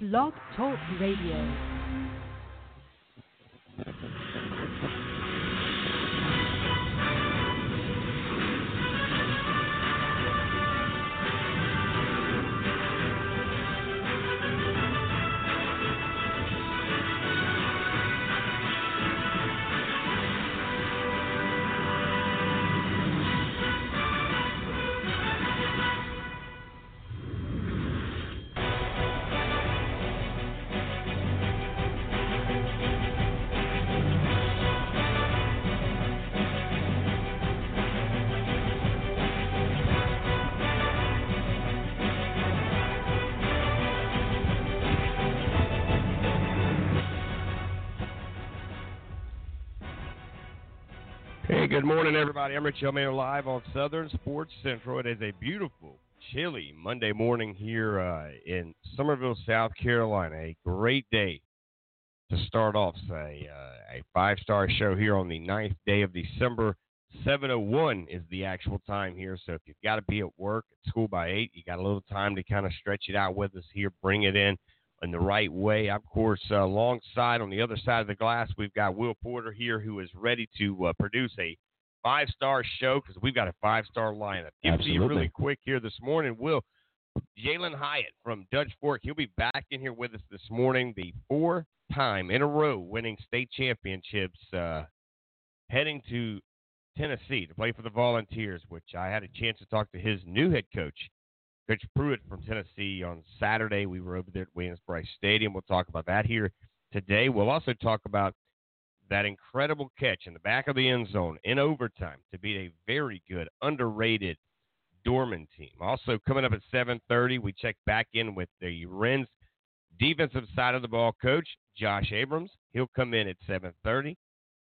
Blog Talk Radio. Morning, everybody. I'm Rich Elmayer live on Southern Sports Central. It is a beautiful, chilly Monday morning here uh, in Summerville, South Carolina. A great day to start off, say, uh, a five-star show here on the ninth day of December. 7:01 is the actual time here. So if you've got to be at work at school by eight, you got a little time to kind of stretch it out with us here, bring it in in the right way. Of course, uh, alongside on the other side of the glass, we've got Will Porter here who is ready to uh, produce a five star show because we've got a five star lineup. Give to you really quick here this morning. Will Jalin Hyatt from Dutch Fork, he'll be back in here with us this morning. The four time in a row winning state championships, uh, heading to Tennessee to play for the Volunteers, which I had a chance to talk to his new head coach, Coach Pruitt from Tennessee on Saturday. We were over there at Williams-Brice Stadium. We'll talk about that here today. We'll also talk about that incredible catch in the back of the end zone in overtime to beat a very good, underrated Dorman team. Also coming up at 7:30, we check back in with the Wrens defensive side of the ball coach, Josh Abrams. He'll come in at 7:30,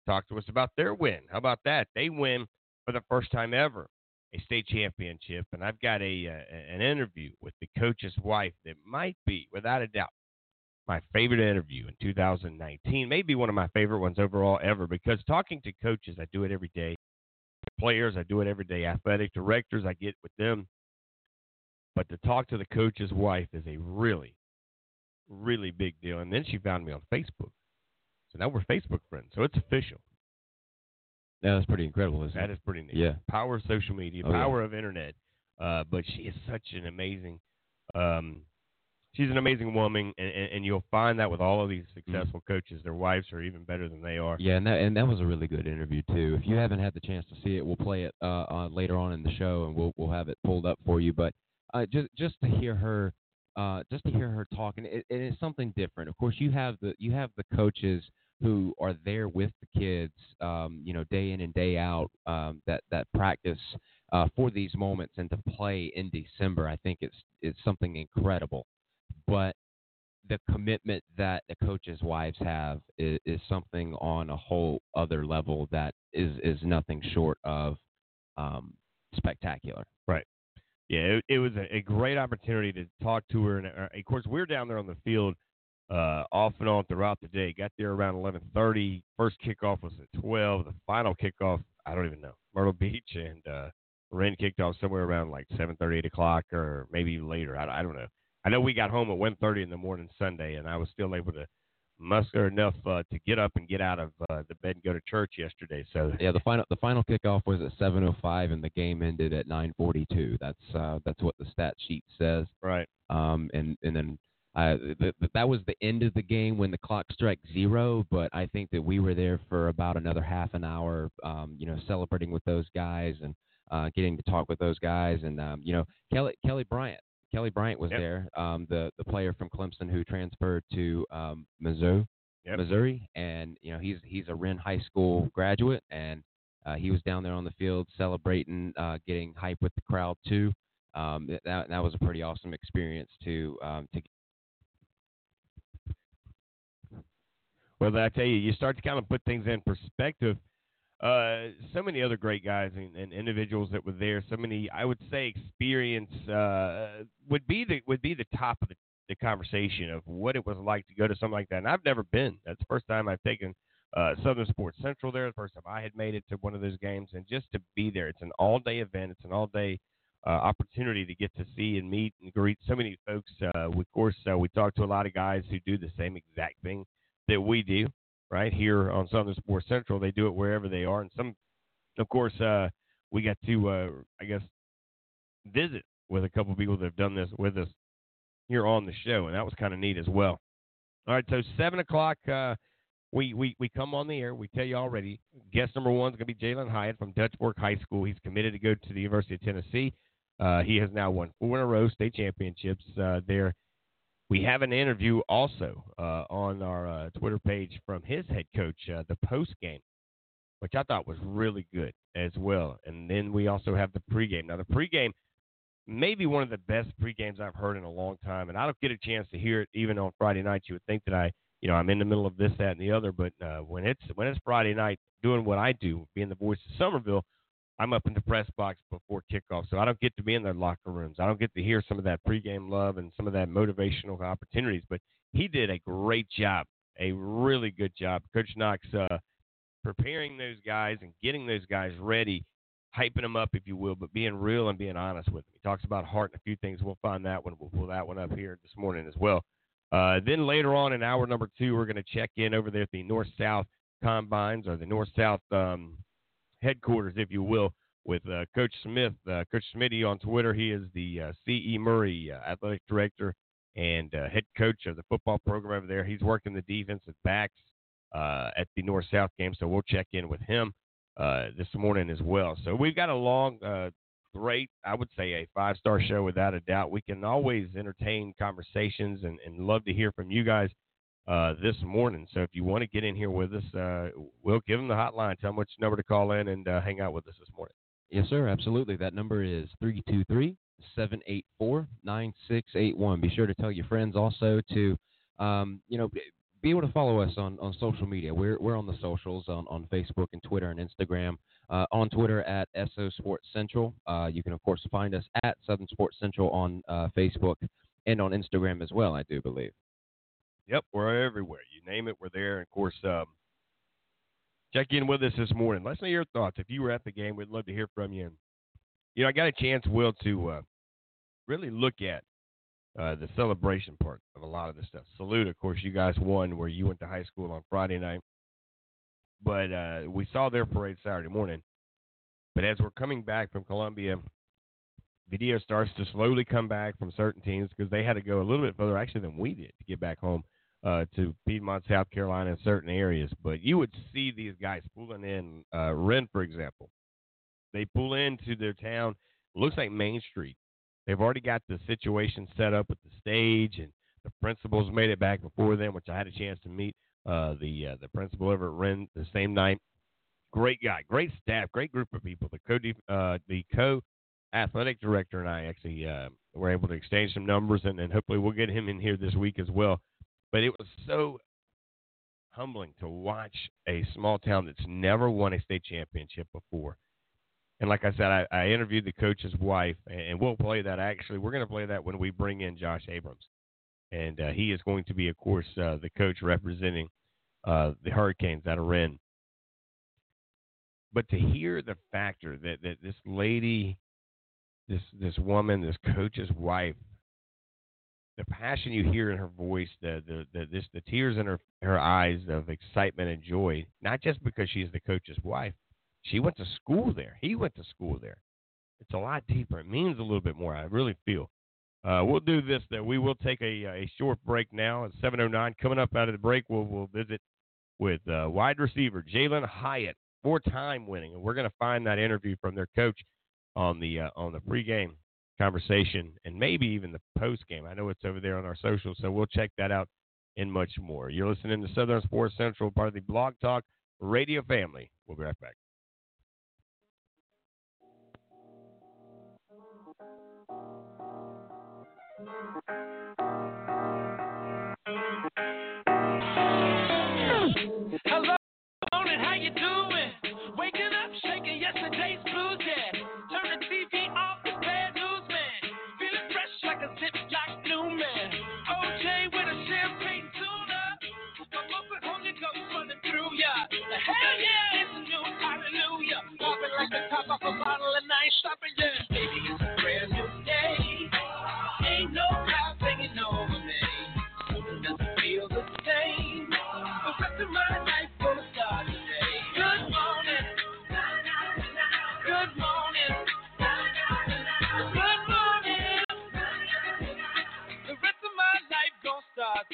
talk to us about their win. How about that? They win for the first time ever a state championship, and I've got a uh, an interview with the coach's wife that might be, without a doubt, my favorite interview in 2019. Maybe one of my favorite ones overall ever because talking to coaches, I do it every day. Players, I do it every day. Athletic directors, I get with them. But to talk to the coach's wife is a really, really big deal. And then she found me on Facebook. So now we're Facebook friends. So it's official. Yeah, that's pretty incredible, isn't That it? is pretty neat. Yeah. Power of social media, Oh, yeah. power of internet. Uh, but she is such an amazing. Um, she's an amazing woman, and, and, and you'll find that with all of these successful coaches, their wives are even better than they are. Mm-hmm. Yeah, and that and that was a really good interview too. If you haven't had the chance to see it, we'll play it uh, uh, later on in the show, and we'll we'll have it pulled up for you. But uh, just just to hear her, uh, just to hear her talking, it, it is something different. Of course, you have the you have the coaches who are there with the kids, um, you know, day in and day out, um, that that practice uh, for these moments and to play in December. I think it's it's something incredible, but the commitment that the coaches' wives have is, is something on a whole other level that is is nothing short of um, spectacular. Right. Yeah, it, it was a, great opportunity to talk to her, and uh, of course we're down there on the field uh, off and on throughout the day. Got there around eleven thirty. First kickoff was at twelve. The final kickoff, I don't even know, Myrtle Beach, and uh, Wren kicked off somewhere around like seven thirty, eight o'clock, or maybe later. I, I don't know. I know we got home at one thirty in the morning Sunday, and I was still able to muster enough uh, to get up and get out of uh, the bed and go to church yesterday. So Yeah, the final the final kickoff was at 7:05, and the game ended at 9:42. That's uh, that's what the stat sheet says. right, Um, and and then uh, th- th- that was the end of the game when the clock struck zero. But I think that we were there for about another half an hour, um, you know, celebrating with those guys and uh, getting to talk with those guys. And um, you know, Kelly Kelly Bryant, Kelly Bryant was Yep. there, um, the the player from Clemson who transferred to um, Missouri. Yep. Missouri, and you know he's he's a Wren High School graduate, and uh, he was down there on the field celebrating, uh, getting hype with the crowd too. Um, that that was a pretty awesome experience to um, to Well, I tell you, you start to kind of put things in perspective. Uh, so many other great guys and, and individuals that were there. So many, I would say, experience uh, would be the would be the top of the, the conversation of what it was like to go to something like that. And I've never been. That's the first time I've taken uh, Southern Sports Central there. The first time I had made it to one of those games, and just to be there, it's an all day event. It's an all day uh, opportunity to get to see and meet and greet so many folks. Uh, of course, uh, we talk to a lot of guys who do the same exact thing that we do right here on Southern Sports Central. They do it wherever they are, and some, of course, uh, we got to, uh, I guess, visit with a couple people that have done this with us here on the show, and that was kind of neat as well. All right, so seven o'clock. Uh, we, we, we come on the air. We tell you already. Guest number one is going to be Jalin Hyatt from Dutch Fork High School. He's committed to go to the University of Tennessee. Uh, he has now won four in a row state championships uh, there. We have an interview also uh, on our uh, Twitter page from his head coach, uh, the post game, which I thought was really good as well. And then we also have the pregame. Now, the pregame, may be one of the best pregames I've heard in a long time, and I don't get a chance to hear it even on Friday nights. You would think that I, you know, I'm in the middle of this, that, and the other, but uh, when it's when it's Friday night, doing what I do, being the voice of Summerville – I'm up in the press box before kickoff, so I don't get to be in their locker rooms. I don't get to hear some of that pregame love and some of that motivational opportunities. But he did a great job, a really good job, Coach Knox, uh, preparing those guys and getting those guys ready, hyping them up, if you will, but being real and being honest with them. He talks about heart and a few things. We'll find that one. We'll pull that one up here this morning as well. Uh, then later on in hour number two, we're going to check in over there at the North South Combines or the North South um, headquarters, if you will, with uh, Coach Smith. Uh, Coach Smitty on Twitter. He is the uh, C.E. Murray uh, athletic director and uh, head coach of the football program over there. He's working the defensive backs uh, at the North South game, so we'll check in with him this morning as well. So we've got a long, great, I would say a five star show without a doubt. We can always entertain conversations and, and love to hear from you guys uh, this morning. So if you want to get in here with us, uh, we'll give them the hotline. Tell them which number to call in and uh, hang out with us this morning. Yes, sir. Absolutely. That number is 323 784 9681. Be sure to tell your friends also to, um, you know, be able to follow us on, on social media. We're, we're on the socials on, on Facebook and Twitter and Instagram. Uh, on Twitter at SO Sports Central. Uh, you can, of course, find us at Southern Sports Central on Facebook and on Instagram as well, I do believe. Yep, we're everywhere. You name it, we're there. And of course, um, check in with us this morning. Let us know your thoughts. If you were at the game, we'd love to hear from you. you know, I got a chance, Will, to uh, really look at uh, the celebration part of a lot of this stuff. Salute, of course, you guys won where you went to high school on Friday night. But uh, we saw their parade Saturday morning. But as we're coming back from Columbia, video starts to slowly come back from certain teams because they had to go a little bit further actually than we did to get back home uh, to Piedmont, South Carolina, in certain areas. But you would see these guys pulling in. Uh, Wren, for example, they pull into their town. Looks like Main Street. They've already got the situation set up with the stage, and the principals made it back before them, which I had a chance to meet uh, the uh, the principal over at Wren the same night. Great guy, great staff, great group of people. The co uh, the co athletic director and I actually uh, were able to exchange some numbers, and, and hopefully we'll get him in here this week as well. But it was so humbling to watch a small town that's never won a state championship before. And like I said, I, I interviewed the coach's wife, and we'll play that. Actually, we're going to play that when we bring in Josh Abrams, and uh, he is going to be, of course, uh, the coach representing uh, the Hurricanes out of Wren. But to hear the factor that that this lady, this this woman, this coach's wife, the passion you hear in her voice, the the the, this, the tears in her her eyes of excitement and joy, not just because she's the coach's wife. She went to school there. He went to school there. It's a lot deeper. It means a little bit more. I really feel. Uh, we'll do this. That we will take a, a short break now. At 7:09, coming up out of the break, we'll we'll visit with uh, wide receiver Jalin Hyatt, four-time winning, and we're going to find that interview from their coach on the uh, on the pregame conversation and maybe even the post game. I know it's over there on our socials, so we'll check that out and much more. You're listening to Southern Sports Central, part of the Blog Talk Radio family. We'll be right back. Hello, how you doing? Hell yeah, it's a new hallelujah. Popping like the top off a bottle of nice yeah.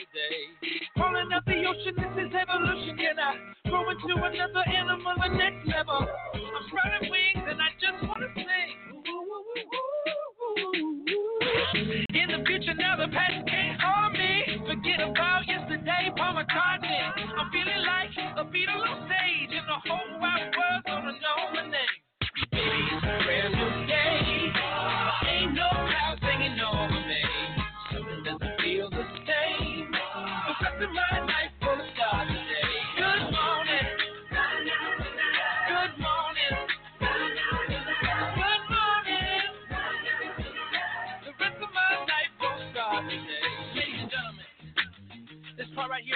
Start today. Crawling up the ocean, this is evolution. Can I grow into another animal, the next level? I'm spreading wings and I just wanna sing. In the future, now the past can't harm me. Forget about yesterday, Paul McCartney. I'm feeling like a Beatle on stage, and the whole wide world gonna know my name.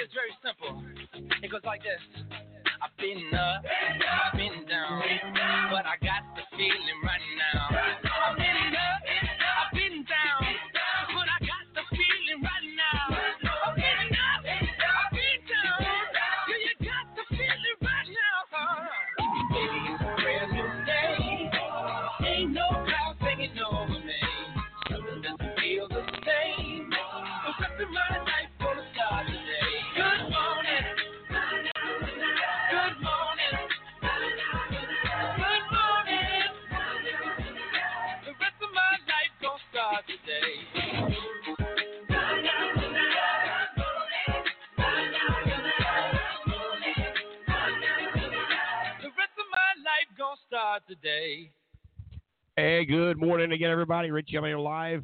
Is very simple. It goes like this. I've been up, I've been down, but I got the feeling right now. Again, everybody. Rich here live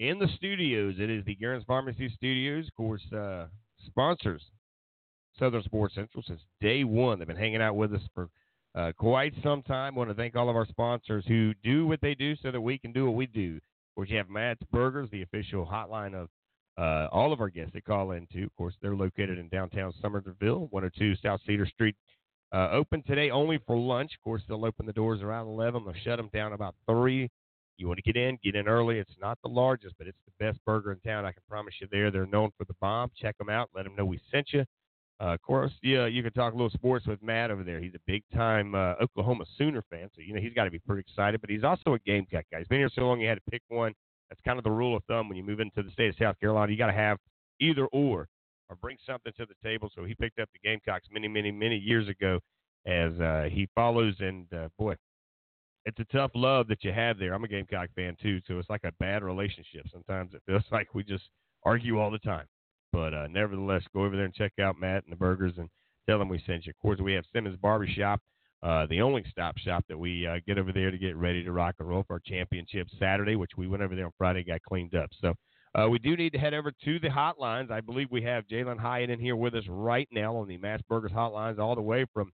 in the studios. It is the Garen's Pharmacy Studios, of course, uh, sponsors Southern Sports Central since day one. They've been hanging out with us for uh, quite some time. want to thank all of our sponsors who do what they do so that we can do what we do. Of course, you have Matt's Burgers, the official hotline of uh, all of our guests that call into. Of course, they're located in downtown Summerville, 102 South Cedar Street. Uh, open today only for lunch. Of course, they'll open the doors around 11. They'll shut them down about 3. You want to get in, get in early. It's not the largest, but it's the best burger in town. I can promise you there. They're known for the bomb. Check them out. Let them know we sent you. Uh, of course, yeah, you can talk a little sports with Matt over there. He's a big time uh, Oklahoma Sooner fan, so you know he's got to be pretty excited. But he's also a Gamecock guy. He's been here so long, he had to pick one. That's kind of the rule of thumb when you move into the state of South Carolina. You got to have either or, or bring something to the table. So he picked up the Gamecocks many, many, many years ago, as uh, he follows. And uh, boy, it's a tough love that you have there. I'm a Gamecock fan too, so it's like a bad relationship. Sometimes it feels like we just argue all the time. But uh, nevertheless, go over there and check out Matt and the burgers and tell them we sent you. Of course, we have Simmons Barbershop, uh, the only stop shop that we uh, get over there to get ready to rock and roll for our championship Saturday, which we went over there on Friday, got cleaned up. So uh, we do need to head over to the hotlines. I believe we have Jalin Hyatt in here with us right now on the Matt's Burgers hotlines, all the way from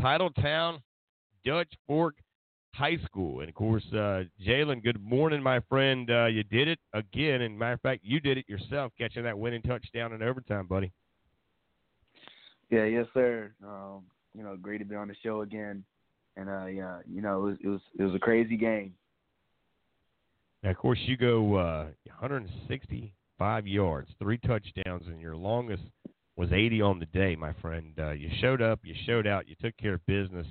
Titletown, Dutch Fork High School. And of course, uh, Jalin, good morning, my friend. Uh, you did it again. And matter of fact, you did it yourself, catching that winning touchdown in overtime, buddy. Yeah, yes, sir. Um, you know, great to be on the show again. And uh, yeah, you know, it was it was it was a crazy game. Now, of course, you go uh, 165 yards, three touchdowns, and your longest was 80 on the day, my friend. Uh, you showed up, you showed out, you took care of business.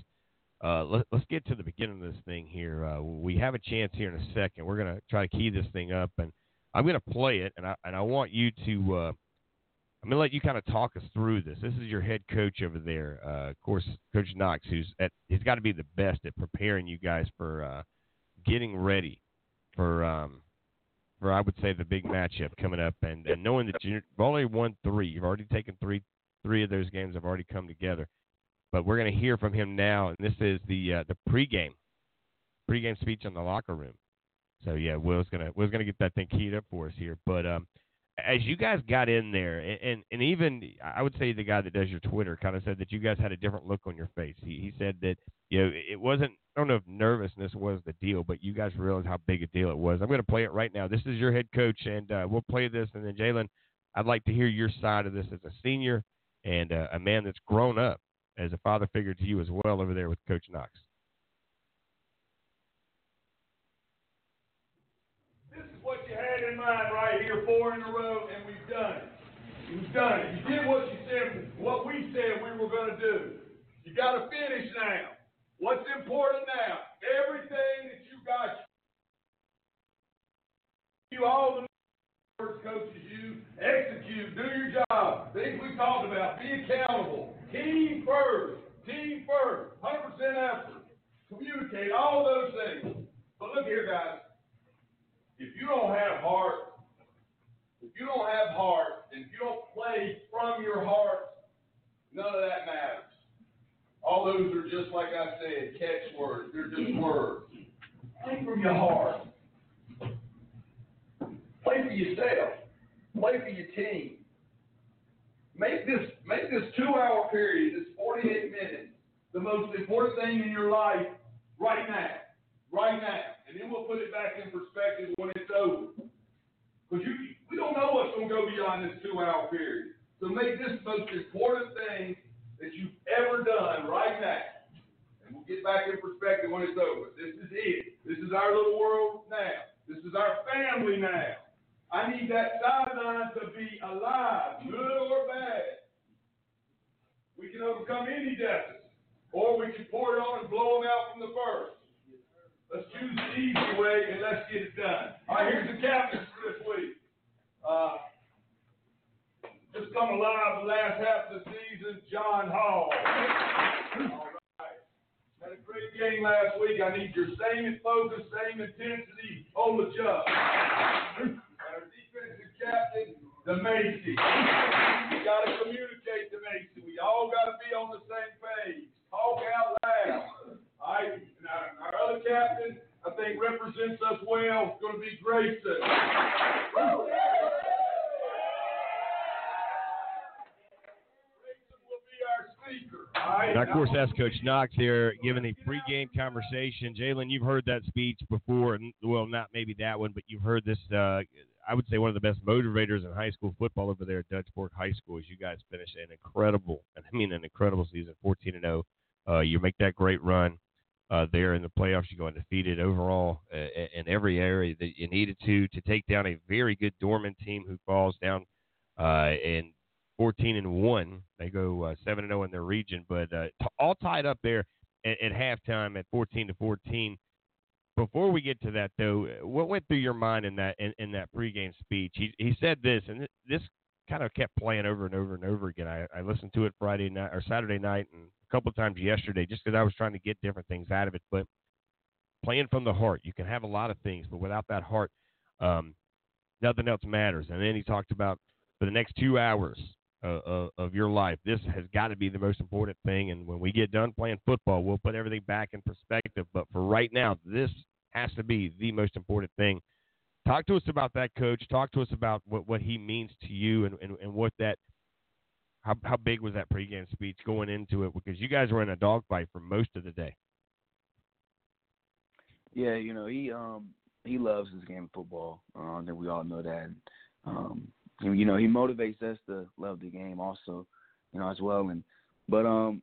Uh, let, us get to the beginning of this thing here. Uh, we have a chance here in a second. We're going to try to key this thing up, and I'm going to play it, and I and I want you to. Uh, I'm going to let you kind of talk us through this. This is your head coach over there, uh, of course, Coach Knox, who's at. He's got to be the best at preparing you guys for uh, getting ready for um, for I would say the big matchup coming up, and, and knowing that you've only won three, you've already taken three three of those games have already come together. But we're going to hear from him now, and this is the uh, the pregame pregame speech in the locker room. So yeah, Will's gonna Will's gonna get that thing keyed up for us here. But um, as you guys got in there, and, and and even I would say the guy that does your Twitter kind of said that you guys had a different look on your face. He he said that you know it wasn't I don't know if nervousness was the deal, but you guys realized how big a deal it was. I'm going to play it right now. This is your head coach, and uh, we'll play this, and then Jalin, I'd like to hear your side of this as a senior and uh, a man that's grown up as a father figure to you as well over there with Coach Knox. This is what you had in mind right here, four in a row, and we've done it. You've done it. You did what you said, what we said we were going to do. You got to finish now. What's important now? Everything that you got, you all the coaches you execute, do your job. Things we talked about, be accountable, team first, team first, 100% effort, communicate, all those things. But look here, guys. If you don't have heart, if you don't have heart, and if you don't play from your heart, none of that matters. All those are just like I said, catch words. They're just words. Play from your heart. Play for yourself. Play for your team. Make this make this two hour period, this 48 minutes, the most important thing in your life right now. Right now. And then we'll put it back in perspective when it's over. Because you we don't know what's going to go beyond this two hour period. So make this the most important thing that you've ever done right now. And we'll get back in perspective when it's over. This is it. This is our little world now. This is our family now. I need that sideline to be alive, good or bad. We can overcome any deficit, or we can pour it on and blow them out from the first. Let's choose the easy way and let's get it done. All right, here's the captains for this week. Uh, just come alive the last half of the season, John Hall. All right. Had a great game last week. I need your same focus, same intensity on the jump. Captain, the Macy. We got to communicate to Macy. We all got to be on the same page. Talk out loud. All right. Our, our other captain, I think represents us well. It's going to be Grayson. Grayson will be our speaker. Right. Of course, that's Coach Knox here giving a pregame conversation. Jalin, you've heard that speech before, and well, not maybe that one, but you've heard this. Uh, I would say one of the best motivators in high school football over there at Dutch Fork High School. As you guys finish an incredible, I mean an incredible season, 14 and 0. Uh, you make that great run uh, there in the playoffs. You go undefeated overall uh, in every area that you needed to to take down a very good Dorman team who falls down uh, in 14 and one. They go uh, seven and zero in their region, but uh, t- all tied up there at, at halftime at 14 to 14. Before we get to that, though, what went through your mind in that in, in that pregame speech? He he said this, and this kind of kept playing over and over and over again. I, I listened to it Friday night or Saturday night, and a couple of times yesterday, just because I was trying to get different things out of it. But playing from the heart, you can have a lot of things, but without that heart, um, nothing else matters. And then he talked about for the next two hours uh, of, of your life, this has got to be the most important thing. And when we get done playing football, we'll put everything back in perspective. But for right now, this has to be the most important thing. Talk to us about that, coach. Talk to us about what, what he means to you and, and, and what that how how big was that pregame speech going into it? Because you guys were in a dogfight for most of the day. Yeah, you know he um he loves his game of football. Uh, I think we all know that. Um, you know he motivates us to love the game also, you know as well. And but um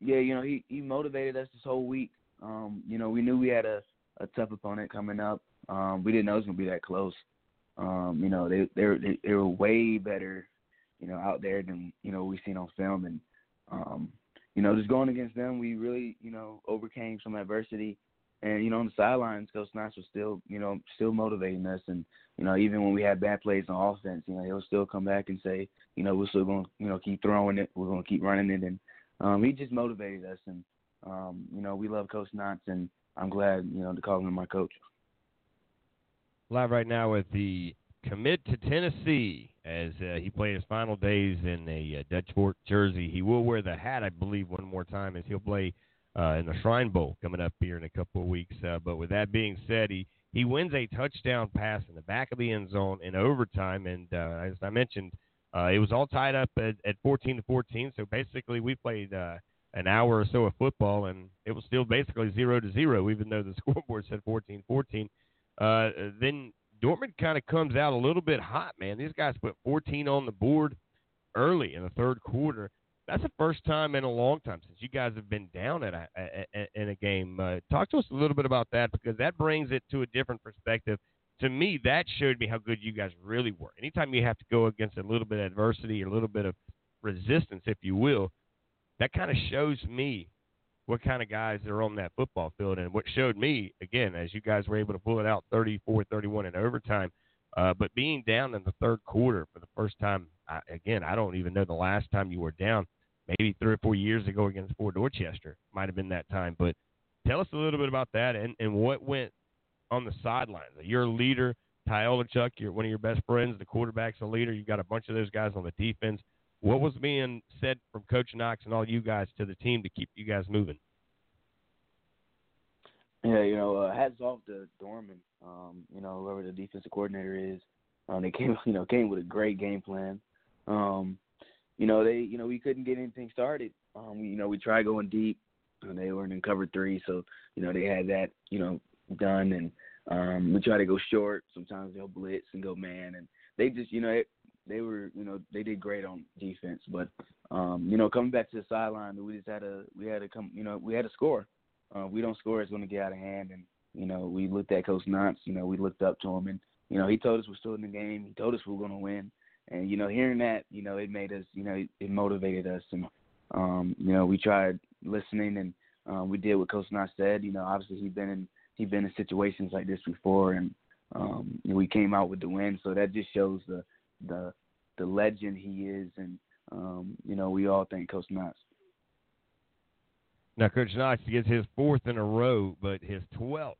yeah, you know he he motivated us this whole week. Um, you know we knew we had a a tough opponent coming up. Um, we didn't know it was gonna be that close. Um, you know they they they, were way better, you know out there than you know we seen on film and. Um, you know, just going against them, we really, you know, overcame some adversity. And you know, on the sidelines, Coach Knox was still, you know, still motivating us. And you know, even when we had bad plays on offense, you know, he'll still come back and say, you know, we're still to, you know, keep throwing it. We're to keep running it. And um, he just motivated us. And um, you know, we love Coach Knox, and I'm glad, you know, to call him my coach. Live right now with the commit to Tennessee as uh, he played his final days in a uh, Dutch Fork jersey. He will wear the hat, I believe, one more time as he'll play uh, in the Shrine Bowl coming up here in a couple of weeks. Uh, but with that being said, he he wins a touchdown pass in the back of the end zone in overtime, and uh, as I mentioned, uh, it was all tied up at, at 14 to 14. So basically, we played an hour or so of football, and it was still basically zero to zero, even though the scoreboard said 14-14. Uh, then Dorman kind of comes out a little bit hot, man. These guys put 14 on the board early in the third quarter. That's the first time in a long time since you guys have been down at a, a, a in a game. Uh, talk to us a little bit about that because that brings it to a different perspective. to me, that showed me how good you guys really were. Anytime you have to go against a little bit of adversity, a little bit of resistance, if you will, that kind of shows me what kind of guys are on that football field. And what showed me, again, as you guys were able to pull it out 34 31 in overtime, uh, but being down in the third quarter for the first time, I, again, I don't even know the last time you were down. Maybe three or four years ago against Fort Dorchester might have been that time. But tell us a little bit about that and, and what went on the sidelines. You're a leader. Ty Olenchuk, you're one of your best friends. The quarterback's a leader. You've got a bunch of those guys on the defense. What was being said from Coach Knox and all you guys to the team to keep you guys moving? Yeah, you know, uh, hats off to Dorman. Um, you know, whoever the defensive coordinator is, um, they came, you know, came with a great game plan. Um, you know, they, you know, we couldn't get anything started. Um, you know, we tried going deep, and they weren't in cover three, so you know they had that, you know, done, and um, we try to go short. Sometimes they'll blitz and go man, and they just, you know, they were, you know, they did great on defense. But, um, you know, coming back to the sideline, we just had a, we had to come, you know, we had to score. Uh, we don't score, it's going to get out of hand. And you know, we looked at Coach Knox. You know, we looked up to him, and you know, he told us we're still in the game. He told us we we're going to win. And you know, hearing that, you know, it made us, you know, it motivated us, and um, you know, we tried listening, and um, we did what Coach Knox said. You know, obviously he's been in he's been in situations like this before, and um, we came out with the win. So that just shows the the the legend he is, and um, you know, we all thank Coach Knox. Now, Coach Knox gets his fourth in a row, but his 12th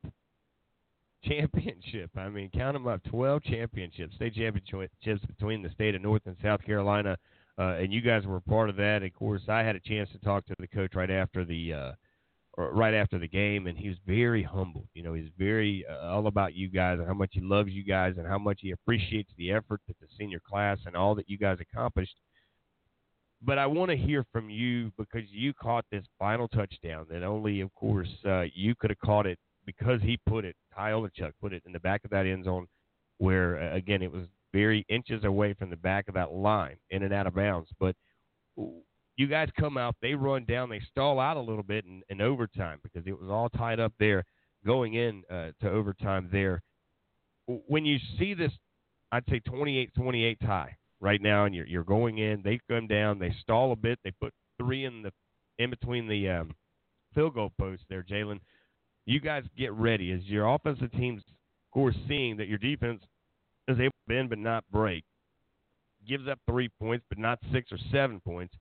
championship. I mean, count them up 12 championships, state championships between the state of North and South Carolina. Uh, and you guys were part of that. Of course, I had a chance to talk to the coach right after the uh, right after the game, and he was very humble. You know, he's very uh, all about you guys and how much he loves you guys and how much he appreciates the effort that the senior class and all that you guys accomplished but I want to hear from you because you caught this final touchdown that only, of course, uh, you could have caught it because he put it, Ty Olenchuk put it in the back of that end zone where, uh, again, it was very inches away from the back of that line, in and out of bounds. But you guys come out, they run down, they stall out a little bit in, in overtime because it was all tied up there going in uh, to overtime there. When you see this, I'd say 28 28 tie right now, and you're you're going in. They come down. They stall a bit. They put three in the in between the um, field goal posts there, Jalin. You guys get ready as your offensive team's, of course, seeing that your defense is able to bend but not break, gives up three points but not six or seven points.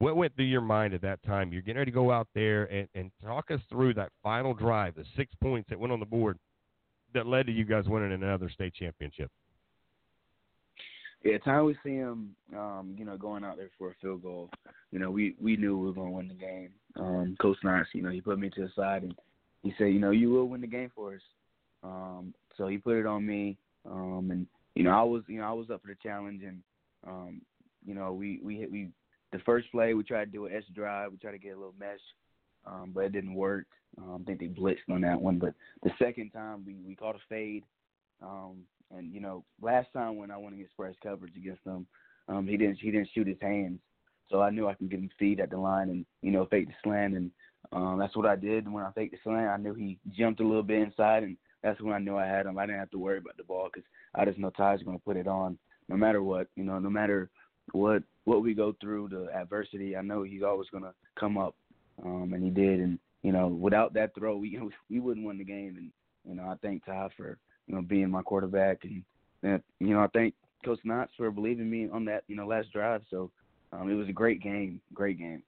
What went through your mind at that time? You're getting ready to go out there and, and talk us through that final drive, the six points that went on the board that led to you guys winning another state championship. Yeah, time we see him, um, you know, going out there for a field goal, you know, we we knew we were going to win the game. Um, Coach Knox, you know, he put me to the side and he said, you know, you will win the game for us. Um, so he put it on me, um, and you know, I was, you know, I was up for the challenge, and um, you know, we we we the first play we tried to do an S drive, we tried to get a little mesh, um, but it didn't work. Um, I think they blitzed on that one, but the second time we we caught a fade. Um, and you know, last time when I went against press coverage against him, um, he didn't he didn't shoot his hands, so I knew I could get him feed at the line and you know fake the slant, and um, that's what I did. When I faked the slant, I knew he jumped a little bit inside, and that's when I knew I had him. I didn't have to worry about the ball because I just know Ty's going to put it on no matter what. You know, no matter what what we go through, the adversity, I know he's always going to come up, um, and he did. And you know, without that throw, we we wouldn't win the game. And you know, I thank Ty for you know, being my quarterback. And, and you know, I thank Coach Knox for believing me on that, you know, last drive. So um, it was a great game, great game.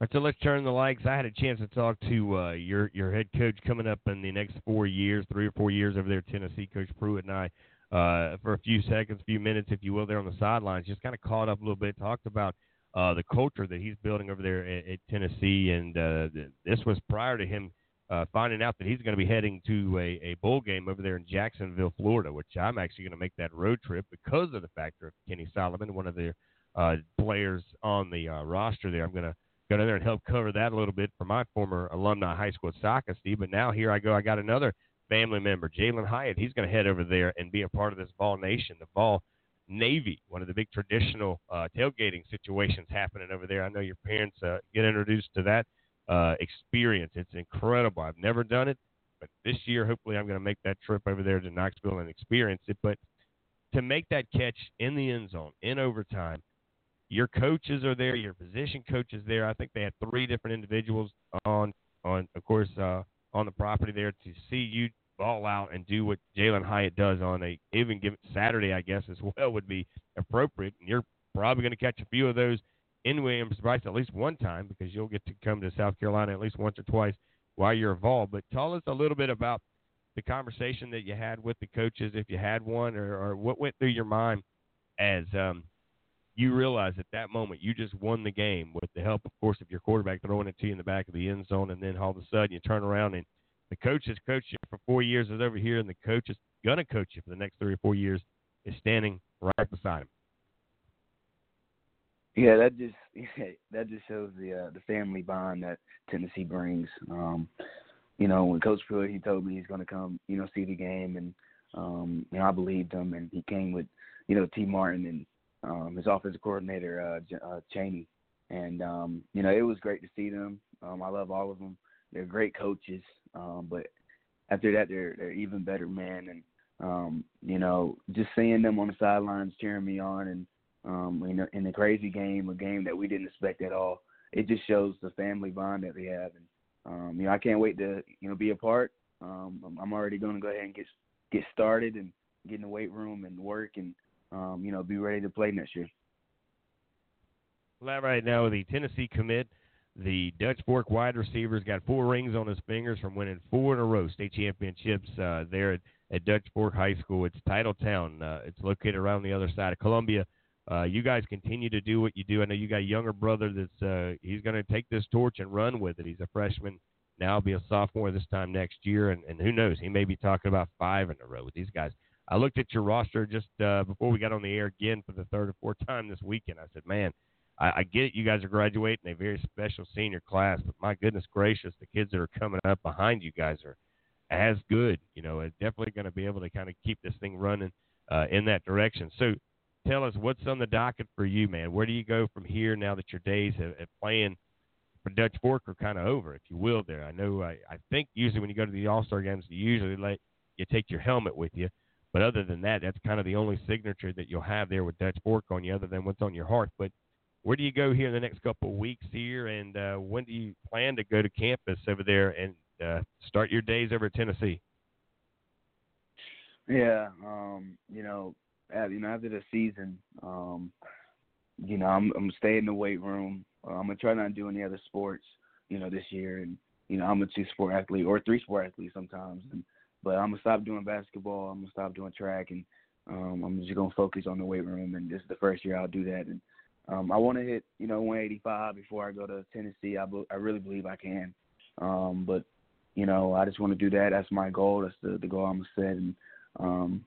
All right, so let's turn the lights. I had a chance to talk to uh, your your head coach coming up in the next four years, three or four years over there, Tennessee, Coach Pruitt and I, uh, for a few seconds, a few minutes, if you will, there on the sidelines. Just kind of caught up a little bit, talked about uh, the culture that he's building over there at, at Tennessee, and uh, this was prior to him uh, finding out that he's going to be heading to a, a bowl game over there in Jacksonville, Florida, which I'm actually going to make that road trip because of the factor of Kenny Solomon, one of the uh, players on the uh, roster there. I'm going to go down there and help cover that a little bit for my former alumni high school soccer, Steve. But now here I go. I got another family member, Jalin Hyatt. He's going to head over there and be a part of this Vol Nation, the Vol Navy, one of the big traditional uh, tailgating situations happening over there. I know your parents uh, get introduced to that uh, experience. It's incredible. I've never done it. But this year, hopefully, I'm going to make that trip over there to Knoxville and experience it. But to make that catch in the end zone in overtime, your coaches are there, your position coaches there. I think they had three different individuals on on, of course, uh, on the property there to see you ball out and do what Jalin Hyatt does on a even give Saturday, I guess, as well would be appropriate. And you're probably going to catch a few of those in Williams-Brice at least one time because you'll get to come to South Carolina at least once or twice while you're involved. But tell us a little bit about the conversation that you had with the coaches, if you had one, or, or what went through your mind as um, you realized at that moment you just won the game with the help, of course, of your quarterback throwing it to you in the back of the end zone, and then all of a sudden you turn around and the coach has coached you for four years is over here, and the coach is gonna coach you for the next three or four years is standing right beside him. Yeah, that just that just shows the uh, the family bond that Tennessee brings. Um, you know, when Coach Pruitt he told me he's going to come, you know, see the game, and um, you know, I believed him, and he came with, you know, Tee Martin and um, his offensive coordinator uh, uh, Chaney, and um, you know, it was great to see them. Um, I love all of them. They're great coaches, um, but after that, they're they're even better men, and um, you know, just seeing them on the sidelines cheering me on, and um, in, a, in a crazy game, a game that we didn't expect at all. It just shows the family bond that we have, and um, you know I can't wait to you know be a part. Um, I'm, I'm already going to go ahead and get get started and get in the weight room and work and um, you know be ready to play next year. Well, right now the Tennessee commit, the Dutch Fork wide receiver's got four rings on his fingers from winning four in a row state championships uh, there at, at Dutch Fork High School. It's Titletown. Uh, it's located around the other side of Columbia. Uh, you guys continue to do what you do. I know you got a younger brother that's uh, he's going to take this torch and run with it. He's a freshman now, be a sophomore this time next year, and, and who knows, he may be talking about five in a row with these guys. I looked at your roster just uh, before we got on the air again for the third or fourth time this weekend. I said, man, I, I get it. You guys are graduating a very special senior class, but my goodness gracious, the kids that are coming up behind you guys are as good. You know, it's definitely going to be able to kind of keep this thing running uh, in that direction. So tell us what's on the docket for you, man. Where do you go from here now that your days of, playing for Dutch Fork are kind of over, if you will? There, I know. I, I think usually when you go to the All Star games, you usually let you take your helmet with you. But other than that, that's kind of the only signature that you'll have there with Dutch Fork on you, other than what's on your heart. But where do you go here in the next couple of weeks here, and uh, when do you plan to go to campus over there and uh, start your days over at Tennessee? Yeah, um, you know, you know, after the season, um, you know, I'm I'm staying in the weight room. Uh, I'm gonna try not to do any other sports, you know, this year, and you know, I'm a two sport athlete or three sport athlete sometimes, and but I'm gonna stop doing basketball. I'm gonna stop doing track, and um, I'm just gonna focus on the weight room. And this is the first year I'll do that. And um, I want to hit, you know, 185 before I go to Tennessee. I, I really believe I can. Um, but you know, I just want to do that. That's my goal. That's the, the goal I'm set. And um,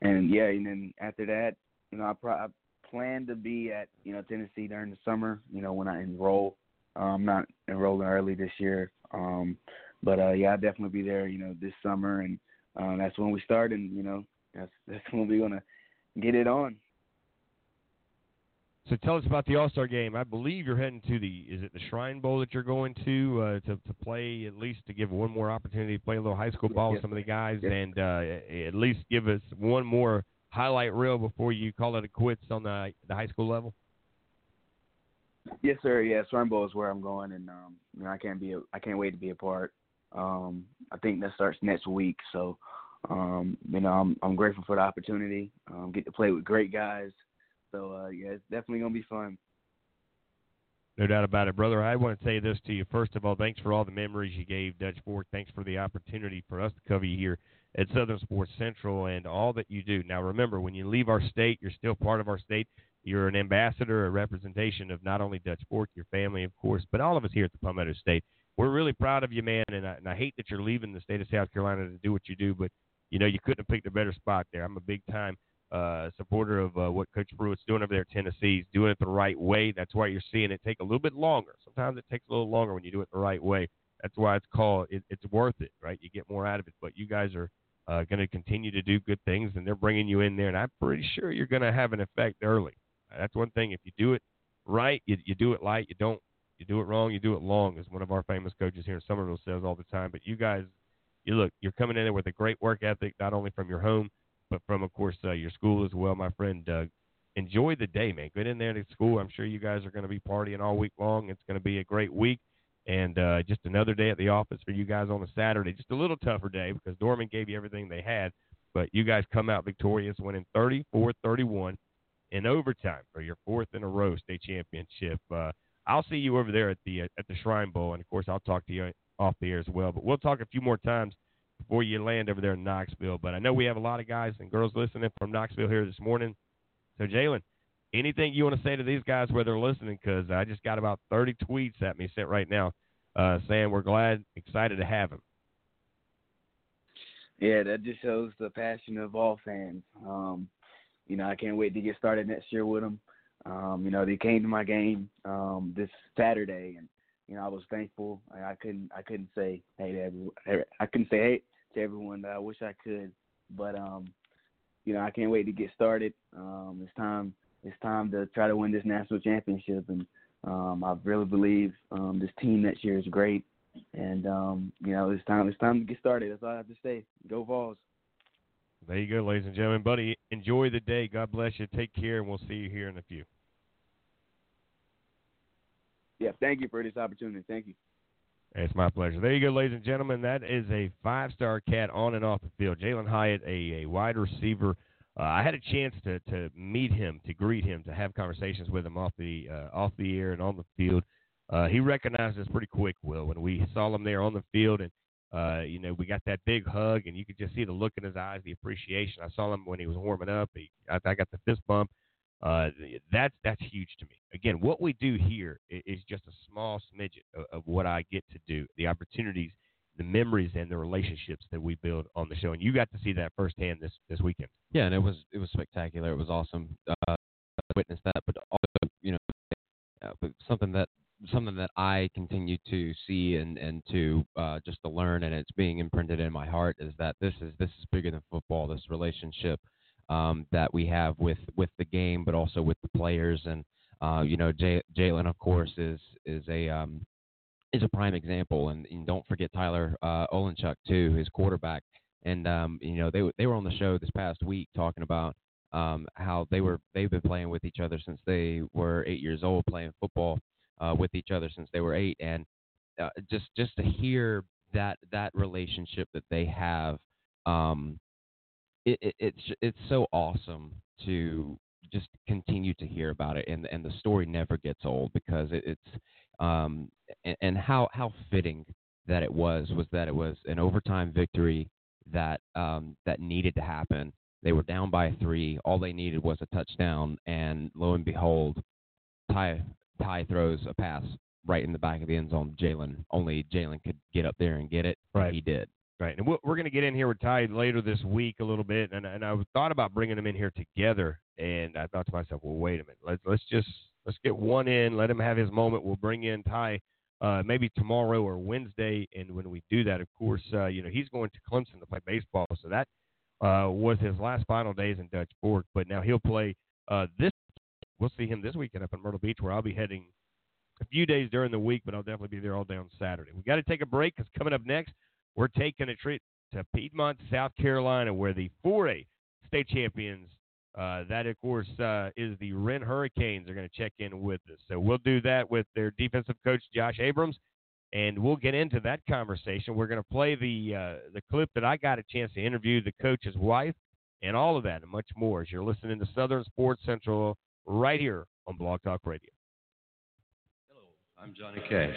and yeah, and then after that, you know, I, pro- I plan to be at you know Tennessee during the summer. You know, when I enroll. Uh, I'm not enrolling early this year. Um, but uh, yeah, I'll definitely be there. You know, this summer, and uh, that's when we start, and you know, that's that's when we're gonna get it on. So tell us about the All Star game. I believe you're heading to the is it the Shrine Bowl that you're going to uh, to to play at least to give one more opportunity to play a little high school ball yes. with some of the guys yes. and uh, at least give us one more highlight reel before you call it a quits on the the high school level. Yes, sir. Yeah, Shrine Bowl is where I'm going, and um, you know, I can't be a, I can't wait to be a part. Um, I think that starts next week, so um, you know, I'm I'm grateful for the opportunity. Um, get to play with great guys so uh, yeah, it's definitely gonna be fun. No doubt about it, brother. I want to say this to you. First of all, thanks for all the memories you gave Dutch Fork. Thanks for the opportunity for us to cover you here at Southern Sports Central and all that you do. Now, remember, when you leave our state, you're still part of our state. You're an ambassador, a representation of not only Dutch Fork, your family, of course, but all of us here at the Palmetto State. We're really proud of you, man, and I, and I hate that you're leaving the state of South Carolina to do what you do, but you know you couldn't have picked a better spot there. I'm a big time uh, supporter of uh, what Coach Pruitt's doing over there at Tennessee. He's doing it the right way. That's why you're seeing it take a little bit longer. Sometimes it takes a little longer when you do it the right way. That's why it's called. It, it's worth it, right? You get more out of it. But you guys are uh, going to continue to do good things, and they're bringing you in there. And I'm pretty sure you're going to have an effect early. That's one thing. If you do it right, you, you do it light. You don't. You do it wrong. You do it long, as one of our famous coaches here in Summerville says all the time. But you guys you look, you're coming in there with a great work ethic, not only from your home, but from, of course, uh, your school as well, my friend Doug. Enjoy the day, man. Get in there to school. I'm sure you guys are going to be partying all week long. It's going to be a great week. And uh, just another day at the office for you guys on a Saturday. Just a little tougher day because Dorman gave you everything they had. But you guys come out victorious, winning 34 31 in overtime for your fourth in a row state championship. Uh, I'll see you over there at the at the Shrine Bowl, and of course I'll talk to you off the air as well. But we'll talk a few more times before you land over there in Knoxville. But I know we have a lot of guys and girls listening from Knoxville here this morning. So Jalin, anything you want to say to these guys where they're listening? Because I just got about 30 tweets at me sent right now uh, saying we're glad, excited to have him. Yeah, that just shows the passion of all fans. Um, you know, I can't wait to get started next year with them. Um, you know, they came to my game um, this Saturday, and you know, I was thankful. I, couldn't, I couldn't say hey to everyone. I couldn't say hey to everyone. that I wish I could, but um, you know, I can't wait to get started. Um, it's time. It's time to try to win this national championship, and um, I really believe um, this team next year is great. And um, you know, it's time. It's time to get started. That's all I have to say. Go Vols. There you go, ladies and gentlemen. Buddy, enjoy the day. God bless you. Take care, and we'll see you here in a few. Yeah, thank you for this opportunity. Thank you. It's my pleasure. There you go, ladies and gentlemen. That is a five-star cat on and off the field. Jalin Hyatt, a, a wide receiver. Uh, I had a chance to to meet him, to greet him, to have conversations with him off the uh, off the air and on the field. Uh, he recognized us pretty quick, Will, when we saw him there on the field, and uh, you know we got that big hug, and you could just see the look in his eyes, the appreciation. I saw him when he was warming up. He, I, I got the fist bump. Uh, that's that's huge to me. Again, what we do here is just a small smidget of, of what I get to do. The opportunities, the memories, and the relationships that we build on the show, and you got to see that firsthand this this weekend. Yeah, and it was it was spectacular. It was awesome. Uh, witness that, but also you know, uh, something that something that I continue to see and and to uh, just to learn, and it's being imprinted in my heart is that this is this is bigger than football. This relationship um, that we have with with the game, but also with the players. And uh, you know, J- Jalin, of course, is is a um, is a prime example. And, and don't forget Tyler uh, Olenchuk too, his quarterback. And um, you know, they they were on the show this past week talking about um, how they were they've been playing with each other since they were eight years old, playing football uh, with each other since they were eight, and uh, just just to hear that that relationship that they have um, it, it, it's it's so awesome to just continue to hear about it, and and the story never gets old because it, it's um and, and how how fitting that it was was that it was an overtime victory that um that needed to happen. They were down by three. All they needed was a touchdown, and lo and behold, Ty Ty throws a pass right in the back of the end zone. Jalin only Jalin could get up there and get it. Right. he did. Right, and we're, going to get in here with Ty later this week a little bit, and and I thought about bringing them in here together, and I thought to myself, well, wait a minute, let's let's just let's get one in, let him have his moment. We'll bring in Ty uh, maybe tomorrow or Wednesday, and when we do that, of course, uh, you know he's going to Clemson to play baseball, so that uh, was his last final days in Dutch Fork, but now he'll play uh, this. We'll see him this weekend up in Myrtle Beach, where I'll be heading a few days during the week, but I'll definitely be there all day on Saturday. We got to take a break because coming up next. We're taking a trip to Piedmont, South Carolina, where the 4A state champions, uh, that of course uh, is the Wren Hurricanes, are going to check in with us. So we'll do that with their defensive coach Josh Abrams, and we'll get into that conversation. We're going to play the uh, the clip that I got a chance to interview the coach's wife, and all of that and much more as you're listening to Southern Sports Central right here on Blog Talk Radio. Hello, I'm Johnny Cash.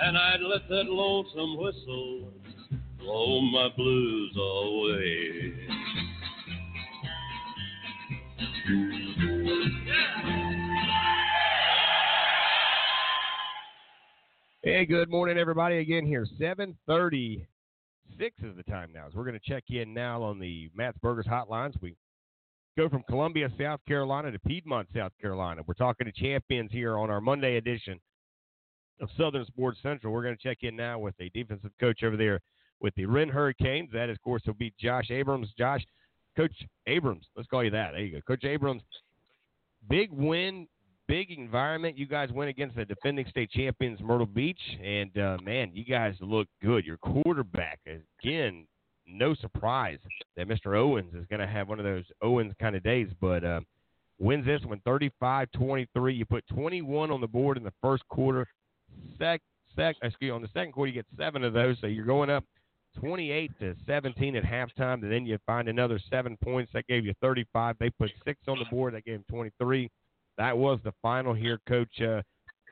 And I'd let that lonesome whistle blow my blues away. Hey, good morning, everybody. Again here, 736 is the time now. So we're going to check in now on the Matt's Burgers hotlines. We go from Columbia, South Carolina to Piedmont, South Carolina. We're talking to champions here on our Monday edition of Southern Sports Central. We're going to check in now with a defensive coach over there with the Wren Hurricanes. That, of course, will be Josh Abrams. Josh, Coach Abrams, let's call you that. There you go. Coach Abrams, big win big environment. You guys went against the defending state champions, Myrtle Beach, and uh, man, you guys look good. Your quarterback, again, no surprise that Mr. Owens is going to have one of those Owens kind of days, but uh, wins this one 35 23. You put 21 on the board in the first quarter. Sec, sec, excuse me, on the second quarter, you get seven of those, so you're going up 28 to 17 at halftime, and then you find another seven points. That gave you 35. They put six on the board. That gave them 23 that was the final here, Coach. Uh,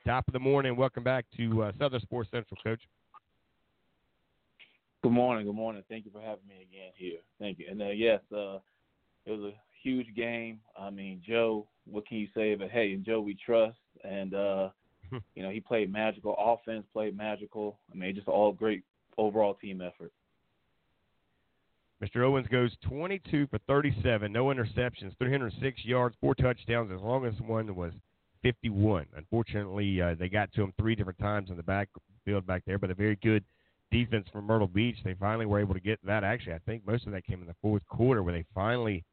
top of the morning. Welcome back to uh, Southern Sports Central, Coach. Good morning. Good morning. Thank you for having me again here. Thank you. And uh, yes, uh, it was a huge game. I mean, Joe. What can you say? But hey, and Joe we trust, and uh, you know he played magical. Offense played magical. I mean, just all great overall team effort. Mr. Owens goes 22 for 37, no interceptions, 306 yards, four touchdowns. As long as one was 51. Unfortunately, uh, they got to him three different times in the backfield back there, but a very good defense from Myrtle Beach. They finally were able to get that. Actually, I think most of that came in the fourth quarter where they finally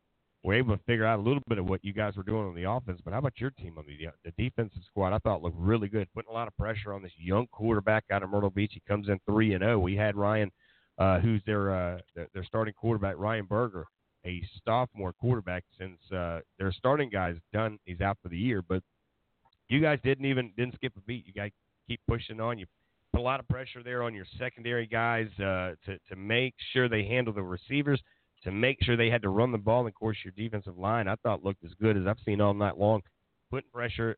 were able to figure out a little bit of what you guys were doing on the offense. But how about your team on the the defensive squad? I thought looked really good, putting a lot of pressure on this young quarterback out of Myrtle Beach. He comes in three and zero. We had Ryan uh, who's their, uh, their starting quarterback, Ryan Berger, a sophomore quarterback. Since uh, their starting guy's done, he's out for the year. But you guys didn't even didn't skip a beat. You guys keep pushing on. You put a lot of pressure there on your secondary guys uh, to to make sure they handle the receivers, to make sure they had to run the ball. And of course, your defensive line I thought looked as good as I've seen all night long, putting pressure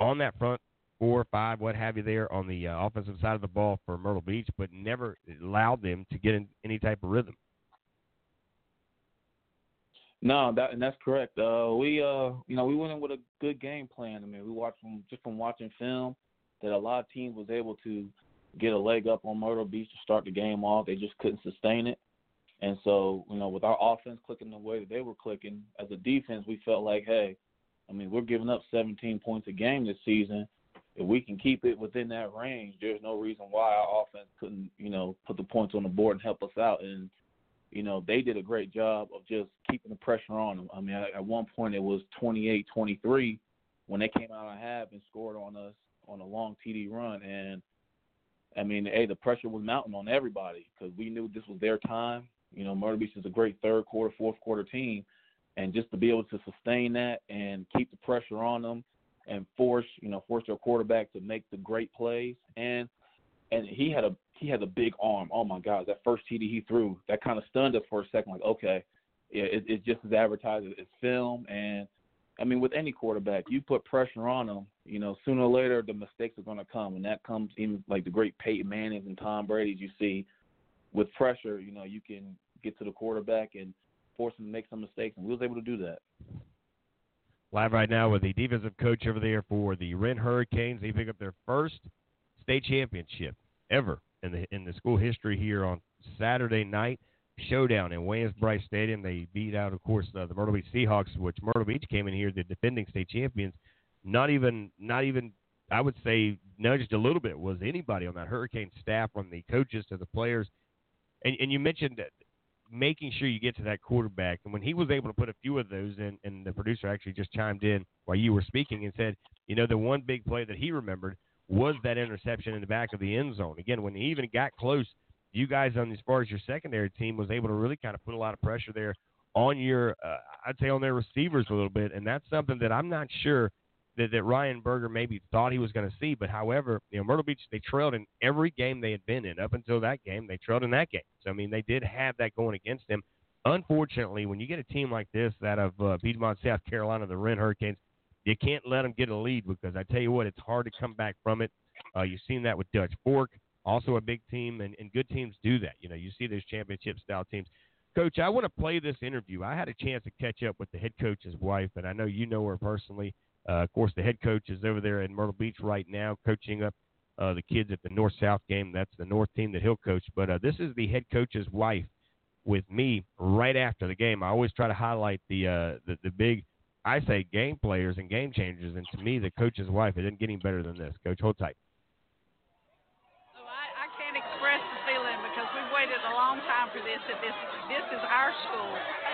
on that front four, five, what have you there on the uh, offensive side of the ball for Myrtle Beach, but never allowed them to get in any type of rhythm. No, that and that's correct. Uh, we uh, you know, we went in with a good game plan. I mean, we watched from just from watching film that a lot of teams was able to get a leg up on Myrtle Beach to start the game off. They just couldn't sustain it. And so, you know, with our offense clicking the way that they were clicking, as a defense, we felt like, hey, I mean, we're giving up 17 points a game this season if we can keep it within that range, there's no reason why our offense couldn't, you know, put the points on the board and help us out. And, you know, they did a great job of just keeping the pressure on them. I mean, at one point it was 28-23 when they came out of half and scored on us on a long TD run. And, I mean, hey, the pressure was mounting on everybody because we knew this was their time. You know, Myrtle Beach is a great third quarter, fourth quarter team. and just to be able to sustain that and keep the pressure on them and force you know force their quarterback to make the great plays and and he had a he had a big arm. Oh my God, that first TD he threw that kind of stunned us for a second. Like okay, yeah, it, it's just as advertised as film and. I mean, with any quarterback, you put pressure on them. You know, sooner or later the mistakes are going to come, and that comes in like the great Peyton Manning's and Tom Brady's. You see, with pressure, you know, you can get to the quarterback and force him to make some mistakes, and we was able to do that. Live right now with the defensive coach over there for the Wren Hurricanes. They pick up their first state championship ever in the in the school history here on Saturday night showdown in Williams-Brice Stadium. They beat out, of course, uh, the Myrtle Beach Seahawks, which Myrtle Beach came in here the defending state champions. Not even, not even, I would say, nudged a little bit. Was anybody on that Hurricane staff, from the coaches to the players? And, and you mentioned that making sure you get to that quarterback. And when he was able to put a few of those in, and the producer actually just chimed in while you were speaking and said, you know, the one big play that he remembered was that interception in the back of the end zone. Again, when he even got close, you guys on as far as your secondary team was able to really kind of put a lot of pressure there on your, uh, I'd say on their receivers a little bit, and that's something that I'm not sure that, that Ryan Berger maybe thought he was going to see. But however, you know, Myrtle Beach they trailed in every game they had been in up until that game. They trailed in that game, so I mean they did have that going against them. Unfortunately, when you get a team like this, that of uh, Piedmont, South Carolina, the Wren Hurricanes, you can't let them get a lead because I tell you what, it's hard to come back from it. Uh, you've seen that with Dutch Fork, also a big team, and, and good teams do that. You know, you see those championship style teams. Coach, I want to play this interview. I had a chance to catch up with the head coach's wife, and I know you know her personally. Uh, of course, the head coach is over there in Myrtle Beach right now, coaching up uh, the kids at the North South game. That's the North team that he'll coach. But uh, this is the head coach's wife with me right after the game. I always try to highlight the uh, the, the big, I say, game players and game changers. And to me, the coach's wife it isn't getting better than this. Coach, hold tight. Oh, I, I can't express the feeling because we've waited a long time for this. That this this is our school.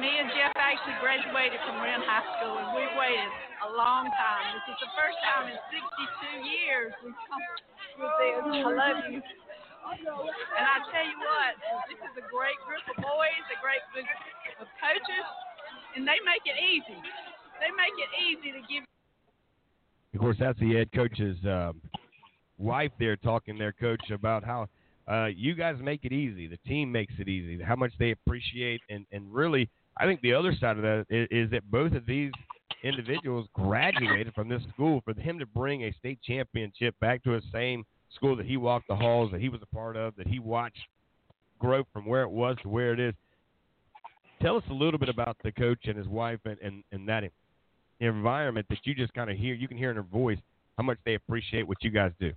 Me and Jeff actually graduated from Wren High School, and we waited a long time. This is the first time in 62 years we've come with this. I love you. And I tell you what, this is a great group of boys, a great group of coaches, and they make it easy. They make it easy to give. Of course, that's the head coach's um, wife there talking there, coach, about how uh, you guys make it easy. The team makes it easy. How much they appreciate, and and really, I think the other side of that is, is that both of these individuals graduated from this school. For him to bring a state championship back to his same school that he walked the halls, that he was a part of, that he watched grow from where it was to where it is. Tell us a little bit about the coach and his wife and, and, and that environment that you just kind of hear. You can hear in her voice how much they appreciate what you guys do.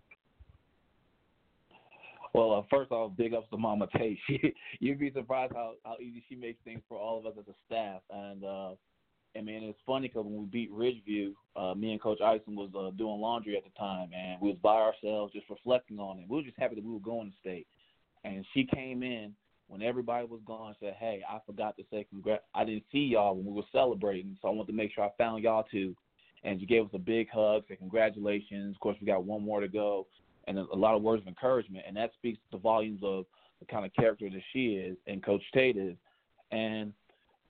Well, uh, first off, big ups to Mama Tate. She, you'd be surprised how how easy she makes things for all of us as a staff. And uh, and man, it's funny because when we beat Ridgeview, uh, me and Coach Ison was uh, doing laundry at the time, and we was by ourselves just reflecting on it. We were just happy that we were going to state. And she came in when everybody was gone. Said, "Hey, I forgot to say congrats. I didn't see y'all when we were celebrating, so I want to make sure I found y'all too." And she gave us a big hug, said congratulations. Of course, we got one more to go and a lot of words of encouragement, and that speaks to the volumes of the kind of character that she is and Coach Tate is. And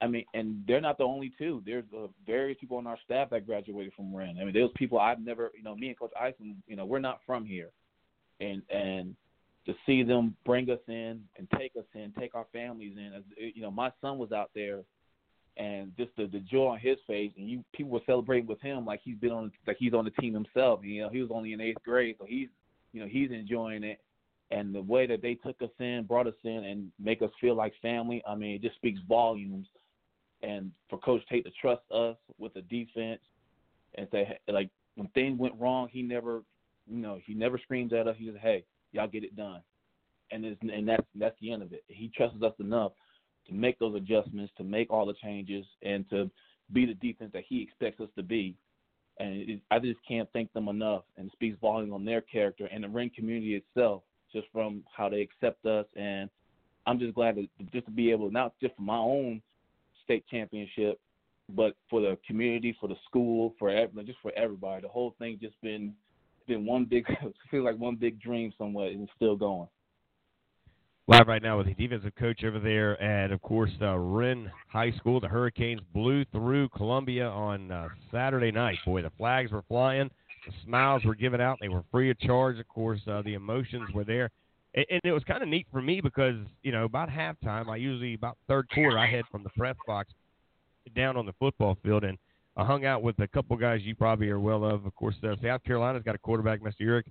I mean, and they're not the only two. There's uh, various people on our staff that graduated from Wren. I mean, there's people I've never, you know, me and Coach Ison, you know, we're not from here, and and to see them bring us in and take us in, take our families in. You know, my son was out there, and just the, the joy on his face, and you people were celebrating with him like he's been on, like he's on the team himself. You know, he was only in eighth grade, so he's you know he's enjoying it. And the way that they took us in brought us in and make us feel like family i mean it just speaks volumes. And for coach tate to trust us with the defense and say like when things went wrong he never you know he never screams at us. He says hey y'all get it done. And it's, and that's that's the end of it. He trusts us enough to make those adjustments to make all the changes and to be the defense that he expects us to be and it, I just can't thank them enough. And speaks volumes on their character and the Wren community itself, just from how they accept us. And I'm just glad to just to be able, not just for my own state championship, but for the community, for the school, for just for everybody. The whole thing just been been one big, feels like one big dream somewhere, and it's still going. Live right now with the defensive coach over there at, of course, uh, Wren High School. The Hurricanes blew through Columbia on uh, Saturday night. Boy, the flags were flying, the smiles were given out, they were free of charge. Of course, uh, the emotions were there. And, and it was kind of neat for me because, you know, about halftime, I usually, about third quarter, I head from the press box down on the football field and I hung out with a couple guys you probably are well of. Of course, uh, South Carolina's got a quarterback, Mr. Urich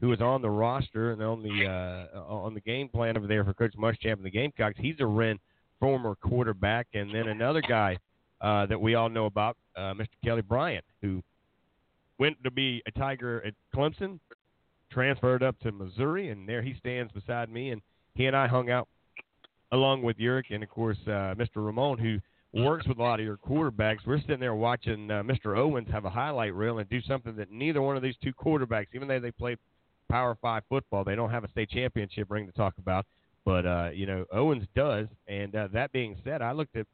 who is on the roster and on the uh, on the game plan over there for Coach Muschamp and the Gamecocks. He's a Wren former quarterback, and then another guy uh, that we all know about, uh, Mr. Kelly Bryant, who went to be a Tiger at Clemson, transferred up to Missouri, and there he stands beside me, and he and I hung out along with Urich and of course uh, Mr. Ramon, who works with a lot of your quarterbacks. We're sitting there watching uh, Mr. Owens have a highlight reel and do something that neither one of these two quarterbacks, even though they play Power Five football. They don't have a state championship ring to talk about, but uh, you know Owens does. And uh, that being said, I looked at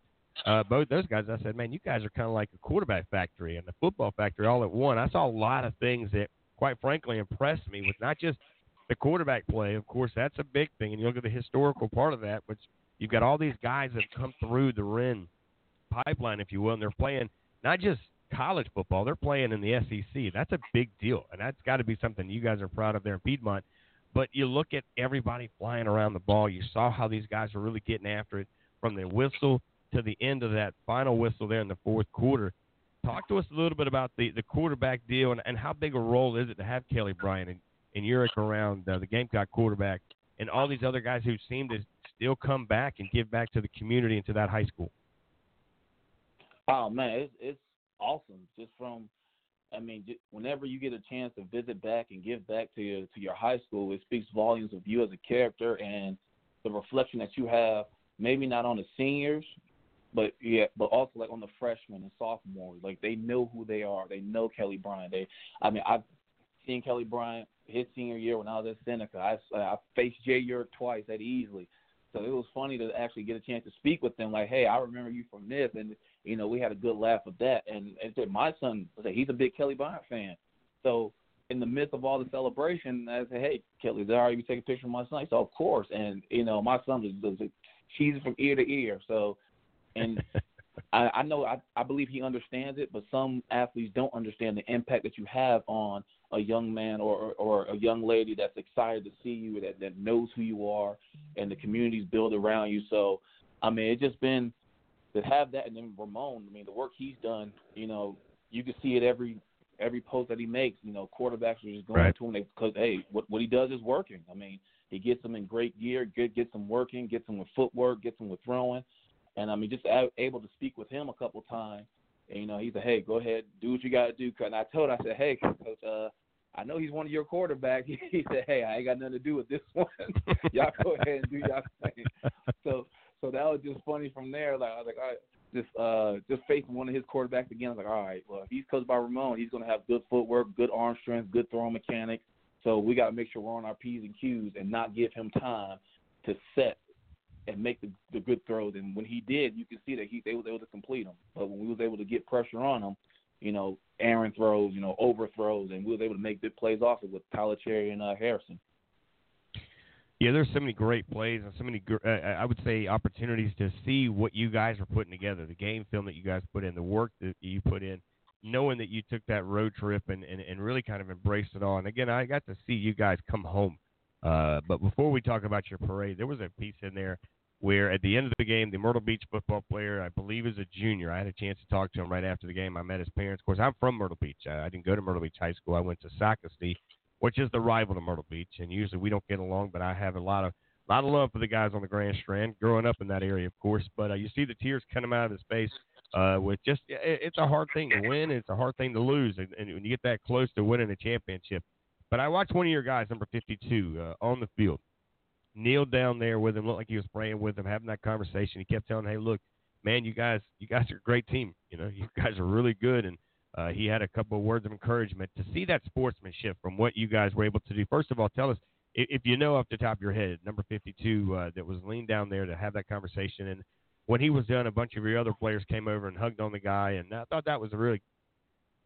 uh, both those guys. I said, man, you guys are kind of like a quarterback factory and a football factory all at one. I saw a lot of things that, quite frankly, impressed me with not just the quarterback play. Of course, that's a big thing, and you look at the historical part of that, which you've got all these guys that come through the Wren pipeline, if you will, and they're playing not just college football. They're playing in the SEC. That's a big deal, and that's got to be something you guys are proud of there in Piedmont. But you look at everybody flying around the ball. You saw how these guys were really getting after it from the whistle to the end of that final whistle there in the fourth quarter. Talk to us a little bit about the, the quarterback deal and, and how big a role is it to have Kelly Bryant and, and Urich around uh, the Gamecock quarterback and all these other guys who seem to still come back and give back to the community and to that high school. Oh man, it's, it's awesome. Just from, I mean, just, whenever you get a chance to visit back and give back to your to your high school, it speaks volumes of you as a character and the reflection that you have. Maybe not on the seniors, but yeah, but also like on the freshmen and sophomores. Like they know who they are. They know Kelly Bryant. They, I mean, I've seen Kelly Bryant his senior year when I was at Seneca. I I faced Jay Urich twice at Easley. So it was funny to actually get a chance to speak with them. Like, hey, I remember you from this, and you know, we had a good laugh with that. And and my son, he's a big Kelly Bryant fan. So in the midst of all the celebration, I said, hey, Kelly, all right? You take a picture of my son? So of course. And you know, my son was, was cheesy from ear to ear. So, and I, I know I, I believe he understands it, but some athletes don't understand the impact that you have on a young man or or a young lady that's excited to see you, that that knows who you are, and the communities built around you. So, I mean, it's just been to have that, and then Ramon. I mean, the work he's done. You know, you can see it every every post that he makes. You know, quarterbacks are just going right. to him because hey, what what he does is working. I mean, he gets them in great gear, get gets them working, gets them with footwork, gets them with throwing, and I mean, just able to speak with him a couple times. And, you know, he said, "Hey, go ahead, do what you got to do." And I told, him, I said, "Hey, coach, uh, I know he's one of your quarterbacks." He said, "Hey, I ain't got nothing to do with this one. y'all go ahead and do y'all thing." So so that was just funny from there. Like I was like, all right, just uh just facing one of his quarterbacks again. I was like, all right, well if he's coached by Ramon, he's gonna have good footwork, good arm strength, good throwing mechanics. So we gotta make sure we're on our P's and Q's and not give him time to set and make the, the good throws. And when he did, you could see that he they was able to complete them. But when we was able to get pressure on him, you know, Aaron throws, you know, overthrows, and we was able to make good plays off it with Tyler Cherry and uh, Harrison. Yeah, there's so many great plays and so many, uh, I would say, opportunities to see what you guys are putting together. The game film that you guys put in, the work that you put in, knowing that you took that road trip and, and, and really kind of embraced it all. And again, I got to see you guys come home. Uh, but before we talk about your parade, there was a piece in there where at the end of the game, the Myrtle Beach football player, I believe is a junior. I had a chance to talk to him right after the game. I met his parents. Of course, I'm from Myrtle Beach. I, didn't go to Myrtle Beach High School. I went to Socastee which is the rival to Myrtle Beach. And usually we don't get along, but I have a lot of a lot of love for the guys on the Grand Strand, growing up in that area, of course. But uh, you see the tears coming out of his face uh, with just it, it's a hard thing to win, it's a hard thing to lose, and, and when you get that close to winning a championship. But I watched one of your guys, number 52, uh, on the field, kneel down there with him, looked like he was praying with him, having that conversation. He kept telling, "Hey, look, man, you guys, you guys are a great team. You know, you guys are really good." And uh, he had a couple of words of encouragement to see that sportsmanship from what you guys were able to do. First of all, tell us if you know off the top of your head, number 52 uh, that was leaned down there to have that conversation. And when he was done, a bunch of your other players came over and hugged on the guy. And I thought that was a really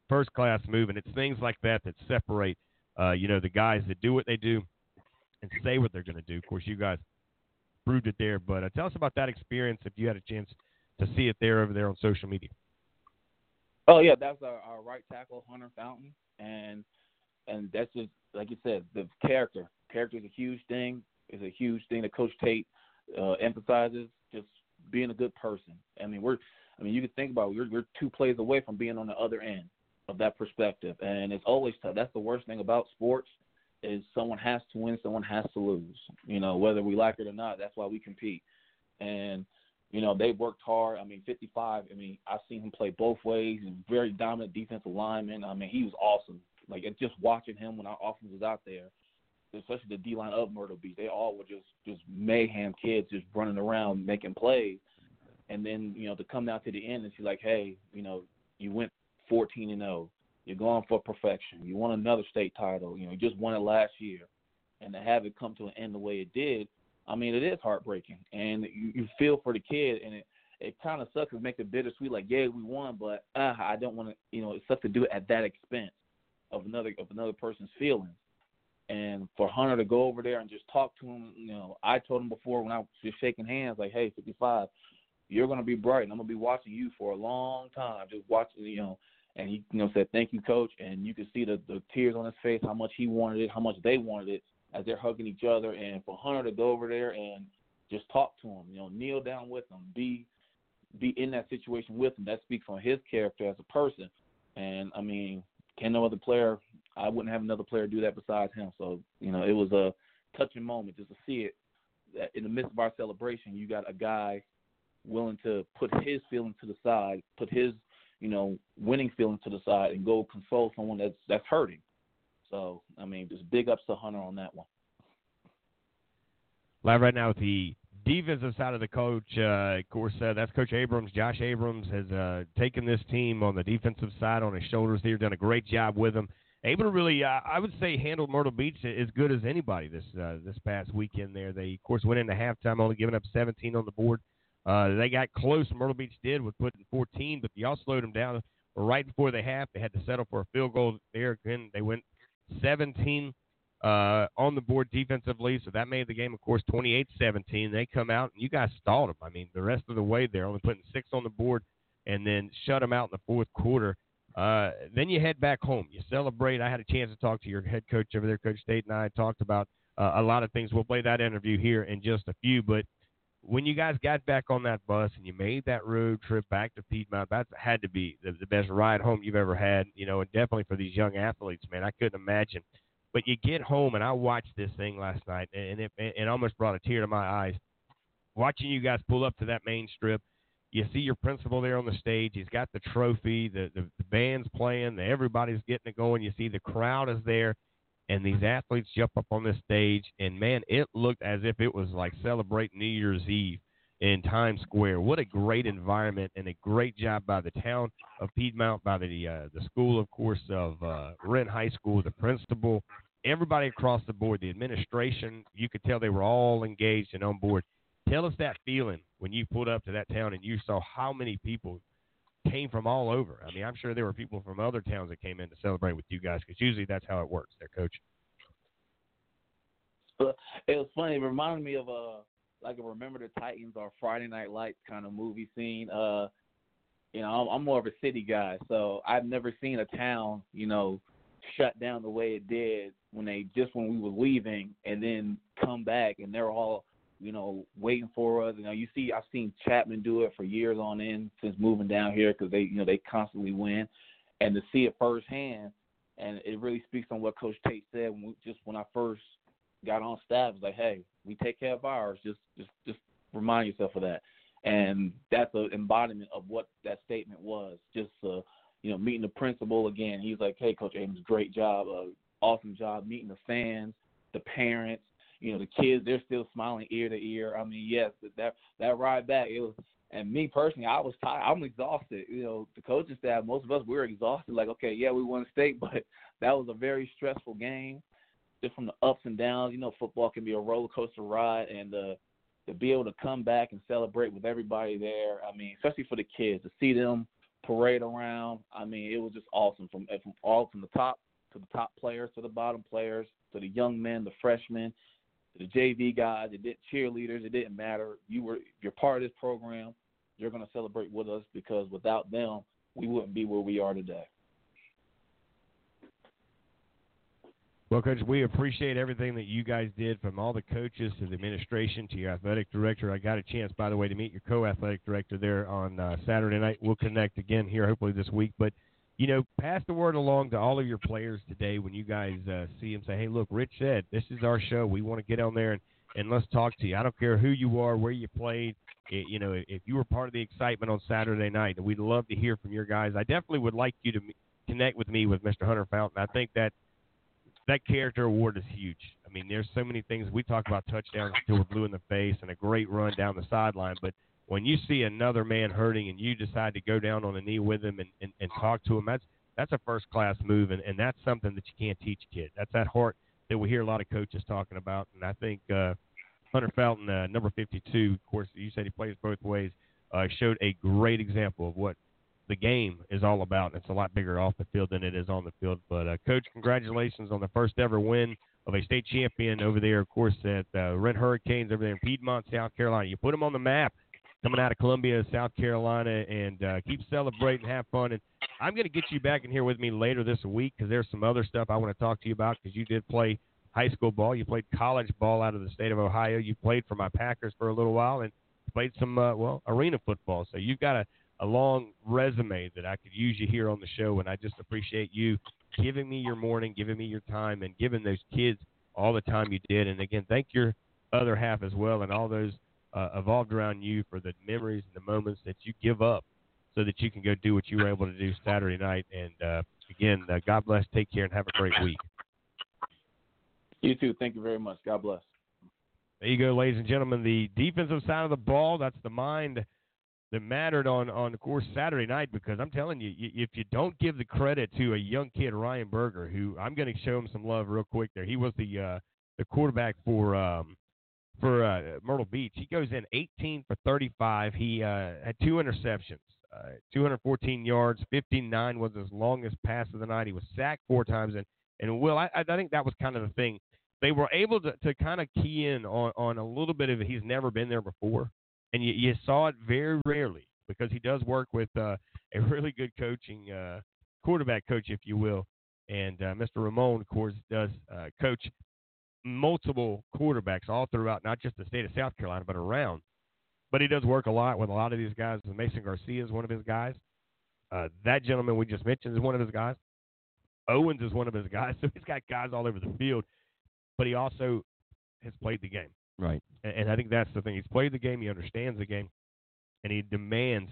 first class move. And it's things like that that separate, uh, you know, the guys that do what they do and say what they're going to do. Of course, you guys proved it there. But uh, tell us about that experience if you had a chance to see it there over there on social media. Oh yeah, that's our, our right tackle Hunter Fountain, and and that's just like you said, the character. Character is a huge thing. Is a huge thing that Coach Tate uh, emphasizes. Just being a good person. I mean, we're. I mean, you can think about it, we're, we're two plays away from being on the other end of that perspective, and it's always tough. That's the worst thing about sports is someone has to win, someone has to lose. You know, whether we like it or not, that's why we compete. And you know, they worked hard. I mean, 55. I mean, I've seen him play both ways. He's very dominant defensive lineman. I mean, he was awesome. Like just watching him when our offense was out there, especially the D line of Myrtle Beach, they all were just just mayhem kids, just running around making plays. And then you know to come down to the end and see like, hey, you know, you went 14 and 0. You're going for perfection. You won another state title. You know, you just won it last year, and to have it come to an end the way it did, I mean, it is heartbreaking, and you, you feel for the kid, and it it kind of sucks. It makes it bittersweet. Like, yeah, we won, but uh, I don't want to. You know, it sucks to do it at that expense of another of another person's feelings. And for Hunter to go over there and just talk to him, you know, I told him before when I was just shaking hands, like, hey, 55, you're gonna be bright, and I'm gonna be watching you for a long time, just watching, you know. And he, you know, said thank you, coach, and you could see the the tears on his face, how much he wanted it, how much they wanted it, as they're hugging each other, and for Hunter to go over there and just talk to him, you know, kneel down with him, be be in that situation with him. That speaks on his character as a person. And I mean, can no other player? I wouldn't have another player do that besides him. So you know, it was a touching moment just to see it. In the midst of our celebration, you got a guy willing to put his feelings to the side, put his you know winning feeling to the side, and go console someone that's that's hurting. So I mean, just big ups to Hunter on that one. Live right now with the defensive side of the coach. Uh, of course, uh, that's Coach Abrams. Josh Abrams has uh, taken this team on the defensive side on his shoulders here, done a great job with them. Able to really, uh, I would say, handle Myrtle Beach as good as anybody this uh, this past weekend. There, they of course went into halftime, only giving up 17 on the board. Uh, they got close. Myrtle Beach did with putting 14, but y'all slowed them down right before they half. They had to settle for a field goal there. Again, they went 17 uh, on the board defensively, so that made the game, of course, 28-17. They come out and you guys stalled them. I mean, the rest of the way they're only putting six on the board, and then shut them out in the fourth quarter. Uh, then you head back home. You celebrate. I had a chance to talk to your head coach over there, Coach Tate, and I talked about uh, a lot of things. We'll play that interview here in just a few, but when you guys got back on that bus and you made that road trip back to Piedmont, that had to be the, the best ride home you've ever had, you know, and definitely for these young athletes, man. I couldn't imagine but you get home, and I watched this thing last night, and it, it almost brought a tear to my eyes. Watching you guys pull up to that main strip, you see your principal there on the stage. He's got the trophy, the, the, the band's playing, the, everybody's getting it going. You see the crowd is there, and these athletes jump up on this stage, and man, it looked as if it was like celebrating New Year's Eve in Times Square. What a great environment and a great job by the town of Piedmont, by the uh, the school, of course, of uh, Wren High School, the principal, everybody across the board, the administration, you could tell they were all engaged and on board. Tell us that feeling when you pulled up to that town and you saw how many people came from all over. I mean, I'm sure there were people from other towns that came in to celebrate with you guys because usually that's how it works there, Coach. It was funny. It reminded me of a like a Remember the Titans or Friday Night Lights kind of movie scene. Uh, you know, I'm, I'm more of a city guy, so I've never seen a town, you know, shut down the way it did when they just when we were leaving and then come back and they're all you know waiting for us. You know, you see, I've seen Chapman do it for years on end since moving down here because they you know they constantly win, and to see it firsthand, and it really speaks on what Coach Tate said when we, just when I first got on staff. It's like, hey, we take care of ours. Just just just remind yourself of that, and that's an embodiment of what that statement was. Just uh, you know, meeting the principal again. He's like, hey, Coach Ames, great job, uh, awesome job meeting the fans, the parents, you know, the kids. They're still smiling ear to ear. I mean, yes, that that ride back, it was. And me personally, I was tired. I'm exhausted. You know, the coaching staff, most of us, we were exhausted. Like, okay, yeah, we won the state, but that was a very stressful game. Just from the ups and downs, you know, football can be a roller coaster ride, and uh, to be able to come back and celebrate with everybody there. I mean, especially for the kids to see them parade around. I mean, it was just awesome from from all from the top to the top players to the bottom players to the young men, the freshmen, the JV guys, it did cheerleaders, it didn't matter. You were you're part of this program, you're going to celebrate with us because without them, we wouldn't be where we are today. Well, Coach, we appreciate everything that you guys did from all the coaches to the administration to your athletic director. I got a chance, by the way, to meet your co athletic director there on uh, Saturday night. We'll connect again here, hopefully, this week. But, you know, pass the word along to all of your players today when you guys uh, see them. Say, hey, look, Rich said, this is our show. We want to get on there and, and let's talk to you. I don't care who you are, where you played. It, you know, if you were part of the excitement on Saturday night, we'd love to hear from your guys. I definitely would like you to connect with me with Mr. Hunter Fountain. I think that that character award is huge. I mean, there's so many things we talk about touchdowns until we're blue in the face and a great run down the sideline, but when you see another man hurting and you decide to go down on a knee with him and, and, and talk to him, that's that's a first class move, and, and that's something that you can't teach kid. That's that heart that we hear a lot of coaches talking about, and I think uh, Hunter Fountain, uh, number 52, of course, you said he plays both ways, uh, showed a great example of what the game is all about. It's a lot bigger off the field than it is on the field. But uh, coach, congratulations on the first ever win of a state champion over there, of course, at uh, Wren Hurricanes over there in Piedmont, South Carolina. You put them on the map coming out of Columbia, South Carolina, and uh, keep celebrating, have fun. And I'm going to get you back in here with me later this week because there's some other stuff I want to talk to you about because you did play high school ball, you played college ball out of the state of Ohio, you played for my Packers for a little while, and played some uh, well arena football. So you've got a a long resume that I could use you here on the show, and I just appreciate you giving me your morning, giving me your time, and giving those kids all the time you did. And again, thank your other half as well, and all those uh, evolved around you for the memories and the moments that you give up, so that you can go do what you were able to do Saturday night. And uh, again, uh, God bless, take care, and have a great week. You too. Thank you very much. God bless. There you go, ladies and gentlemen. The defensive side of the ball, that's the mind that mattered on on of course Saturday night because I'm telling you, if you don't give the credit to a young kid Ryan Berger, who I'm going to show him some love real quick. There, he was the uh, the quarterback for um, for uh, Myrtle Beach. He goes in 18 for 35. He uh, had two interceptions, uh, 214 yards, 59 was his longest pass of the night. He was sacked four times, and and Will, I, I think that was kind of the thing. They were able to, to kind of key in on, on a little bit of. He's never been there before and you, you saw it very rarely because he does work with uh, a really good coaching uh, quarterback coach, if you will. And uh, Mr. Ramon, of course, does uh, coach multiple quarterbacks all throughout, not just the state of South Carolina, but around. But he does work a lot with a lot of these guys. Mason Garcia is one of his guys. Uh, that gentleman we just mentioned is one of his guys. Owens is one of his guys. So he's got guys all over the field. But he also has played the game. Right. And, and I think that's the thing. He's played the game. He understands the game, and he demands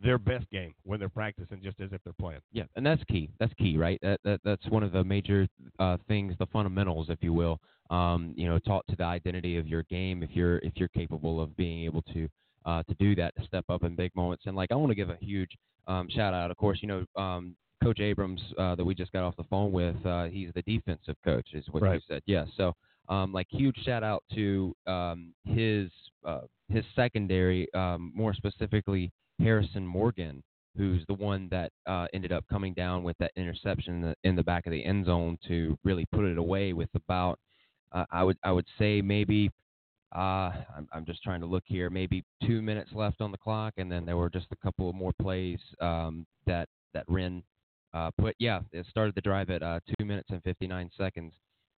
their best game when they're practicing, just as if they're playing. Yeah, and that's key. That's key, right? That, that that's one of the major uh, things, the fundamentals, if you will. Um, you know, taught to the identity of your game. If you're if you're capable of being able to uh, to do that, to step up in big moments. And like, I want to give a huge um, shout out. Of course, you know, um, Coach Abrams uh, that we just got off the phone with. Uh, he's the defensive coach, is what right. you said. Yes. Yeah, so um, like huge shout out to um, his uh, his secondary, um, more specifically Harrison Morgan, who's the one that uh, ended up coming down with that interception in the, in the, back of the end zone to really put it away with about uh, I would I would say maybe uh, I'm, I'm just trying to look here maybe two minutes left on the clock, and then there were just a couple of more plays um, that that Wren uh, put. Yeah, it started the drive at uh, two minutes and 59 seconds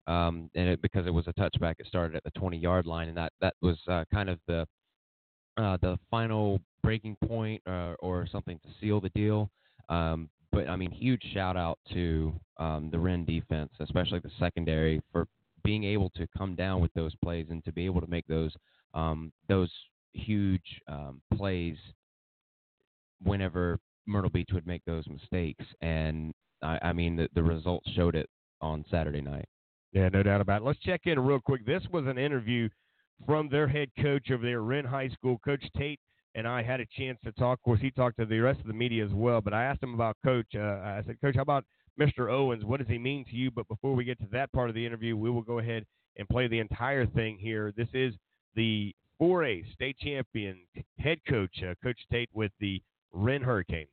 um, and it, because it was a touchback, it started at the 20 yard line, and that that was uh, kind of the uh, the final breaking point uh, or something to seal the deal. Um, but I mean, huge shout out to um, the Wren defense, especially the secondary, for being able to come down with those plays and to be able to make those um, those huge um, plays whenever Myrtle Beach would make those mistakes. And I, I mean, the, the results showed it on Saturday night. Yeah, no doubt about it. Let's check in real quick. This was an interview from their head coach over there, Wren High School. Coach Tate and I had a chance to talk. Of course, he talked to the rest of the media as well. But I asked him about Coach. Uh, I said, Coach, how about Mr. Owens, what does he mean to you? But before we get to that part of the interview, we will go ahead and play the entire thing here. This is the 4A state champion head coach, uh, Coach Tate, with the Wren Hurricanes.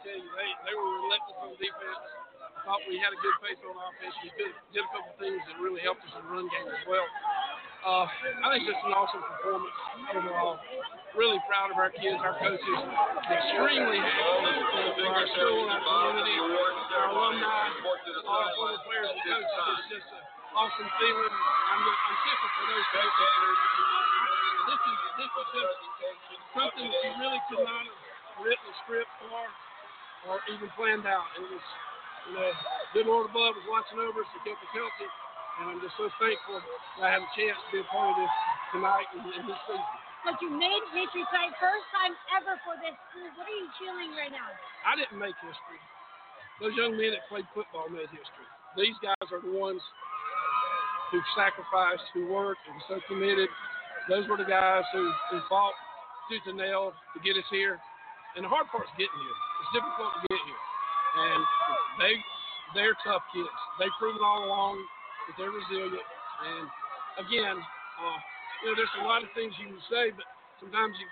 They, they were relentless on defense we had a good pace on offense. We did, did a couple things that really helped us in the run game as well. Uh, I think just an awesome performance overall. Really proud of our kids, our coaches. Extremely happy for our school, our community, our alumni, all our former players and coaches. It's just an awesome feeling. I'm, I'm tickled for those coaches. This is this is just something that you really could not have written a script for or even planned out. It was, you uh, know, good Lord above was watching over us and kept us healthy. And I'm just so thankful that I have a chance to be a part of this tonight and, and this season. But you made history tonight, first time ever for this school. What are you feeling right now? I didn't make history. Those young men that played football made history. These guys are the ones who sacrificed, who worked, and were so committed. Those were the guys who, who fought tooth and nail to get us here. And the hard part's getting here. It's difficult to get here. And they they're tough kids. They've proven all along that they're resilient. And again, uh, you know, there's a lot of things you can say, but sometimes you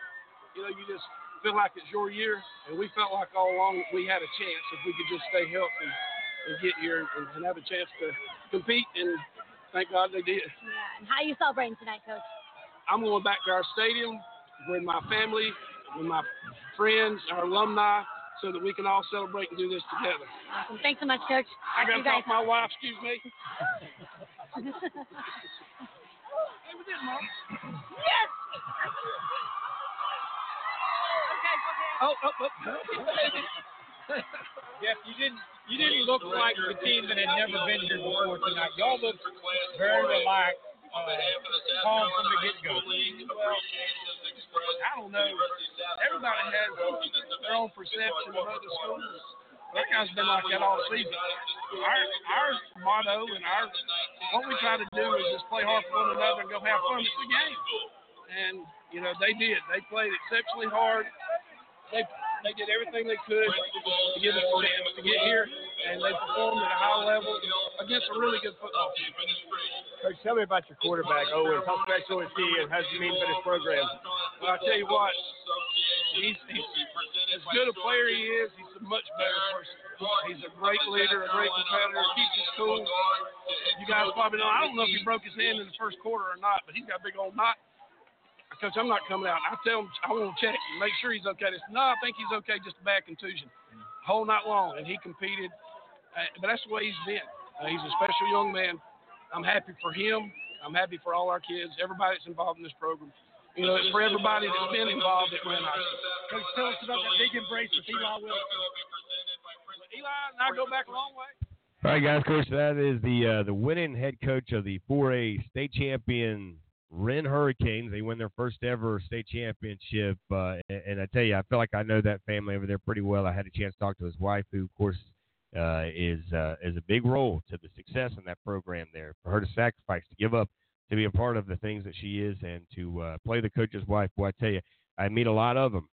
you know, you just feel like it's your year. And we felt like all along we had a chance if we could just stay healthy and get here and, and have a chance to compete. And thank God they did. Yeah. And how are you celebrating tonight, Coach? I'm going back to our stadium with my family, with my friends, our alumni, so that we can all celebrate and do this together. Awesome. Thanks so much, Coach. I got to to you guys. talk to my wife, excuse me. Hey, we did, Mom. yes. Oh, oh, oh. Jeff, you didn't you didn't look like the team that had never been here before tonight. Y'all looked very relaxed, uh, calm from the get I don't know. Everybody has their own perception of other schools. That guy's been like that all season. Our our motto and our what we try to do is just play hard for one another and go have fun. It's the game. And you know they did. They played exceptionally hard. They they did everything they could to give us to get here, and they performed at a high level against a really good football team. Coach, tell me about your quarterback, Owens. How special is he, and how does he mean for this program? Well, I tell you what, he's, he's as good a player he is. He's a much better person. He's a great leader, a great competitor. Keeps his cool. You guys probably know. I don't know if he broke his hand in the first quarter or not, but he's got a big old knot. Coach, I'm not coming out. I tell him I want to check and make sure he's okay. Said, no, I think he's okay, just a bad contusion. Whole night long, and he competed. Uh, but that's the way he's been. Uh, he's a special young man. I'm happy for him. I'm happy for all our kids, everybody that's involved in this program. You know, for everybody that's been involved at Wren High School. Coach, tell us about that big embrace with Eli Wilson. Eli and I go back a long way. All right, guys, coach. That is the uh, the winning head coach of the 4A state champion Wren Hurricanes. They win their first ever state championship, uh, and, and I tell you, I feel like I know that family over there pretty well. I had a chance to talk to his wife, who, of course, uh, is uh, is a big role to the success in that program there. For her to sacrifice, to give up, to be a part of the things that she is, and to uh, play the coach's wife. Boy, I tell you, I meet a lot of them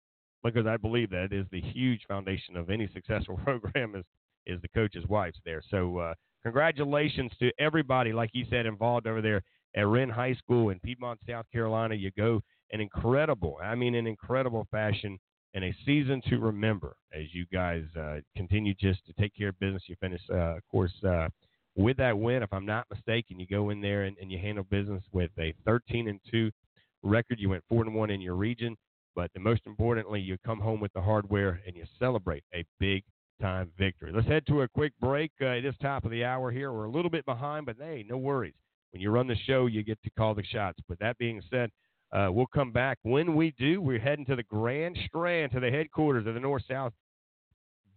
because I believe that is the huge foundation of any successful program is is the coach's wives there. So uh, congratulations to everybody, like you said, involved over there at Wren High School in Piedmont, South Carolina. You go an incredible, I mean, an incredible fashion and a season to remember as you guys uh, continue just to take care of business. You finish, uh, of course, uh, with that win, if I'm not mistaken, you go in there and, and you handle business with a 13 and 2 record. You went 4 and 1 in your region, but the most importantly, you come home with the hardware and you celebrate a big time victory. Let's head to a quick break. Uh, top of the hour here. We're a little bit behind, but hey, no worries. When you run the show, you get to call the shots. But that being said, uh, we'll come back. When we do, we're heading to the Grand Strand, to the headquarters of the North South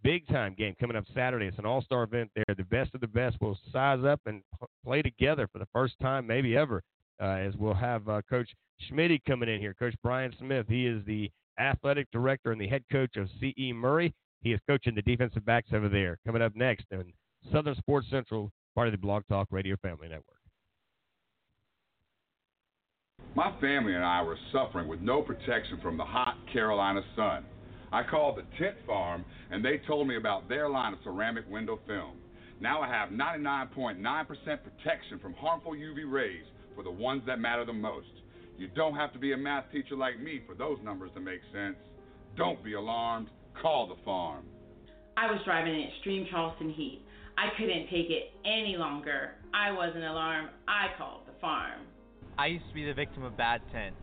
big time game coming up Saturday. It's an all star event there. The best of the best will size up and play together for the first time, maybe ever, uh, as we'll have uh, Coach Schmidt coming in here. Coach Brian Smith, he is the athletic director and the head coach of C.E. Murray. He is coaching the defensive backs over there. Coming up next on Southern Sports Central, part of the Blog Talk Radio Family Network. My family and I were suffering with no protection from the hot Carolina sun. I called the Tent Farm and they told me about their line of ceramic window film. Now I have 99.9% protection from harmful UV rays for the ones that matter the most. You don't have to be a math teacher like me for those numbers to make sense. Don't be alarmed. Call the farm. I was driving in extreme Charleston heat. I couldn't take it any longer. I wasn't alarmed. I called the farm. I used to be the victim of bad tent.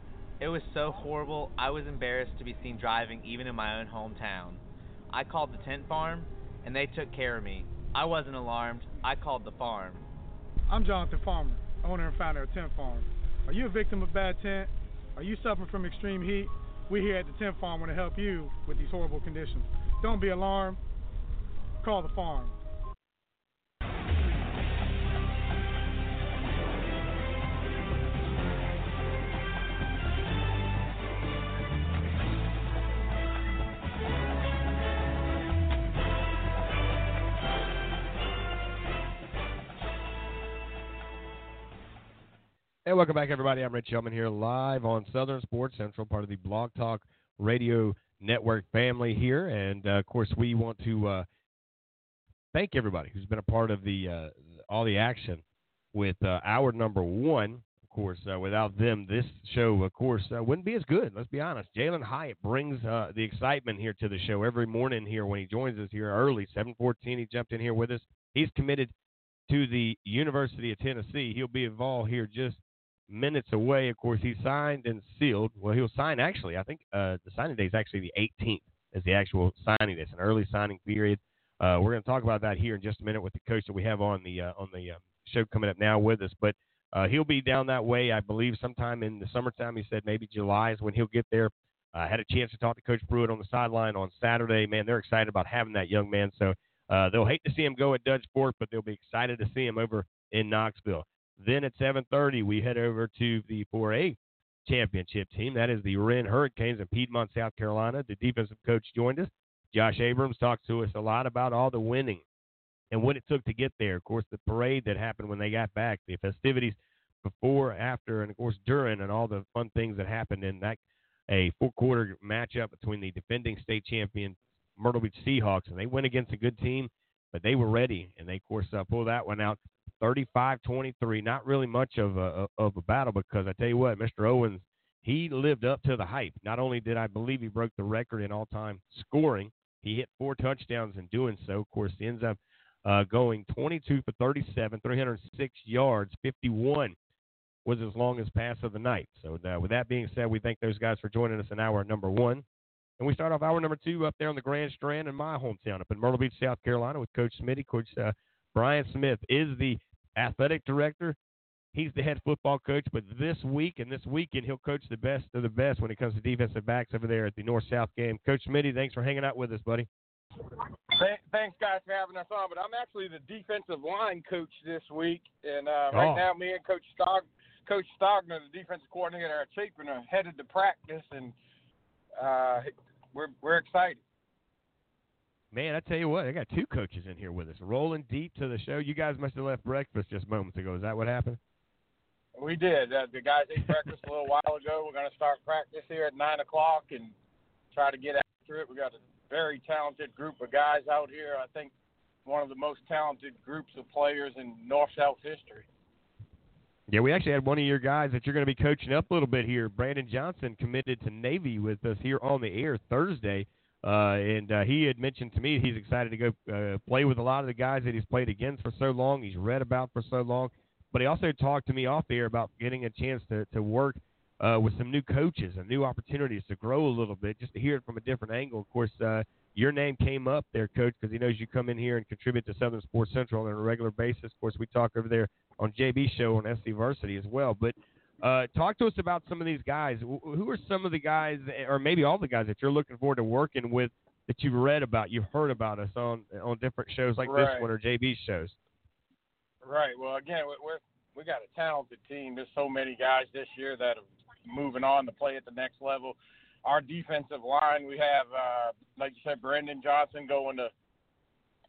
It was so horrible, I was embarrassed to be seen driving even in my own hometown. I called the tent farm, and they took care of me. I wasn't alarmed. I called the farm. I'm Jonathan Farmer, owner and founder of Tent Farm. Are you a victim of bad tent? Are you suffering from extreme heat? We here at the Tent Farm want to help you with these horrible conditions. Don't be alarmed. Call the farm. And welcome back, everybody. I'm Richie Altman here live on Southern Sports Central, part of the Blog Talk Radio Network family here. And, uh, of course, we want to uh, thank everybody who's been a part of the uh, all the action with uh, hour number one. Of course, uh, without them, this show, of course, uh, wouldn't be as good. Let's be honest. Jalin Hyatt brings the excitement here to the show every morning here when he joins us here early, 7:14. He jumped in here with us. He's committed to the University of Tennessee. He'll be involved here just minutes away. Of course, he signed and sealed. Well, he'll sign actually. I think uh, the signing day is actually the 18th, is the actual signing day. It's an early signing period. Uh, we're going to talk about that here in just a minute with the coach that we have on the uh, on the um, show coming up now with us. But uh, he'll be down that way, I believe, sometime in the summertime. He said maybe July is when he'll get there. I had a chance to talk to Coach Pruitt on the sideline on Saturday. Man, they're excited about having that young man. So uh, they'll hate to see him go at Dutch Fork, but they'll be excited to see him over in Knoxville. Then at 7:30, we head over to the 4A championship team. That is the Wren Hurricanes in Piedmont, South Carolina. The defensive coach joined us. Josh Abrams talked to us a lot about all the winning and what it took to get there. Of course, the parade that happened when they got back, the festivities before, after, and of course during, and all the fun things that happened in that a four-quarter matchup between the defending state champion Myrtle Beach Seahawks, and they went against a good team, but they were ready, and they of course uh, pulled that one out. 35-23. Not really much of a of a battle because I tell you what, Mr. Owens, he lived up to the hype. Not only did I believe he broke the record in all-time scoring, he hit four touchdowns in doing so. Of course, he ends up uh, going 22 for 37, 306 yards, 51 was his longest pass of the night. So, uh, with that being said, we thank those guys for joining us in hour number one. And we start off hour number two up there on the Grand Strand in my hometown, up in Myrtle Beach, South Carolina, with Coach Smitty. Coach uh, Brian Smith is the athletic director. He's the head football coach, but this week and this weekend he'll coach the best of the best when it comes to defensive backs over there at the North South game. Coach Smitty, thanks for hanging out with us, buddy. Thanks, guys, for having us on. But I'm actually the defensive line coach this week, and uh, right Oh. now, me and Coach Stog, Coach Stogner, the defensive coordinator at Chapin, are headed to practice, and uh, we're we're excited. Man, I tell you what, I got two coaches in here with us, rolling deep to the show. You guys must have left breakfast just moments ago. Is that what happened? We did. Uh, the guys ate breakfast a little while ago. We're going to start practice here at nine o'clock and try to get after it. We got a very talented group of guys out here. I think one of the most talented groups of players in North South history. Yeah, we actually had one of your guys that you're going to be coaching up a little bit here. Brandon Johnson committed to Navy with us here on the air Thursday. Uh, and uh, he had mentioned to me he's excited to go uh, play with a lot of the guys that he's played against for so long, he's read about for so long. But he also talked to me off the air about getting a chance to, to work uh, with some new coaches and new opportunities to grow a little bit, just to hear it from a different angle. Of course, uh, your name came up there, Coach, because he knows you come in here and contribute to Southern Sports Central on a regular basis. Of course, we talk over there on JB Show on SC Varsity as well. But uh, talk to us about some of these guys. Who are some of the guys, or maybe all the guys that you're looking forward to working with that you've read about, you've heard about us on on different shows like this one or JB shows? Right. Well, again, we- we're we got a talented team. There's so many guys this year that are moving on to play at the next level. Our defensive line, we have, uh, like you said, Brendan Johnson going to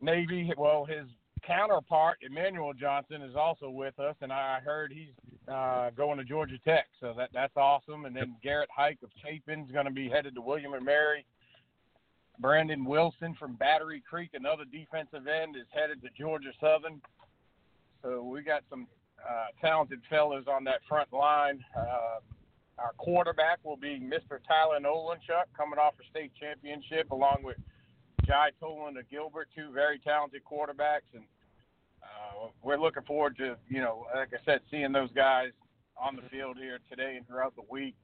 Navy. Well, his counterpart, Emmanuel Johnson, is also with us, and I heard he's uh, going to Georgia Tech, so that that's awesome. And then Garrett Hike of Chapin's going to be headed to William and Mary. Brandon Wilson from Battery Creek, another defensive end, is headed to Georgia Southern. So we got some uh, talented fellas on that front line. Uh, our quarterback will be Mr. Tyler Olenchuk, coming off a state championship, along with Jai Toland of Gilbert, two very talented quarterbacks. And uh, we're looking forward to, you know, like I said, seeing those guys on the field here today and throughout the week.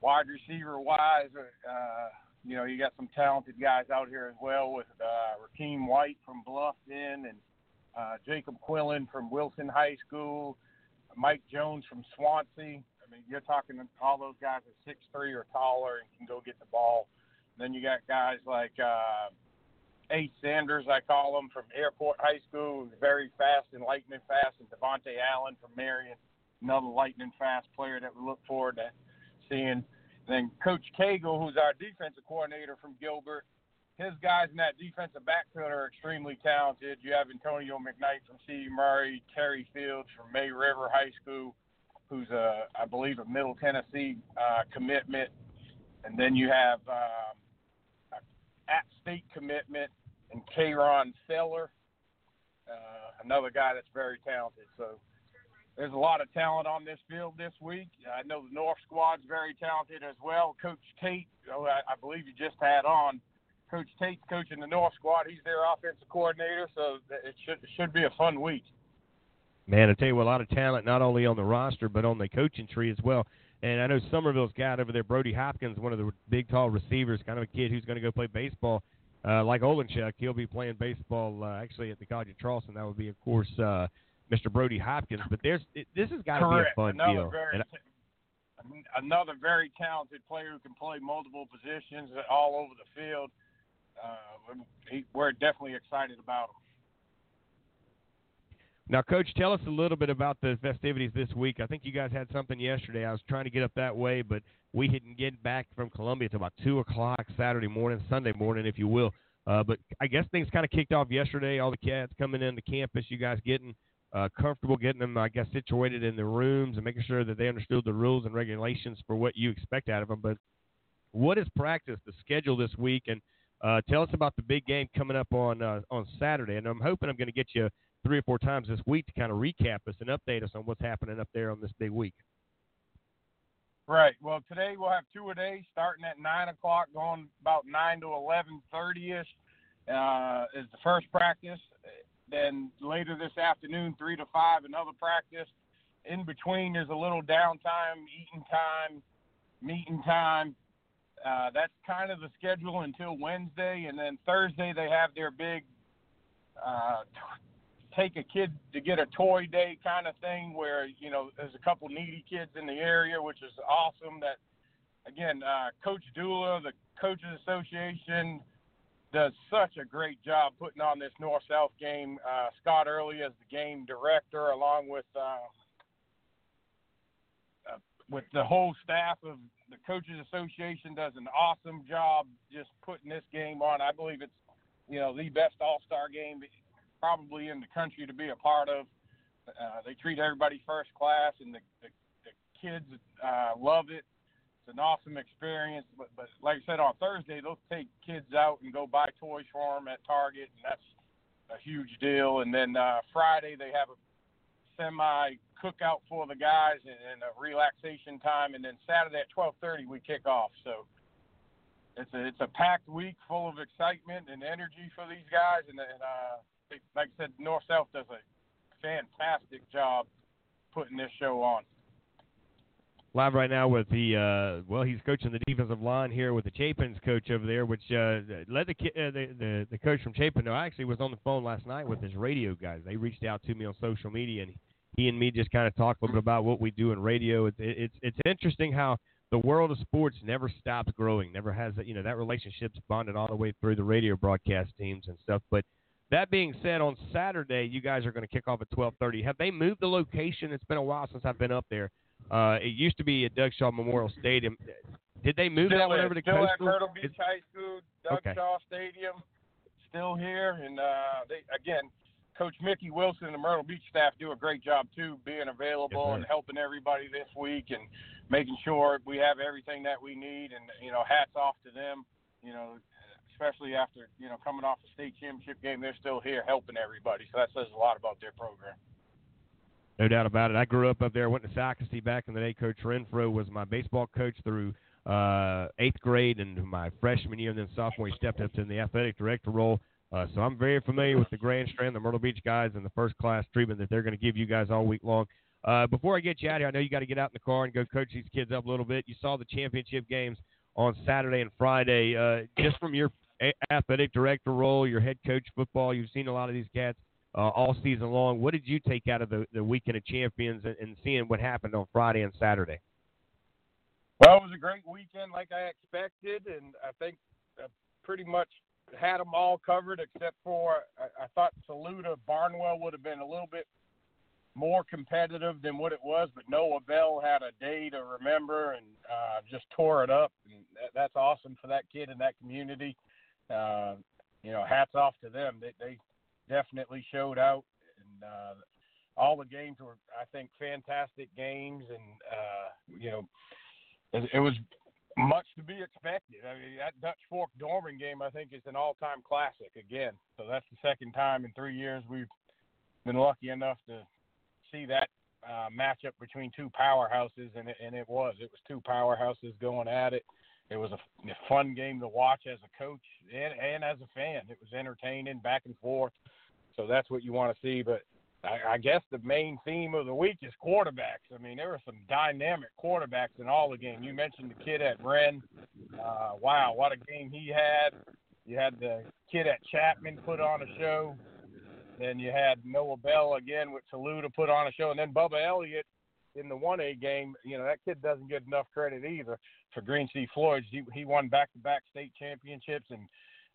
Wide receiver wise, uh, you know, you got some talented guys out here as well with uh, Rakeem White from Bluffton and uh, Jacob Quillen from Wilson High School, Mike Jones from Swansea. I mean, you're talking all those guys are six three or taller and can go get the ball. then you got guys like uh, Ace Sanders, I call him, from Airport High School, very fast and lightning fast, and Devontae Allen from Marion, another lightning fast player that we look forward to seeing. then Coach Cagle, who's our defensive coordinator from Gilbert, his guys in that defensive backfield are extremely talented. You have Antonio McKnight from C. Murray, Terry Fields from May River High School, who's a, I believe, a Middle Tennessee uh, commitment, and then you have um, at state commitment and Kayron Feller, uh, another guy that's very talented. So there's a lot of talent on this field this week. I know the North squad's very talented as well. Coach Tate, oh, I, I believe you just had on. Coach Tate's coaching the North squad. He's their offensive coordinator, so it should it should be a fun week. Man, I tell you a lot of talent not only on the roster but on the coaching tree as well. And I know Summerville's got over there, Brody Hopkins, one of the big, tall receivers, kind of a kid who's going to go play baseball. Uh, like Olenchuk, he'll be playing baseball uh, actually at the College of Charleston. That would be, of course, uh, Mr. Brody Hopkins. But there's it, this has got to be a fun another deal. Very, And another very talented player who can play multiple positions all over the field. Uh, he, we're definitely excited about him. Now, Coach, tell us a little bit about the festivities this week. I think you guys had something yesterday. I was trying to get up that way, but we didn't get back from Columbia until about 2 o'clock Saturday morning, Sunday morning, if you will. Uh, but I guess things kind of kicked off yesterday. All the cats coming into campus, you guys getting uh, comfortable, getting them, I guess, situated in the rooms and making sure that they understood the rules and regulations for what you expect out of them. But what is practice, the schedule this week, and uh, tell us about the big game coming up on uh, on Saturday. And I'm hoping I'm going to get you three or four times this week to kind of recap us and update us on what's happening up there on this big week. Right. Well, today we'll have two a day, starting at nine o'clock, going about nine to eleven thirty ish. Uh, is the first practice. Then later this afternoon, three to five, another practice. In between, there's a little downtime, eating time, meeting time. Uh, that's kind of the schedule until Wednesday, and then Thursday they have their big uh, take a kid to get a toy day kind of thing where you know there's a couple needy kids in the area which is awesome that again uh, coach Dula the coaches association does such a great job putting on this north south game. Uh, Scott Early as the game director along with uh, uh, with the whole staff of the coaches association does an awesome job just putting this game on. I believe it's you know the best all-star game probably in the country to be a part of. Uh, they treat everybody first class, and the, the, the kids uh, love it. It's an awesome experience. But, but like I said, on Thursday, they'll take kids out and go buy toys for them at Target, and that's a huge deal. And then uh, Friday, they have a semi cookout for the guys and, and a relaxation time. And then Saturday at 12:30, we kick off. So it's a it's a packed week full of excitement and energy for these guys, and, and uh, like I said, North South does a fantastic job putting this show on. Live right now with the uh, well, he's coaching the defensive line here with the Chapin's coach over there, which uh, led the, uh, the the the coach from Chapin. No, I actually was on the phone last night with his radio guys. They reached out to me on social media, and he and me just kind of talked a little bit about what we do in radio. It's it's it's interesting how the world of sports never stops growing, never has you know that relationship's bonded all the way through the radio broadcast teams and stuff. But that being said, on Saturday you guys are going to kick off at 12:30. Have they moved the location? It's been a while since I've been up there. Uh, it used to be at Doug Shaw Memorial Stadium. Did they move still that whenever the still at? Myrtle Beach It's- High School, Doug Okay. Shaw Stadium, still here, and uh, they again, Coach Mickey Wilson and the Myrtle Beach staff do a great job too, being available sir. and helping everybody this week and making sure we have everything that we need. And you know, hats off to them. You know, especially after you know coming off the state championship game, they're still here helping everybody. So that says a lot about their program. No doubt about it. I grew up up there. I went to Socastee back in the day. Coach Renfro was my baseball coach through uh, eighth grade and my freshman year, and then sophomore he stepped up to the athletic director role. Uh, so I'm very familiar with the Grand Strand, the Myrtle Beach guys, and the first class treatment that they're going to give you guys all week long. Uh, before I get you out here, I know you got to get out in the car and go coach these kids up a little bit. You saw the championship games on Saturday and Friday. Uh, just from your a- athletic director role, your head coach football, you've seen a lot of these cats uh, all season long. What did you take out of the, the weekend of champions and, and seeing what happened on Friday and Saturday? Well, it was a great weekend, like I expected, and I think I pretty much had them all covered, except for I, I thought Saluda Barnwell would have been a little bit more competitive than what it was, but Noah Bell had a day to remember and uh, just tore it up, and that, that's awesome for that kid in that community. Uh, you know, hats off to them. They, they definitely showed out, and uh, all the games were, I think, fantastic games, and uh, you know, it, it was much to be expected. I mean, that Dutch Fork Dorman game, I think, is an all-time classic again. So that's the second time in three years we've been lucky enough to see that uh, matchup between two powerhouses, and it, and it was. It was two powerhouses going at it. It was a, fun game to watch as a coach and, and as a fan. It was entertaining, back and forth. So that's what you want to see. But I, I guess the main theme of the week is quarterbacks. I mean, there were some dynamic quarterbacks in all the game. You mentioned the kid at Wren. Uh, wow, what a game he had. You had the kid at Chapman put on a show. Then you had Noah Bell again with Saluda put on a show, and then Bubba Elliott in the one A game. You know that kid doesn't get enough credit either for Green Sea Floyd. He he won back to back state championships, and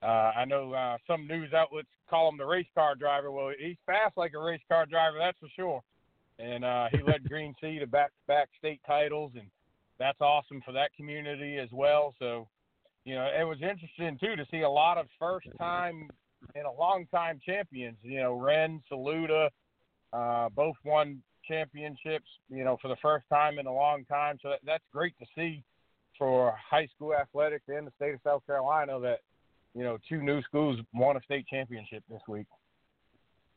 uh, I know uh, some news outlets call him the race car driver. Well, he's fast like a race car driver, that's for sure. And uh, he led Green Sea to back to back state titles, and that's awesome for that community as well. So, you know, it was interesting too to see a lot of first time and a long time champions. You know, Wren, Saluda, uh, both won championships. You know, for the first time in a long time. So that, that's great to see for high school athletics in the state of South Carolina that you know two new schools won a state championship this week.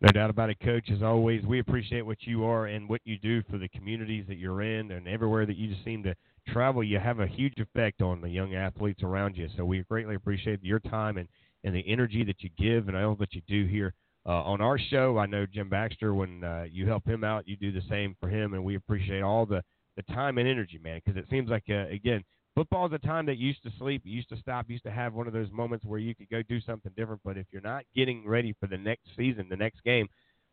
No doubt about it, Coach. As always, we appreciate what you are and what you do for the communities that you're in and everywhere that you just seem to travel. You have a huge effect on the young athletes around you. So we greatly appreciate your time and, and the energy that you give and all that you do here uh, on our show. I know Jim Baxter, when uh, you help him out, you do the same for him, and we appreciate all the, the time and energy, man, because it seems like, uh, again, football is a time that you used to sleep, you used to stop, you used to have one of those moments where you could go do something different. But if you're not getting ready for the next season, the next game,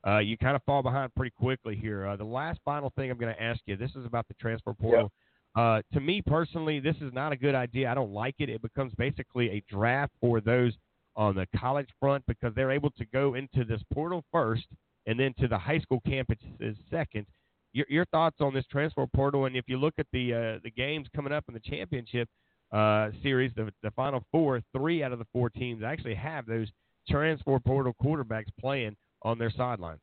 uh, you kind of fall behind pretty quickly here. Uh, the last final thing I'm going to ask you this is about the transfer portal. Uh, to me personally, this is not a good idea. I don't like it. It becomes basically a draft for those on the college front because they're able to go into this portal first and then to the high school campuses second your, your thoughts on this transfer portal, and if you look at the uh, the games coming up in the championship uh, series, the the final four, three out of the four teams actually have those transfer portal quarterbacks playing on their sidelines.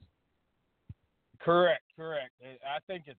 Correct, correct. I think it's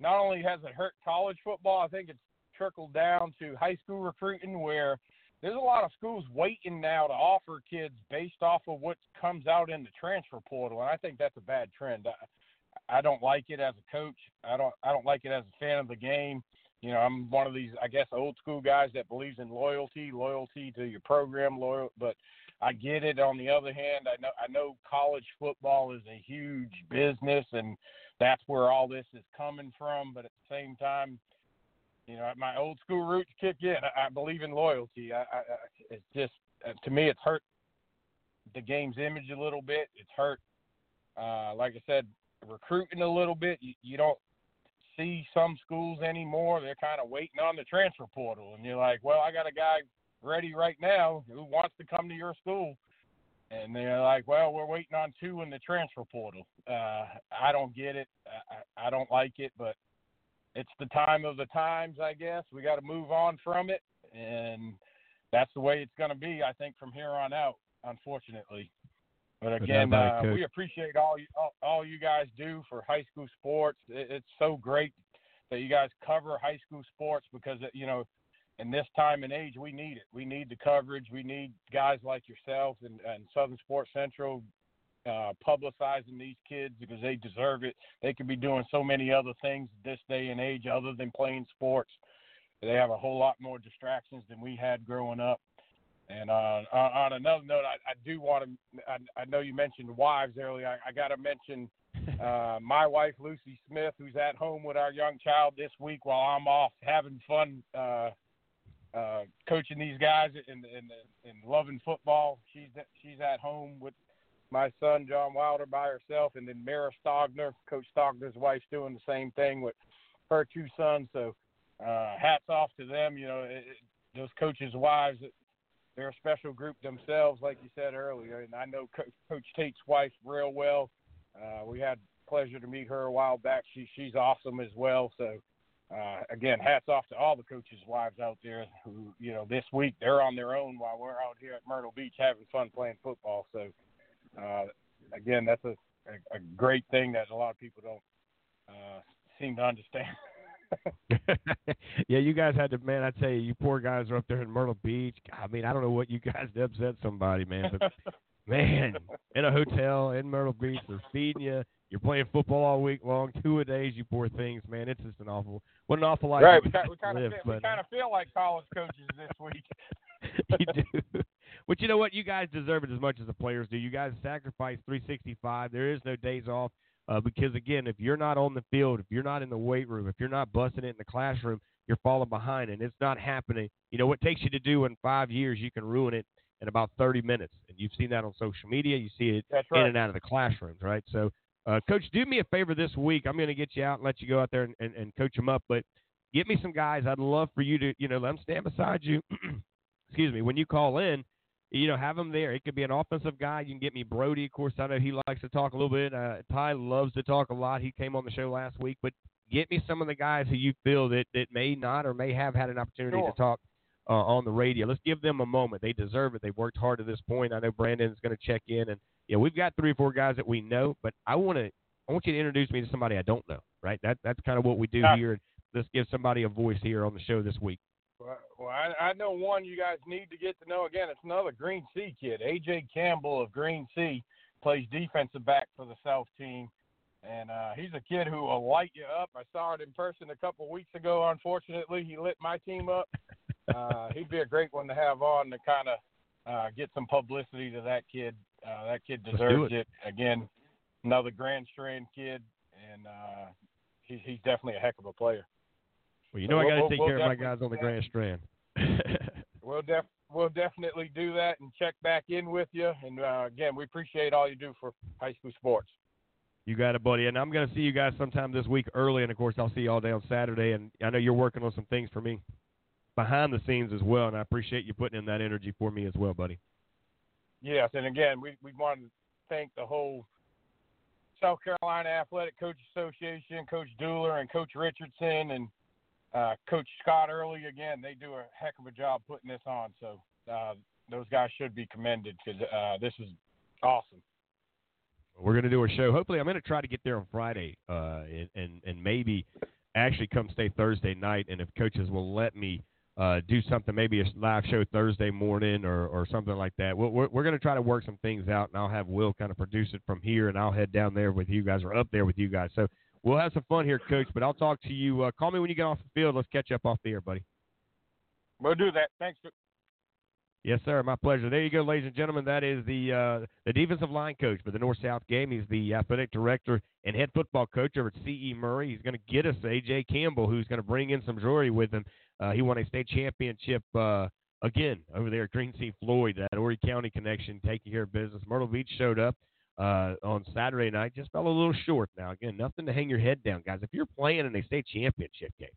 not only has it hurt college football, I think it's trickled down to high school recruiting where there's a lot of schools waiting now to offer kids based off of what comes out in the transfer portal, and I think that's a bad trend. I I don't like it as a coach. I don't I don't like it as a fan of the game. You know, I'm one of these I guess old school guys that believes in loyalty, loyalty to your program, loyal but I get it on the other hand. I know I know college football is a huge business and that's where all this is coming from, but at the same time, you know, my old school roots kick in. I, I believe in loyalty. I, I, it's just uh, to me, it's hurt the game's image a little bit. It's hurt, uh, like I said, recruiting a little bit. You, you don't see some schools anymore. They're kind of waiting on the transfer portal, and you're like, well, I got a guy ready right now who wants to come to your school. And they're like, well, we're waiting on two in the transfer portal. Uh, I don't get it. I, I don't like it, but it's the time of the times, I guess. We got to move on from it, and that's the way it's going to be, I think, from here on out. Unfortunately. But again, uh, we appreciate all you all, all, you guys do for high school sports. It, it's so great that you guys cover high school sports because you know, in this time and age, we need it. We need the coverage. We need guys like yourself and, and Southern Sports Central uh, publicizing these kids because they deserve it. They could be doing so many other things this day and age other than playing sports. They have a whole lot more distractions than we had growing up. And uh, on, on another note, I, I do want to. I, I know you mentioned wives earlier. I, I got to mention uh, my wife Lucy Smith, who's at home with our young child this week while I'm off having fun uh, uh, coaching these guys and, and, and loving football. She's she's at home with my son John Wilder by herself, and then Mara Stogner, Coach Stogner's wife's doing the same thing with her two sons. So uh, hats off to them. You know, it, it, those coaches' wives. They're a special group themselves, like you said earlier. And I know Co- Coach Tate's wife real well. Uh, we had pleasure to meet her a while back. She she's awesome as well. So uh, again, hats off to all the coaches' wives out there who, you know, this week they're on their own while we're out here at Myrtle Beach having fun playing football. So, uh, again, that's a, a, a great thing that a lot of people don't uh, seem to understand. yeah, you guys had to, man. I tell you, you poor guys are up there in Myrtle Beach. I mean, I don't know what you guys did upset somebody, man, but man, in a hotel in Myrtle Beach, they're feeding you. You're playing football all week long, two a days. You poor things, man. It's just an awful, what an awful life. Right, we, kind, we kind live, of but, we kind of feel like college coaches this week. you do. But you know what? You guys deserve it as much as the players do. You guys sacrifice 365. There is no days off uh, because again, if you're not on the field, if you're not in the weight room, if you're not busting it in the classroom, you're falling behind, and it's not happening. You know what takes you to do in five years, you can ruin it in about 30 minutes, and you've seen that on social media. You see it That's in right. and out of the classrooms, right? So, uh, coach, do me a favor this week. I'm going to get you out and let you go out there and, and, and coach them up, but get me some guys. I'd love for you to, you know, let them stand beside you. Excuse me. When you call in, you know, have them there. It could be an offensive guy. You can get me Brody. Of course, I know he likes to talk a little bit. Uh, Ty loves to talk a lot. He came on the show last week, but get me some of the guys who you feel that, that may not or may have had an opportunity Sure. to talk uh, on the radio. Let's give them a moment. They deserve it. They've worked hard to this point. I know Brandon's going to check in, and yeah, we've got three or four guys that we know, but I want to I want you to introduce me to somebody I don't know. Right? That that's kind of what we do Yeah. here. Let's give somebody a voice here on the show this week. Well, well I, I know one you guys need to get to know. Again, it's another Green Sea kid. AJ Campbell of Green Sea plays defensive back for the South team, and uh, he's a kid who will light you up. I saw it in person a couple weeks ago. Unfortunately, he lit my team up. Uh, he'd be a great one to have on to kind of uh, get some publicity to that kid. Uh, that kid deserves it. it. Again, another Grand Strand kid, and uh, he's he's definitely a heck of a player. Well, you know I We'll- got to we'll- take we'll care of my guys on the Grand Strand. We'll def we'll definitely do that and check back in with you. And uh, again, we appreciate all you do for high school sports. You got it, buddy. And I'm going to see you guys sometime this week early, and of course I'll see you all day on Saturday. And I know you're working on some things for me behind the scenes as well, and I appreciate you putting in that energy for me as well, buddy. Yes, and again, we we want to thank the whole South Carolina Athletic Coach Association, Coach Dooler, and Coach Richardson, and uh, Coach Scott Early. Again, they do a heck of a job putting this on. So uh, those guys should be commended because uh, this is awesome. We're going to do a show. Hopefully, I'm going to try to get there on Friday, uh, and, and maybe actually come stay Thursday night. And if coaches will let me uh, do something, maybe a live show Thursday morning or, or something like that. We're, we're, we're going to try to work some things out, and I'll have Will kind of produce it from here, and I'll head down there with you guys or up there with you guys. So we'll have some fun here, Coach. But I'll talk to you. Uh, call me when you get off the field. Let's catch up off the air, buddy. We'll do that. Thanks. Yes, sir. My pleasure. There you go, ladies and gentlemen. That is the uh, the defensive line coach for the North South game. He's the athletic director and head football coach over at C.E. Murray. He's going to get us A.J. Campbell, who's going to bring in some jewelry with him. Uh, he won a state championship uh, again over there at Green Sea Floyd, that Horry County connection, taking care of business. Myrtle Beach showed up uh, on Saturday night, just fell a little short. Now, again, nothing to hang your head down, guys. If you're playing in a state championship game,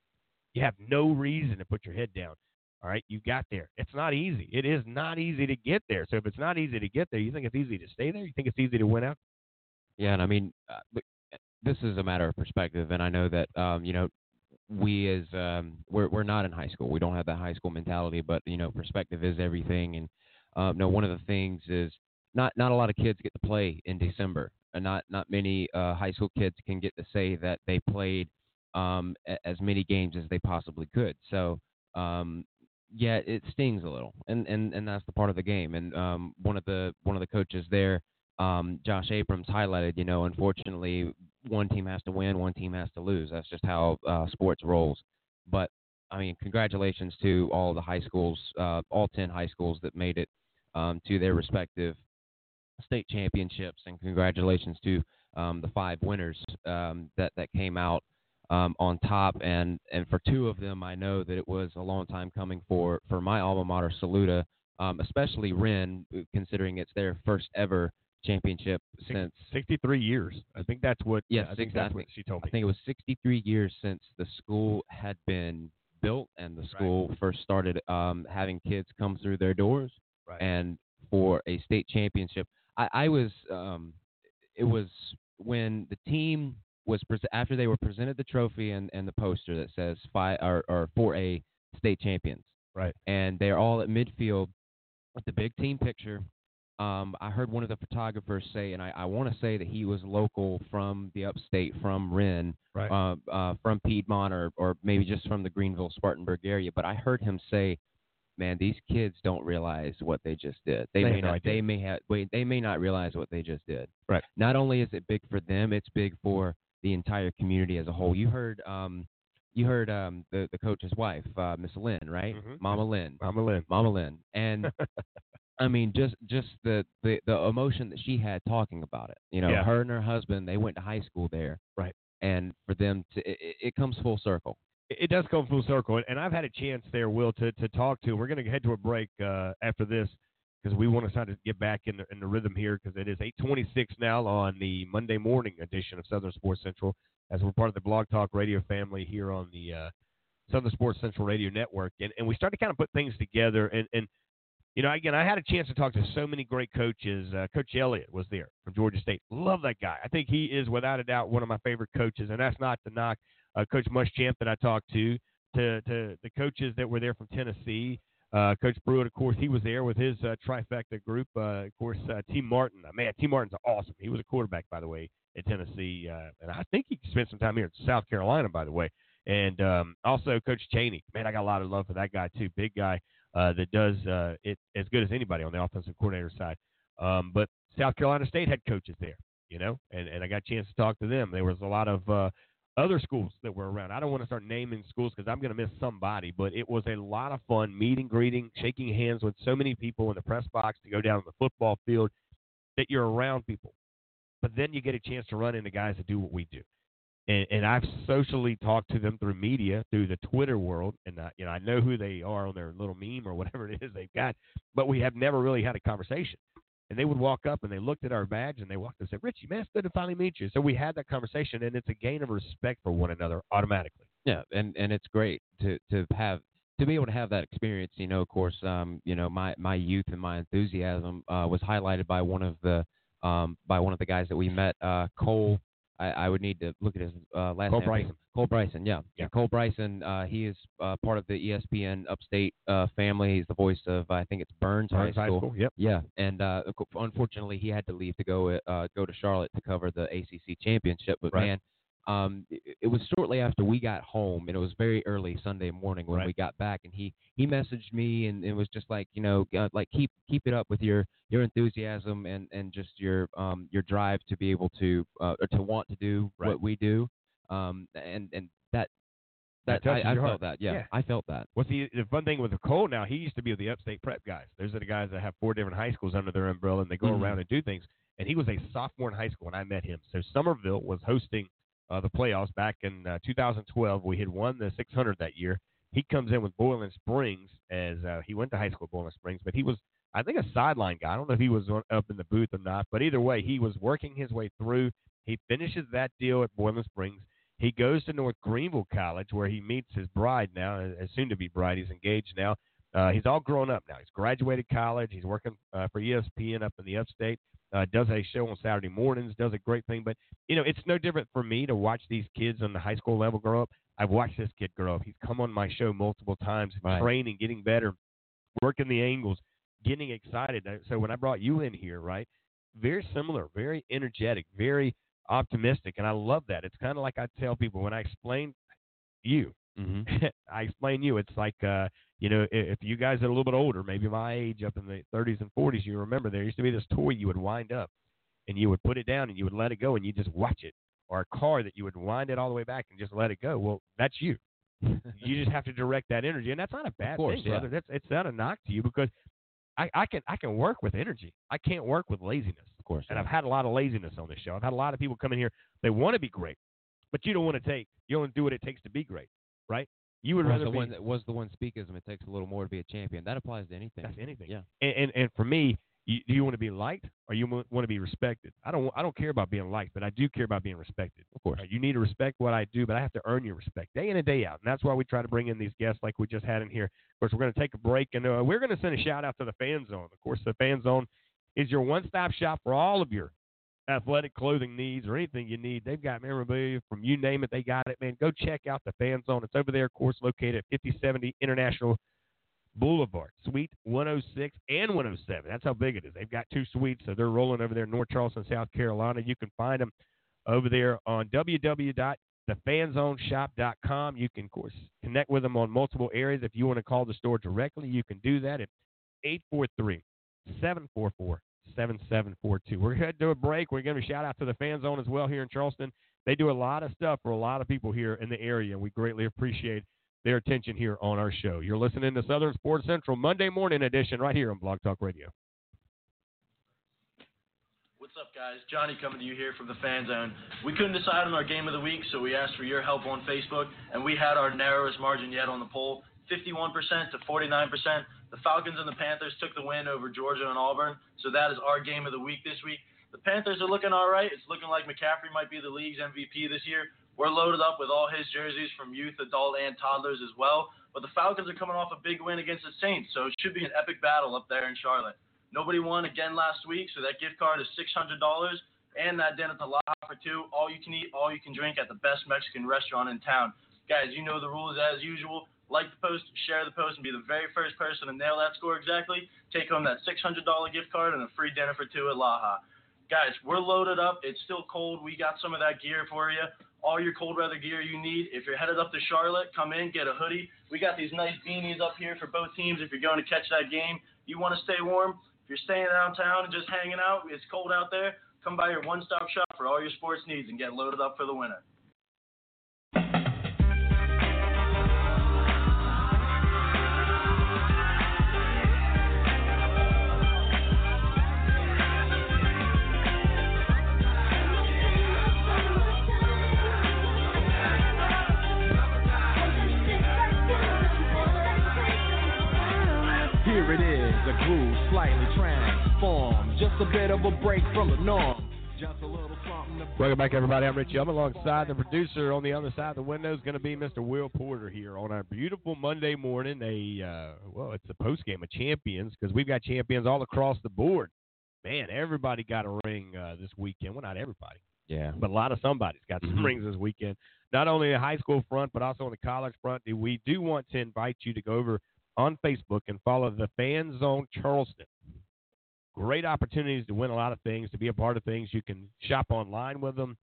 you have no reason to put your head down. All right, you got there. It's not easy. It is not easy to get there. So if it's not easy to get there, you think it's easy to stay there? You think it's easy to win out? Yeah, and I mean, uh, but this is a matter of perspective, and I know that um, you know we as um, we're we're not in high school. We don't have that high school mentality, but you know, perspective is everything. And um, no, one of the things is not not a lot of kids get to play in December, and not not many uh, high school kids can get to say that they played um, as many games as they possibly could. So um, yeah, it stings a little, and and and that's the part of the game. And um, one of the one of the coaches there, um, Josh Abrams, highlighted. You know, unfortunately, one team has to win, one team has to lose. That's just how uh, sports rolls. But I mean, congratulations to all the high schools, uh, all ten high schools that made it um, to their respective state championships, and congratulations to um, the five winners um, that that came out um, on top. And and for two of them, I know that it was a long time coming for for my alma mater, Saluda, um, especially Wren, considering it's their first ever championship since 63 years. I think that's what. Yes, I think exactly. That's what she told me. I think it was 63 years since the school had been built and the school first started um, having kids come through their doors. Right. And for a state championship, I, I was. Um, it was when the team was pres after they were presented the trophy and, and the poster that says five or, or 4A state champions. Right. And they're all at midfield with the big team picture. Um, I heard one of the photographers say, and I, I want to say that he was local from the upstate, from Wren, Right. uh, uh, from Piedmont, or, or maybe just from the Greenville Spartanburg area. But I heard him say, "Man, these kids don't realize what they just did. They, They may no not. They may have. Wait, they may not realize what they just did. Right. Not only is it big for them, it's big for the entire community as a whole. You heard, um, you heard um, the the coach's wife, uh, Miss Lynn, right? Mhm. Mama Lynn. Mama Lynn. Mama Lynn. And I mean, just just the, the the emotion that she had talking about it. You know, Yeah. her and her husband, they went to high school there. Right. And for them to, it- it comes full circle. It does come full circle, and- I've had a chance there, Will, to, to talk to. We're going to head to a break uh, after this because we want to try to get back in the, in the rhythm here because it is 8:26 now on the Monday morning edition of Southern Sports Central, as we're part of the Blog Talk Radio family here on the uh, Southern Sports Central Radio Network, and and we start to kind of put things together. And and you know, again, I had a chance to talk to so many great coaches. Uh, Coach Elliott was there from Georgia State. Love that guy. I think he is without a doubt one of my favorite coaches, and that's not to knock uh, Coach Muschamp that I talked to, to to the coaches that were there from Tennessee. Uh, Coach Pruitt, of course, he was there with his uh, trifecta group. Uh, of course, uh, Tee Martin. Uh, man, Tee Martin's awesome. He was a quarterback, by the way, at Tennessee, uh, and I think he spent some time here in South Carolina, by the way. And um, also Coach Chaney. Man, I got a lot of love for that guy too. Big guy uh, that does it as good as anybody on the offensive coordinator side. Um, but South Carolina State had coaches there, you know, and, and I got a chance to talk to them. There was a lot of other schools that were around. I don't want to start naming schools because I'm going to miss somebody, but it was a lot of fun meeting, greeting, shaking hands with so many people in the press box to go down to the football field that you're around people. But then you get a chance to run into guys that do what we do. And, and I've socially talked to them through media, through the Twitter world, and I, you know I know who they are on their little meme or whatever it is they've got, but we have never really had a conversation. And they would walk up and they looked at our badge and they walked and said, "Richie, man, it's good to finally meet you." So we had that conversation, and it's a gain of respect for one another automatically. Yeah, and and it's great to to have to be able to have that experience. You know, of course, um, you know, my my youth and my enthusiasm uh, was highlighted by one of the um by one of the guys that we met, uh, Cole. I, I would need to look at his uh, last Cole name. Bryson. Cole Bryson, yeah, Yeah. Cole Bryson. Uh, he is uh, part of the ESPN Upstate uh, family. He's the voice of I think it's Burns, Burns High School, yep. Yeah, and uh, unfortunately he had to leave to go uh, go to Charlotte to cover the ACC championship. But Right. man, um, it, it was shortly after we got home, and it was very early Sunday morning when Right. we got back, and he he messaged me, and it was just like you know, uh, like keep keep it up with your your enthusiasm and and just your um your drive to be able to uh, or to want to do Right. what we do, um, and and that That that, I, I felt that, yeah, Yeah. I felt that. What's the the fun thing with Cole now? He used to be with the Upstate Prep guys. Those are the guys that have four different high schools under their umbrella, and they go Mhm. around and do things. And he was a sophomore in high school when I met him. So Somerville was hosting uh, the playoffs back in uh, 2012. We had won the 600 that year. He comes in with Boiling Springs as uh, he went to high school at Boiling Springs, but he was I think a sideline guy. I don't know if he was on, up in the booth or not, but either way, he was working his way through. He finishes that deal at Boiling Springs. He goes to North Greenville College where he meets his bride now, as soon to be bride. He's engaged now. Uh, he's all grown up now. He's graduated college. He's working uh, for ESPN up in the upstate. Uh, does a show on Saturday mornings. Does a great thing. But you know, it's no different for me to watch these kids on the high school level grow up. I've watched this kid grow up. He's come on my show multiple times, Right. training, getting better, working the angles, getting excited. Uh, So when I brought you in here, right, very similar, very energetic, very optimistic, and I love that. It's kind of like I tell people when I explain you. Mm-hmm. I explain you. It's like uh, you know, if you guys are a little bit older, maybe my age, up in the 30s and 40s, you remember there used to be this toy you would wind up, and you would put it down and you would let it go, and you just watch it, or a car that you would wind it all the way back and just let it go. Well, that's you. you just have to direct that energy, and that's not a bad course, thing, yeah. brother. That's it's not a knock to you because I, I can I can work with energy. I can't work with laziness. Of course. And I've had a lot of laziness on this show. I've had a lot of people come in here. They want to be great, but you don't want to take. You don't do what it takes to be great, right? You would was rather the be. one that was the one speakism. It takes a little more to be a champion. That applies to anything. That's anything. Yeah. And, and and for me, you, do you want to be liked or you want to be respected? I don't I don't care about being liked, but I do care about being respected. Of course. Right? You need to respect what I do, but I have to earn your respect day in and day out. And that's why we try to bring in these guests like we just had in here. Of course, we're going to take a break and uh, we're going to send a shout out to the Fan Zone. Of course, the Fan Zone is your one stop shop for all of your athletic clothing needs or anything you need. They've got memorabilia from you name it, they got it, man. Go check out the Fan Zone. It's over there, of course, located at 5070 International Boulevard, Suite 106 and 107. That's how big it is. They've got two suites, so they're rolling over there in North Charleston, South Carolina. You can find them over there on www.thefanzoneshop.com. You can, of course, connect with them on multiple areas. If you want to call the store directly, you can do that at 843 744 7742. We're going to do a break. We're going to shout out to the Fan Zone as well here in Charleston. They do a lot of stuff for a lot of people here in the area, and we greatly appreciate their attention here on our show. You're listening to Southern Sports Central Monday morning edition right here on Blog Talk Radio. What's up, guys? Johnny coming to you here from the Fan Zone. We couldn't decide on our game of the week, so we asked for your help on Facebook, and we had our narrowest margin yet on the poll 51% to 49%. The Falcons and the Panthers took the win over Georgia and Auburn, so that is our game of the week this week. The Panthers are looking all right. It's looking like McCaffrey might be the league's MVP this year. We're loaded up with all his jerseys from youth, adult, and toddlers as well. But the Falcons are coming off a big win against the Saints, so it should be an epic battle up there in Charlotte. Nobody won again last week, so that gift card is $600 and that dinner at the La for two. All you can eat, all you can drink at the best Mexican restaurant in town. Guys, you know the rules as usual. Like the post, share the post, and be the very first person to nail that score exactly. Take home that $600 gift card and a free dinner for two at Laha. Guys, we're loaded up. It's still cold. We got some of that gear for you. All your cold weather gear you need. If you're headed up to Charlotte, come in, get a hoodie. We got these nice beanies up here for both teams if you're going to catch that game. You want to stay warm? If you're staying downtown and just hanging out, it's cold out there, come by your one stop shop for all your sports needs and get loaded up for the winter. Here it is, a groove slightly transformed. Just a bit of a break from the norm. Just a little something to Welcome back, everybody. I'm Richie. I'm alongside the producer on the other side of the window is going to be Mr. Will Porter here on our beautiful Monday morning. A uh, well, it's a post game of champions because we've got champions all across the board. Man, everybody got a ring uh, this weekend. Well, not everybody, Yeah. but a lot of somebody's got some Mhm. rings this weekend. Not only the high school front, but also on the college front. We do want to invite you to go over on Facebook and follow the Fan Zone Charleston. Great opportunities to win a lot of things, to be a part of things. You can shop online with them,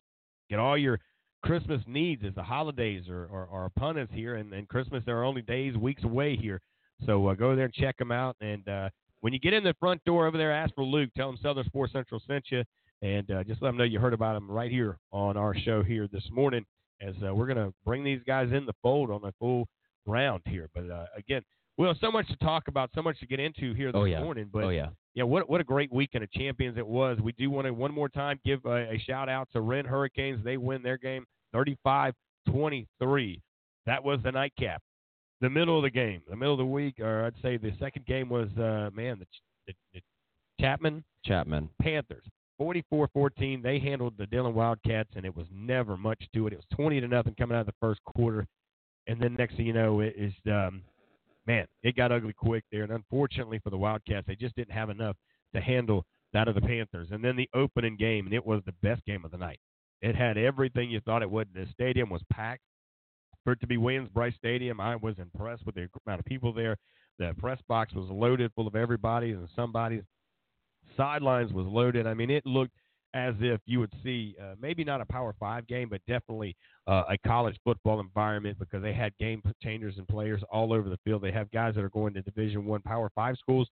get all your Christmas needs as the holidays are, are, are upon us here, and, and Christmas there are only days, weeks away here. So uh, go there and check them out. And uh, when you get in the front door over there, ask for Luke. Tell him Southern Sports Central sent you, and uh, just let him know you heard about him right here on our show here this morning. As uh, we're going to bring these guys in the fold on a full round here. But uh, again, well, so much to talk about, so much to get into here this Oh, yeah. morning. But Oh, yeah. yeah, what what a great weekend of champions it was. We do want to one more time give a, a shout out to Wren Hurricanes. They win their game 35-23. That was the nightcap. The middle of the game, the middle of the week, or I'd say the second game was uh, man the, the, the Chapman Chapman. Panthers. 44-14. They handled the Dillon Wildcats, and it was never much to it. It was 20 to nothing coming out of the first quarter, and then next thing you know, it is um, man, it got ugly quick there. And unfortunately for the Wildcats, they just didn't have enough to handle that of the Panthers. And then the opening game, and it was the best game of the night. It had everything you thought it would. The stadium was packed. For it to be Williams-Brice Stadium, I was impressed with the amount of people there. The press box was loaded full of everybody and somebody's sidelines was loaded. I mean, it looked as if you would see uh, maybe not a Power Five game, but definitely uh, a college football environment because they had game changers and players all over the field. They have guys that are going to Division One Power Five schools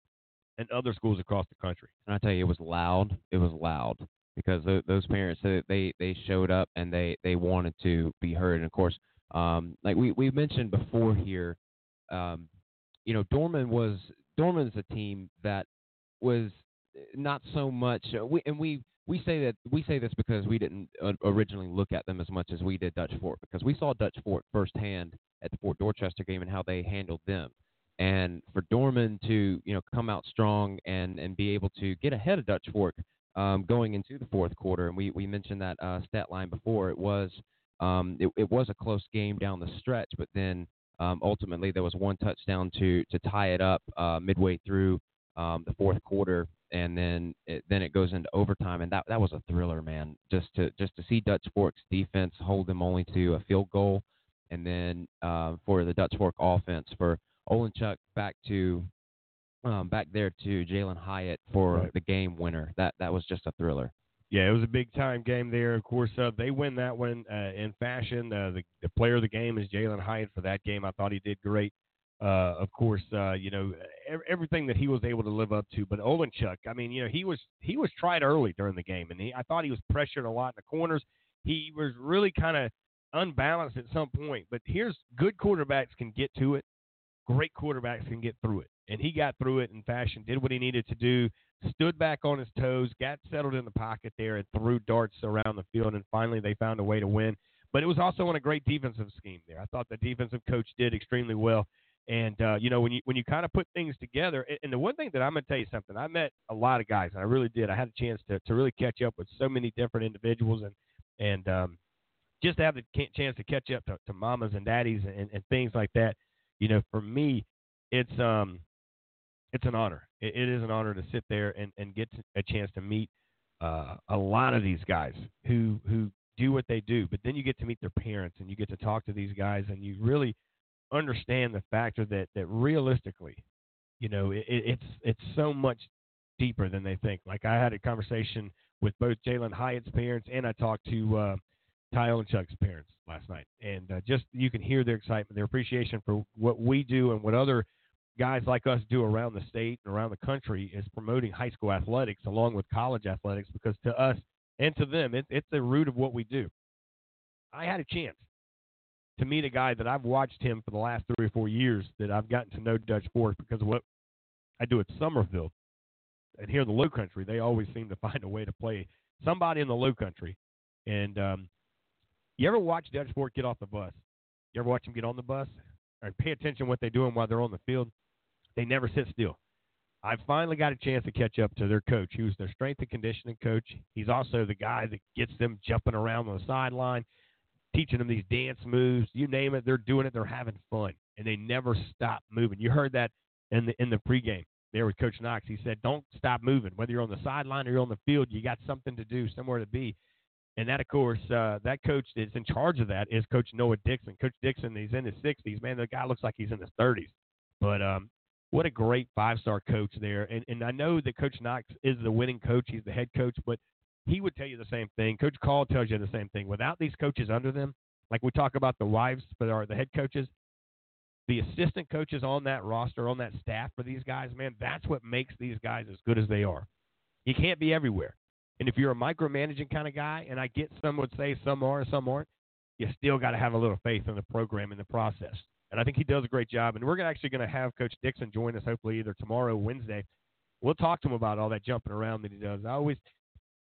and other schools across the country. And I tell you, it was loud. It was loud because tho- those parents they they showed up and they they wanted to be heard. And of course, Um, like we we mentioned before here, um, you know, Dorman was Dorman's a team that was not so much. Uh, we and we we say that we say this because we didn't uh, originally look at them as much as we did Dutch Fork because we saw Dutch Fork firsthand at the Fort Dorchester game and how they handled them. And for Dorman to you know come out strong and and be able to get ahead of Dutch Fork um, going into the fourth quarter, and we we mentioned that uh, stat line before. It was um, it, it was a close game down the stretch, but then um, ultimately there was one touchdown to to tie it up uh, midway through um, the fourth quarter, and then it, then it goes into overtime, and that that was a thriller, man. Just to just to see Dutch Fork's defense hold them only to a field goal, and then uh, for the Dutch Fork offense for Olenchuk back to um, back there to Jalin Hyatt for Right. the game winner. That that was just a thriller. Yeah, it was a big time game there. Of course, uh, they win that one uh, in fashion. Uh, the, the player of the game is Jalin Hyatt for that game. I thought he did great. Uh, of course, uh, you know everything that he was able to live up to. But Olenchuk, I mean, you know, he was he was tried early during the game, and he, I thought he was pressured a lot in the corners. He was really kind of unbalanced at some point. But here's good quarterbacks can get to it. Great quarterbacks can get through it, and he got through it in fashion. Did what he needed to do stood back on his toes, got settled in the pocket there, and threw darts around the field. And finally, they found a way to win. But it was also on a great defensive scheme there. I thought the defensive coach did extremely well. And uh, you know, when you when you kind of put things together, and- the one thing that I'm going to tell you something, I met a lot of guys, and I really did. I had a chance to to really catch up with so many different individuals, and and um, just to have the chance to catch up to, to mamas and daddies and, and things like that. You know, for me, it's um, it's an honor. It, it is an honor to sit there and, and get a chance to meet uh, a lot of these guys who who do what they do. But then you get to meet their parents and you get to talk to these guys and you really understand the factor that that realistically, you know, it, it- it's it's so much deeper than they think. Like I had a conversation with both Jalin Hyatt's parents and I talked to uh, Ty Olenchuk's parents last night, and uh, just you can hear their excitement, their appreciation for what we do and what other guys like us do around the state and around the country is promoting high school athletics along with college athletics because to us and to them, it, it's the root of what we do. I had a chance to meet a guy that I've watched him for the last three or four years that I've gotten to know Dutch Fork because of what I do at Summerville. And here in the Low Country, they always seem to find a way to play somebody in the Low Country. And um, you ever watch Dutch Fork get off the bus? You ever watch them get on the bus? and pay attention to what they're doing while they're on the field? They never sit still. I finally got a chance to catch up to their coach, who's their strength and conditioning coach. He's also the guy that gets them jumping around on the sideline, teaching them these dance moves. You name it, they're doing it. They're having fun, and they never stop moving. You heard that in the in the pregame there with Coach Knotts. He said, "Don't stop moving. Whether you're on the sideline or you're on the field, you got something to do, somewhere to be." And that, of course, uh, that coach that's in charge of that is Coach Noah Dixon. Coach Dixon, he's in his 60s. Man, the guy looks like he's in his 30s. But um, what a great five-star coach there. And and I know that Coach Knotts is the winning coach. He's the head coach, but he would tell you the same thing. Coach Call tells you the same thing. Without these coaches under them, like we talk about the wives but are the head coaches, the assistant coaches on that roster, on that staff for these guys, man, that's what makes these guys as good as they are. You can't be everywhere. And if you're a micromanaging kind of guy, and I get some would say some are, some aren't, you still got to have a little faith in the program and the process. And I think he does a great job. And we're actually going to have Coach Dixon join us hopefully either tomorrow or Wednesday. We'll talk to him about all that jumping around that he does. I always,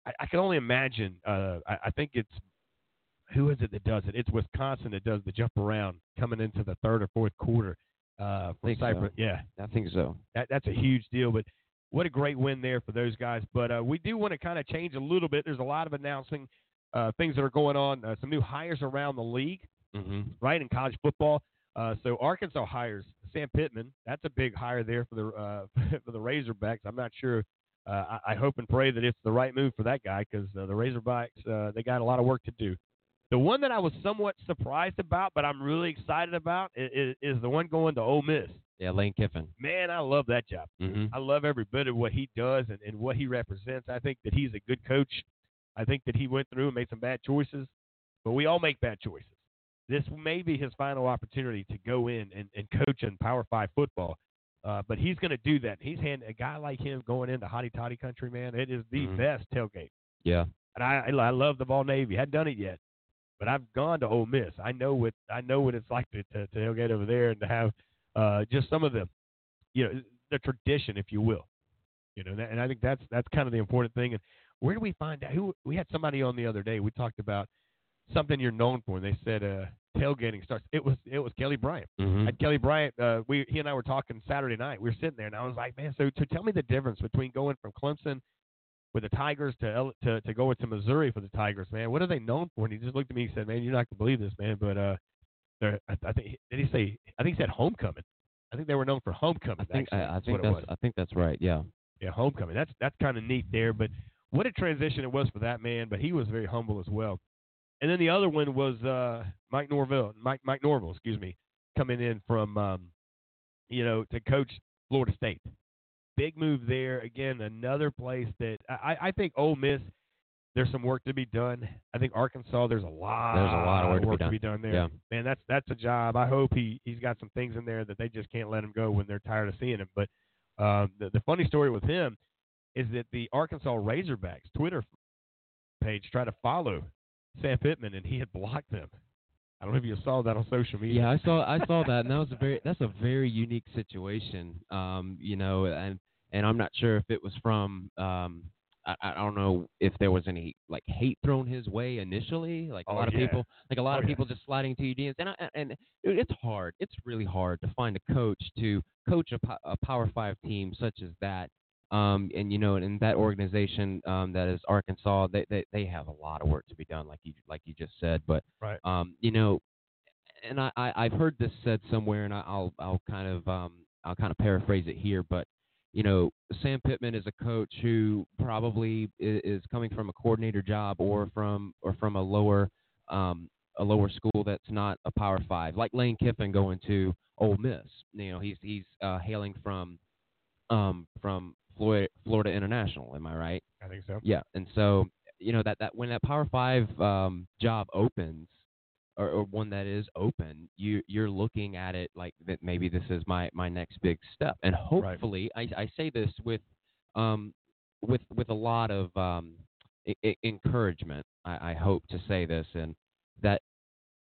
I, I can only imagine. Uh, I, I think it's who is it that does it? It's Wisconsin that does the jump around coming into the third or fourth quarter. Uh, from think so. Yeah, I think so. that, that's a huge deal. But what a great win there for those guys. But uh, we do want to kind of change a little bit. There's a lot of announcing uh, things that are going on. Uh, some new hires around the league, Mm-hmm. right, in college football. Uh, so Arkansas hires Sam Pittman. That's a big hire there for the uh, for the Razorbacks. I'm not sure. Uh, I, I hope and pray that it's the right move for that guy because uh, the Razorbacks uh, they got a lot of work to do. The one that I was somewhat surprised about, but I'm really excited about, is, is the one going to Ole Miss. Yeah, Lane Kiffin. Man, I love that job. Mm-hmm. I love every bit of what he does and, and what he represents. I think that he's a good coach. I think that he went through and made some bad choices, but we all make bad choices. This may be his final opportunity to go in and, and coach in Power Five football. Uh, but he's going to do that. He's hand a guy like him going into hotty toddy country, man. It is the Mhm. best tailgate. Yeah. And I, I love the Vol Navy. Hadn't done it yet, but I've gone to Ole Miss. I know what I know what it's like to to, to tailgate over there and to have uh, just some of the, you know, the tradition, if you will. You know, and I think that's that's kind of the important thing. And where do we find out? Who we had somebody on the other day. We talked about something you're known for, and they said uh, tailgating starts. It was it was Kelly Bryant. Mhm. At Kelly Bryant, uh, we he and I were talking Saturday night. We were sitting there, and I was like, man, so to tell me the difference between going from Clemson with the Tigers to L- to to going to Missouri for the Tigers, man. What are they known for? And he just looked at me and said, man, you're not gonna believe this, man, but uh, they're I, I think did he say? I think he said homecoming. I think they were known for homecoming. I think actually, I, I think what it that's. I think that's right. Yeah. Yeah, homecoming. That's that's kind of neat there. But what a transition it was for that man. But he was very humble as well. And then the other one was uh, Mike Norvell, Mike Mike Norvell, excuse me, coming in from um, you know to coach Florida State. Big move there. Again, another place that I, I think Ole Miss. There's some work to be done. I think Arkansas. There's a lot. There's a lot of work to be work done. done there. Yeah. Man, that's that's a job. I hope he he's got some things in there that they just can't let him go when they're tired of seeing him. But um, the, the funny story with him is that the Arkansas Razorbacks Twitter page tried to follow Sam Pittman, and he had blocked them. I don't know if you saw that on social media. Yeah, I saw I saw that, and that was a very that's a very unique situation. Um, you know, and and I'm not sure if it was from um, I, I don't know if there was any like hate thrown his way initially. Like a Oh, lot of yeah. people, like a lot Oh, of yeah. people just sliding to your DMs, and I, and dude, it's hard. It's really hard to find a coach to coach a, a Power Five team such as that. Um, and you know, in that organization um, that is Arkansas, they, they they have a lot of work to be done, like you like you just said. But Right. um, you know, and I, I I've heard this said somewhere, and I- I'll I'll kind of um I'll kind of paraphrase it here, but you know, Sam Pittman is a coach who probably is, is coming from a coordinator job or from or from a lower um a lower school that's not a Power Five, like Lane Kiffin going to Ole Miss. You know, he's he's uh, hailing from um from Florida Florida International. Am I right? I think so. Yeah, and so you know that that when that Power Five um, job opens, or, or one that is open, you you're looking at it like that. Maybe this is my my next big step, and hopefully, I I say this with um with with a lot of um I- I- encouragement. I, I hope to say this, and that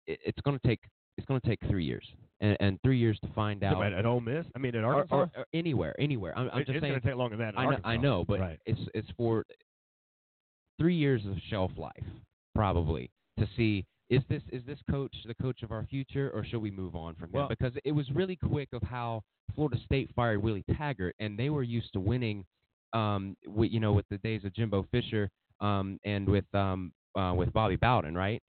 it, it's going to take it's going to take three years, and, and three years to find out. At, at Ole Miss, I mean, at Or- Arkansas, or- or anywhere, anywhere. I'm, I'm It- just it's saying. gonna take longer than that I know, I know, but Right. it's it's for three years of shelf life, probably, to see is this is this coach the coach of our future, or should we move on from Well- him? Because it was really quick of how Florida State fired Willie Taggart, and they were used to winning, um, with, you know, with the days of Jimbo Fisher, um, and with um, uh, with Bobby Bowden, right?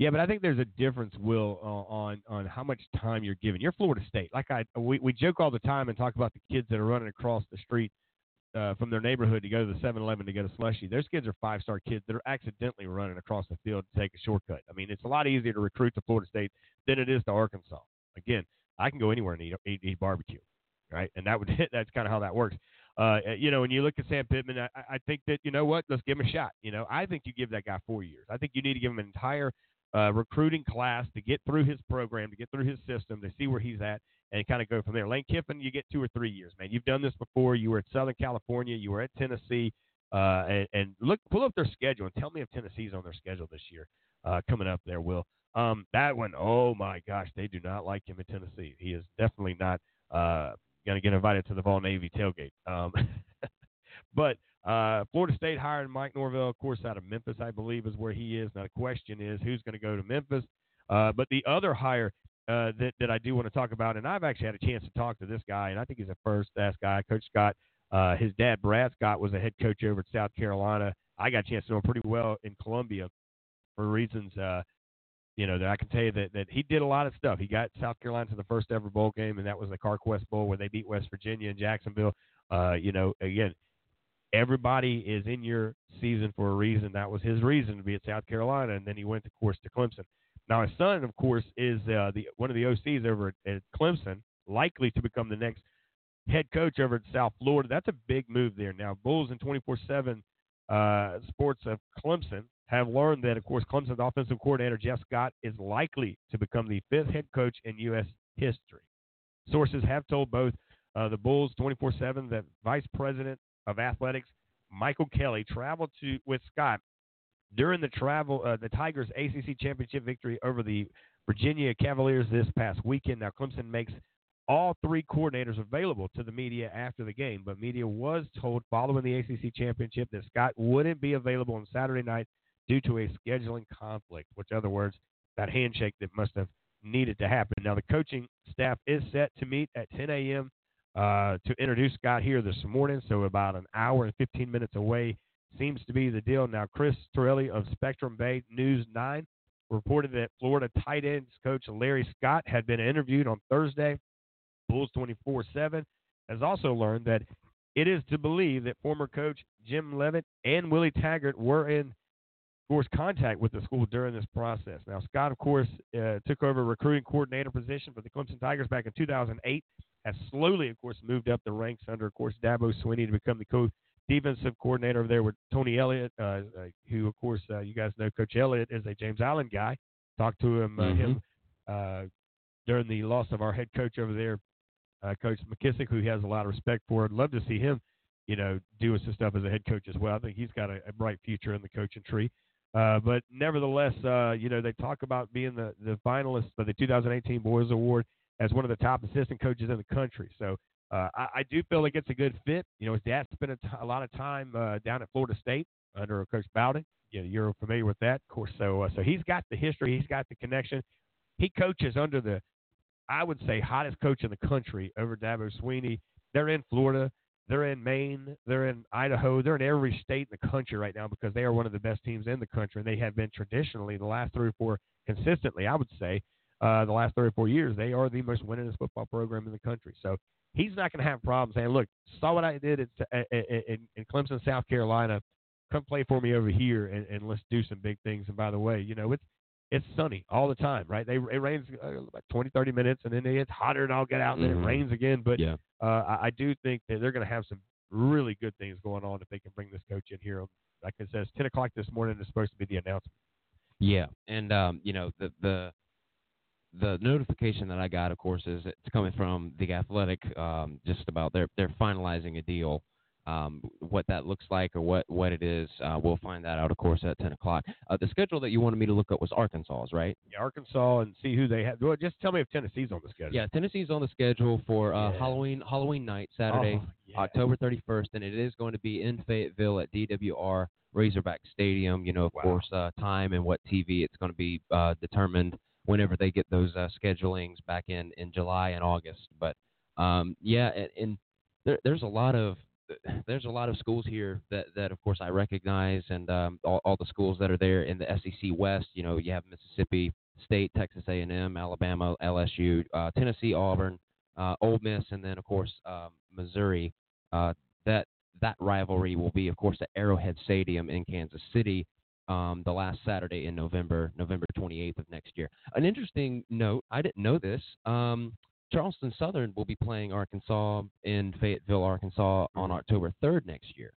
Yeah, but I think there's a difference, Will, uh, on on how much time you're given. You're Florida State. Like I, we we joke all the time and talk about the kids that are running across the street uh, from their neighborhood to go to the 7-Eleven to get a slushy. Those kids are five star kids that are accidentally running across the field to take a shortcut. I mean, it's a lot easier to recruit to Florida State than it is to Arkansas. Again, I can go anywhere and eat eat, eat barbecue, right? And that would that's kind of how that works. Uh, you know, when you look at Sam Pittman, I, I think that you know what, let's give him a shot. You know, I think you give that guy four years. I think you need to give him an entire uh, recruiting class to get through his program, to get through his system, to see where he's at, and kind of go from there. Lane Kiffin, you get two or three years, man. You've done this before. You were at Southern California. You were at Tennessee. Uh, and, and look, pull up their schedule and tell me if Tennessee's on their schedule this year uh, coming up there, Will. Um, that one, oh my gosh, they do not like him in Tennessee. He is definitely not uh, going to get invited to the Vol Navy tailgate. Um, but uh, Florida State hiring Mike Norvell, of course, out of Memphis, I believe, is where he is. Now the question is, who's going to go to Memphis? Uh, but the other hire uh, that that I do want to talk about, and I've actually had a chance to talk to this guy, and I think he's a first class guy, Coach Scott. Uh, his dad, Brad Scott, was a head coach over at South Carolina. I got a chance to know him pretty well in Columbia for reasons, uh, you know, that I can tell you that, that he did a lot of stuff. He got South Carolina to the first ever bowl game, and that was the CarQuest Bowl where they beat West Virginia and Jacksonville. Uh, you know, again, everybody is in your season for a reason. That was his reason to be at South Carolina, and then he went, of course, to Clemson. Now his son, of course, is uh, the one of the OCs over at, at Clemson, likely to become the next head coach over at South Florida. That's a big move there. Now Bulls and 24/7 uh, Sports of Clemson have learned that, of course, Clemson's offensive coordinator Jeff Scott is likely to become the fifth head coach in U.S. history. Sources have told both uh, the Bulls 24/7 that Vice President of Athletics Michael Kelly traveled to with Scott during the travel, uh, the Tigers' ACC championship victory over the Virginia Cavaliers this past weekend. Now, Clemson makes all three coordinators available to the media after the game, but media was told following the ACC championship that Scott wouldn't be available on Saturday night due to a scheduling conflict, which, in other words, that handshake that must have needed to happen. Now, the coaching staff is set to meet at 10 a.m. Uh, to introduce Scott here this morning, so about an hour and 15 minutes away seems to be the deal. Now, Chris Torelli of Spectrum Bay News 9 reported that Florida tight ends coach Larry Scott had been interviewed on Thursday. Bulls 24 7 has also learned that it is to believe that former coach Jim Leavitt and Willie Taggart were in course, contact with the school during this process. Now, Scott, of course, uh, took over recruiting coordinator position for the Clemson Tigers back in 2008. Has slowly, of course, moved up the ranks under, of course, Dabo Swinney to become the co defensive coordinator over there with Tony Elliott, uh, uh, who, of course, uh, you guys know Coach Elliott is a James Allen guy. Talked to him, uh, Mm-hmm. him uh, during the loss of our head coach over there, uh, Coach McKissick, who he has a lot of respect for. I'd love to see him, you know, doing some stuff as a head coach as well. I think he's got a, a bright future in the coaching tree. Uh, but nevertheless, uh, you know, they talk about being the, the finalist for the 2018 Broyles Award as one of the top assistant coaches in the country. So uh, I, I do feel like it's a good fit. You know, his dad spent a, t- a lot of time uh, down at Florida State under Coach Bowden. You know, you're familiar with that, of course. So, uh, so he's got the history, he's got the connection. He coaches under the, I would say, hottest coach in the country over Dabo Swinney. They're in Florida. They're in Maine. They're in Idaho. They're in every state in the country right now because they are one of the best teams in the country. And they have been traditionally the last three or four consistently, I would say, uh, the last three or four years, they are the most winningest football program in the country. So he's not going to have problems saying, look, saw what I did at, in, in Clemson, South Carolina. Come play for me over here and, and let's do some big things. And by the way, you know, it's it's sunny all the time, right? They it rains uh, about 20, 30 minutes, and then it gets hotter and I'll get out, and then Mhm. it rains again. But Yeah. uh, I, I do think that they're going to have some really good things going on if they can bring this coach in here. Like I said, it's 10 o'clock this morning is supposed to be the announcement. Yeah, and um, you know the the the notification that I got, of course, is it's coming from the Athletic, um, just about they're they're finalizing a deal. Um, what that looks like or what what it is, uh, we'll find that out, of course, at ten o'clock. Uh, the schedule that you wanted me to look up was Arkansas's, right? Yeah, Arkansas and see who they have. Well, just tell me if Tennessee's on the schedule. Yeah, Tennessee's on the schedule for uh, Yeah. Halloween Halloween night, Saturday, Oh, October 31st, and it is going to be in Fayetteville at DWR Razorback Stadium. You know, of course, uh, time and what TV it's going to be uh, determined whenever they get those uh, schedulings back in in July and August. But um, yeah, and, and there, there's a lot of there's a lot of schools here that, that of course I recognize, and um, all, all the schools that are there in the SEC West. You know, you have Mississippi State, Texas A&M, Alabama, LSU, uh, Tennessee, Auburn, uh, Ole Miss, and then of course um, Missouri. Uh, that that rivalry will be, of course, at Arrowhead Stadium in Kansas City. Um, the last Saturday in November, November 28th of next year. An interesting note, I didn't know this. Um, Charleston Southern will be playing Arkansas in Fayetteville, Arkansas on October 3rd next year.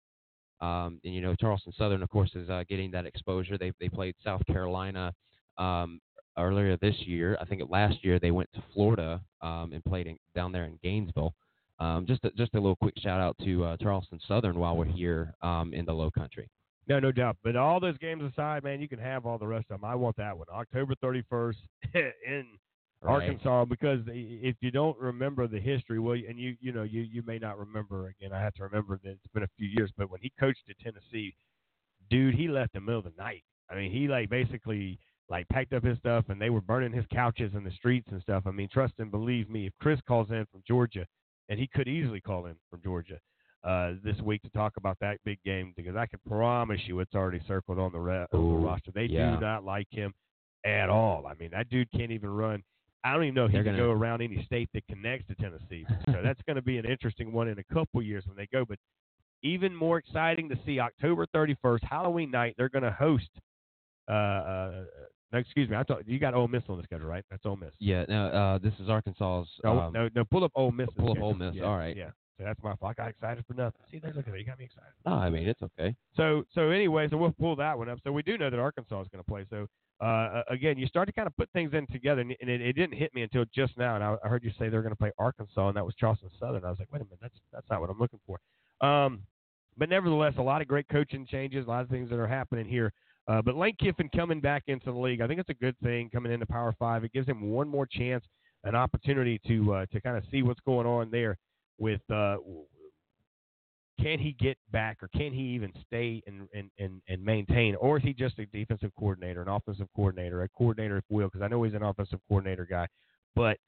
Um, and you know, Charleston Southern, of course, is uh, getting that exposure. They they played South Carolina um, earlier this year. I think last year they went to Florida um, and played in, down there in Gainesville. Um, just a, just a little quick shout out to uh, Charleston Southern while we're here um, in the Low Country. No, no doubt. But all those games aside, man, you can have all the rest of them. I want that one, October 31st in Right. Arkansas, because if you don't remember the history, well, and you you know you you may not remember. Again, I have to remember that it's been a few years. But when he coached at Tennessee, dude, he left in the middle of the night. I mean, he like basically like packed up his stuff, and they were burning his couches in the streets and stuff. I mean, trust and believe me, if Chris calls in from Georgia, and he could easily call in from Georgia uh, this week to talk about that big game, because I can promise you it's already circled on the, re- on the roster. They yeah. do not like him at all. I mean, that dude can't even run. I don't even know if he They're can gonna- go around any state that connects to Tennessee. so that's going to be an interesting one in a couple years when they go. But even more exciting to see October 31st, Halloween night. They're going to host. Uh, uh, no, excuse me. I thought you got Ole Miss on the schedule, right? That's Ole Miss. Yeah, no, uh, this is Arkansas's. No, um, no, no. Pull up Ole Miss. pull up Ole Miss, Yeah, all right. Yeah. So that's my fault. I got excited for nothing. See, there, look at that. You got me excited. No, I mean it's okay. So, so anyway, so we'll pull that one up. So we do know that Arkansas is going to play. So uh, again, you start to kind of put things in together, and, and it, it didn't hit me until just now. And I, I heard you say they're going to play Arkansas, and that was Charleston Southern. I was like, wait a minute, that's that's not what I'm looking for. Um, but nevertheless, a lot of great coaching changes, a lot of things that are happening here Uh, but Lane Kiffin coming back into the league, I think it's a good thing coming into Power Five. It gives him one more chance, an opportunity to uh, to kind of see what's going on there with uh, can he get back or can he even stay and, and, and, and maintain? Or is he just a defensive coordinator, an offensive coordinator, a coordinator if will? Because I know he's an offensive coordinator guy. But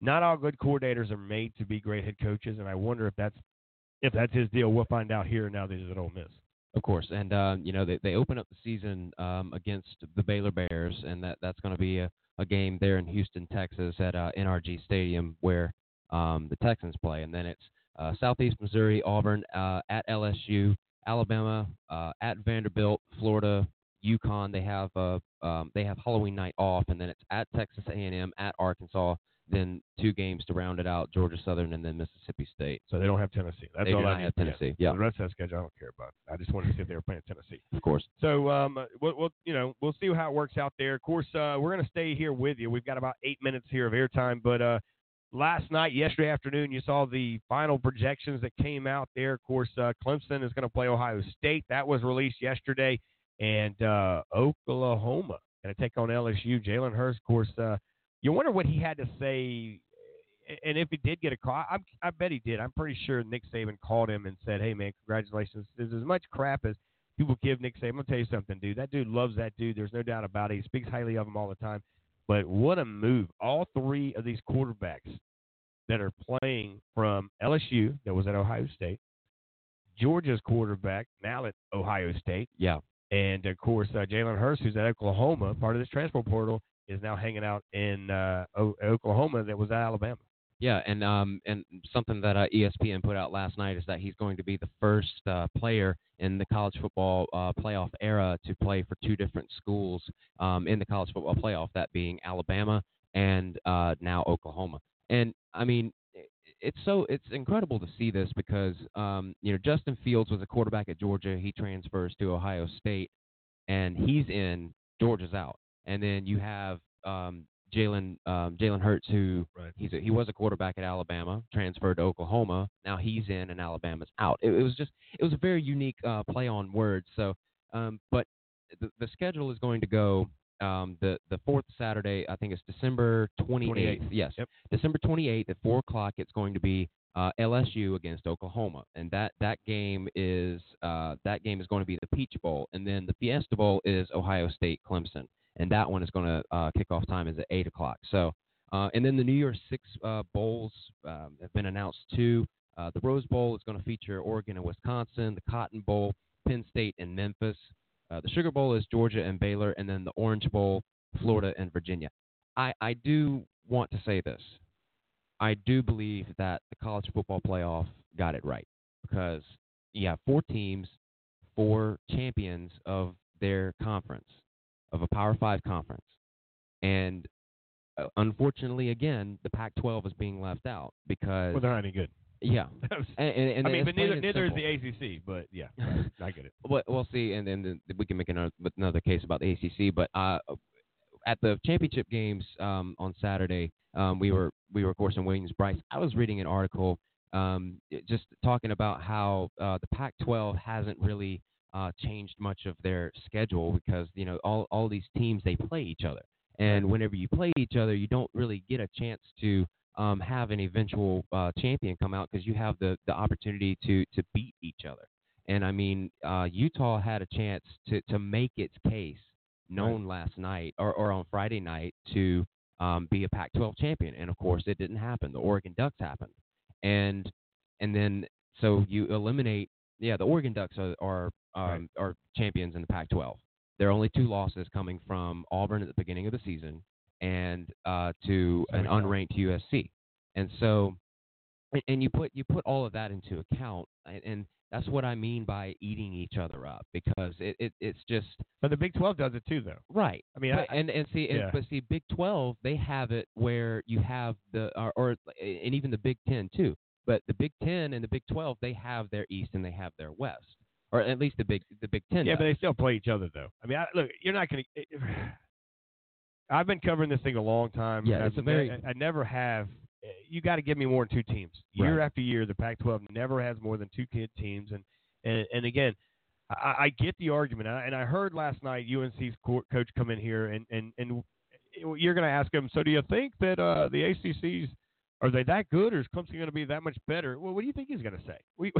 not all good coordinators are made to be great head coaches, and I wonder if that's if that's his deal. We'll find out here now that he's at Ole Miss. Of course, and uh, you know they they open up the season um, against the Baylor Bears, and that that's going to be a, a game there in Houston, Texas, at uh, NRG Stadium where um, the Texans play, and then it's uh, Southeast Missouri, Auburn, uh, at LSU, Alabama, uh, at Vanderbilt, Florida, UConn. They have uh, um, they have Halloween night off, and then it's at Texas A&M, at Arkansas, then two games to round it out: Georgia Southern and then Mississippi State. So they don't have Tennessee. That's they all do I not have Tennessee. Yeah, The rest of that schedule I don't care about. I just wanted to see if they were playing Tennessee. of course. So um, we'll, we'll you know we'll see how it works out there. Of course, uh, we're going to stay here with you. We've got about eight minutes here of airtime, but uh, last night, yesterday afternoon, you saw the final projections that came out there. Of course, uh, Clemson is going to play Ohio State. That was released yesterday, and uh, Oklahoma going to take on LSU. Jalen Hurts, of course. Uh, you wonder what he had to say, and if he did get a call, I, I bet he did. I'm pretty sure Nick Saban called him and said, "Hey, man, congratulations." There's as much crap as people give Nick Saban. Gonna tell you something, dude. That dude loves that dude. There's no doubt about it. He speaks highly of him all the time. But what a move! All three of these quarterbacks that are playing from LSU, that was at Ohio State, Georgia's quarterback now at Ohio State, Yeah. and of course uh, Jalen Hurts, who's at Oklahoma, part of this transfer portal, is now hanging out in uh, o- Oklahoma that was at Alabama. Yeah, and um, and something that uh, ESPN put out last night is that he's going to be the first uh, player in the college football uh, playoff era to play for two different schools um, in the college football playoff, that being Alabama and uh, now Oklahoma. And I mean, it's so it's incredible to see this because um, you know Justin Fields was a quarterback at Georgia. He transfers to Ohio State, and he's in. Georgia's out, and then you have um, Jalen um, Jalen Hurts, who he's a, he was a quarterback at Alabama, transferred to Oklahoma. Now he's in, and Alabama's out. It, it was just it was a very unique uh, play on words. So, um, but the, the schedule is going to go um, the the fourth Saturday. I think it's December twenty eighth. 28th. Yes, Yep. December twenty eighth at four o'clock. It's going to be uh, LSU against Oklahoma, and that that game is uh, that game is going to be the Peach Bowl, and then the Fiesta Bowl is Ohio State Clemson, and that one is going to uh, kickoff time is at eight o'clock. So, uh, and then the New Year's Six uh, bowls um, have been announced too. Uh, the Rose Bowl is going to feature Oregon and Wisconsin. The Cotton Bowl, Penn State and Memphis. Uh, the Sugar Bowl is Georgia and Baylor, and then the Orange Bowl, Florida and Virginia. I, I do want to say this. I do believe that the college football playoff got it right because you have four teams, four champions of their conference, of a Power Five conference, and uh, unfortunately, again, the Pac-12 is being left out because Well, they're not any good. Yeah, and, and, and I mean, but neither neither simple. is the ACC. But yeah, I get it. Well, we'll see, and then the, we can make another another case about the ACC. But uh, at the championship games um, on Saturday, um, we were we were of course in Williams-Brice. I was reading an article um, just talking about how uh, the Pac-12 hasn't really uh, changed much of their schedule because you know all all these teams they play each other, and whenever you play each other, you don't really get a chance to um, have an eventual uh, champion come out because you have the the opportunity to to beat each other. And I mean, uh, Utah had a chance to to make its case known last night or, or on Friday night to um, be a Pac-12 champion, and of course it didn't happen. The Oregon Ducks happened, and and then so you eliminate. Yeah, the Oregon Ducks are are um, are champions in the Pac-12. There are only two losses coming from Auburn at the beginning of the season and uh, to an Sorry, unranked USC. And so, and, and you put you put all of that into account, and, and that's what I mean by eating each other up because it, it it's just But the Big 12 does it too, though. right. I mean, But- I, and and see, and- but see, Big Twelve they have it where you have the or, or and even the Big Ten too. But the Big Ten and the Big Twelve they have their East and they have their West, or at least the Big the Big Ten. yeah, does. but they still play each other though. I mean, I, look, you're not going to. I've been covering this thing a long time. Yeah, it's a very- I, I never have. You got to give me more than two teams. Year Right. after year, the Pac-12 never has more than two kid teams, and and and again, I, I get the argument, and I, and I heard last night UNC's co- coach come in here, and and and you're going to ask him. So, do you think that uh, the ACC's are they that good, or is Clemson going to be that much better? Well, what do you think he's going to say? We,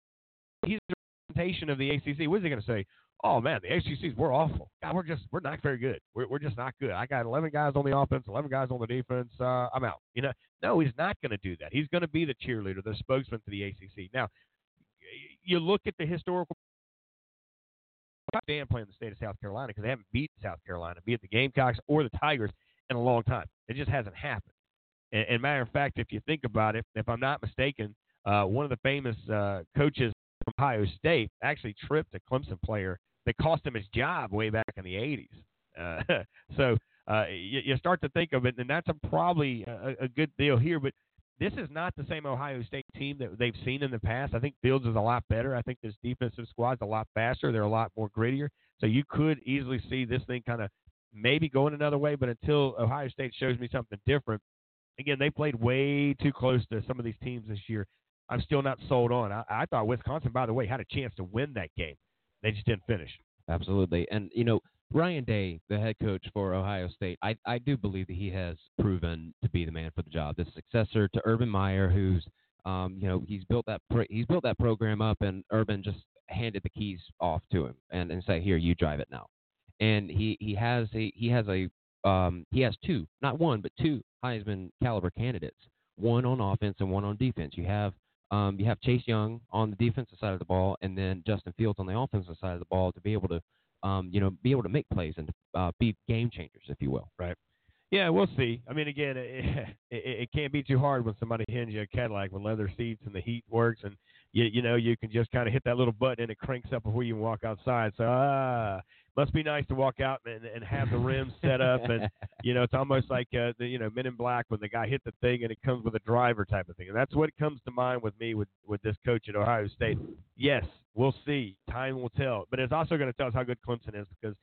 he's representation of the ACC. What is he going to say? Oh man, the ACC's we're awful. God, we're just we're not very good. We're we're just not good. I got 11 guys on the offense, 11 guys on the defense. Uh, I'm out. You know, no, he's not going to do that. He's going to be the cheerleader, the spokesman for the ACC. Now, you look at the historical damn playing the state of South Carolina because they haven't beat South Carolina, be it the Gamecocks or the Tigers, in a long time. It just hasn't happened. And, and matter of fact, if you think about it, if I'm not mistaken, uh, one of the famous uh, coaches from Ohio State actually tripped a Clemson player that cost him his job way back in the 80s. Uh, so uh, you, you start to think of it, and that's a, probably a, a good deal here. But this is not the same Ohio State team that they've seen in the past. I think Fields is a lot better. I think this defensive squad's a lot faster. They're a lot more grittier. So you could easily see this thing kind of maybe going another way. But until Ohio State shows me something different, again, they played way too close to some of these teams this year. I'm still not sold on. I, I thought Wisconsin, by the way, had a chance to win that game. They just didn't finish. Absolutely. And, you know, Ryan Day, the head coach for Ohio State, I, I do believe that he has proven to be the man for the job. The successor to Urban Meyer, who's, um, you know, he's built that he's built that program up, and Urban just handed the keys off to him and, and say, here, you drive it now. And he, he has a he has a um, he has two, not one, but two Heisman caliber candidates, one on offense and one on defense. You have um, you have Chase Young on the defensive side of the ball, and then Justin Fields on the offensive side of the ball to be able to, um, you know, be able to make plays and uh, be game changers, if you will. Right. Yeah, we'll see. I mean, again, it, it, it can't be too hard when somebody hands you a Cadillac with leather seats and the heat works, and you you know you can just kind of hit that little button and it cranks up before you can walk outside. So ah, must be nice to walk out and, and have the rims set up, and you know it's almost like uh, the you know Men in Black when the guy hit the thing and it comes with a driver type of thing, and that's what comes to mind with me with with this coach at Ohio State. Yes, we'll see. Time will tell, but it's also going to tell us how good Clemson is because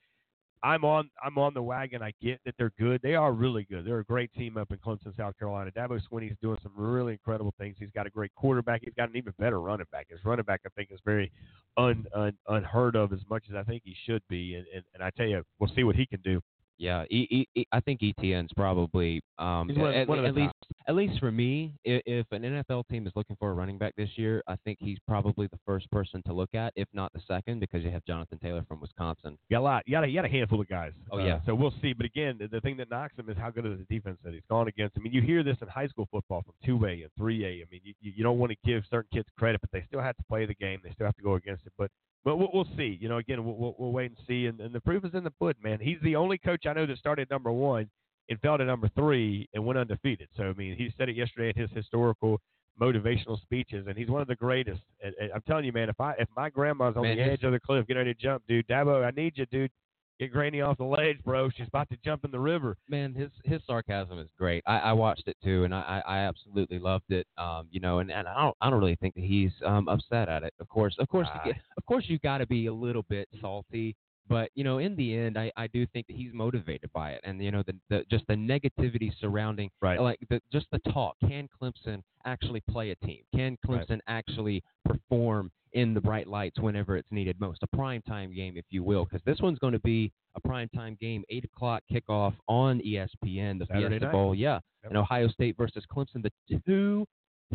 I'm on I'm on the wagon. I get that they're good. They are really good. They're a great team up in Clemson, South Carolina. Dabo Swinney's doing some really incredible things. He's got a great quarterback. He's got an even better running back. His running back, I think, is very un, un, unheard of as much as I think he should be. And, and, and I tell you, we'll see what he can do. Yeah, e- e- e- I think Etienne's probably um, one at, one of the at least at least for me, if, if an NFL team is looking for a running back this year, I think he's probably the first person to look at, if not the second, because you have Jonathan Taylor from Wisconsin. You got a lot. You got a, you got a handful of guys. Oh, Uh, yeah. so we'll see. But again, the, the thing that knocks him is how good is the defense that he's gone against. I mean, you hear this in high school football from two A and three A. I mean, you, you you don't want to give certain kids credit, but they still have to play the game. They still have to go against it. But but we'll, we'll see. You know, again, we'll, we'll, we'll wait and see. And, and the proof is in the pudding, man. He's the only coach I know that started number one and fell to number three and went undefeated. So I mean, he said it yesterday in his historical motivational speeches, and he's one of the greatest. And, and I'm telling you, man, if I if my grandma's on Man, the edge of the cliff, get ready to jump, dude. Dabo, I need you, dude. Get Granny off the ledge, bro. She's about to jump in the river. Man, his his sarcasm is great. I, I watched it too, and I, I I absolutely loved it. Um, you know, and, and I don't I don't really think that he's um upset at it. Of course, of course, Ah. of course, you've got to be a little bit salty. But you know, in the end, I, I do think that he's motivated by it, and you know, the, the just the negativity surrounding, Right. like the, just the talk. Can Clemson actually play a team? Can Right. Clemson actually perform in the bright lights whenever it's needed most? A prime time game, if you will, because this one's going to be a prime time game, eight o'clock kickoff on ESPN, the Saturday Fiesta night. Bowl. Yeah, Yep. and Ohio State versus Clemson, the two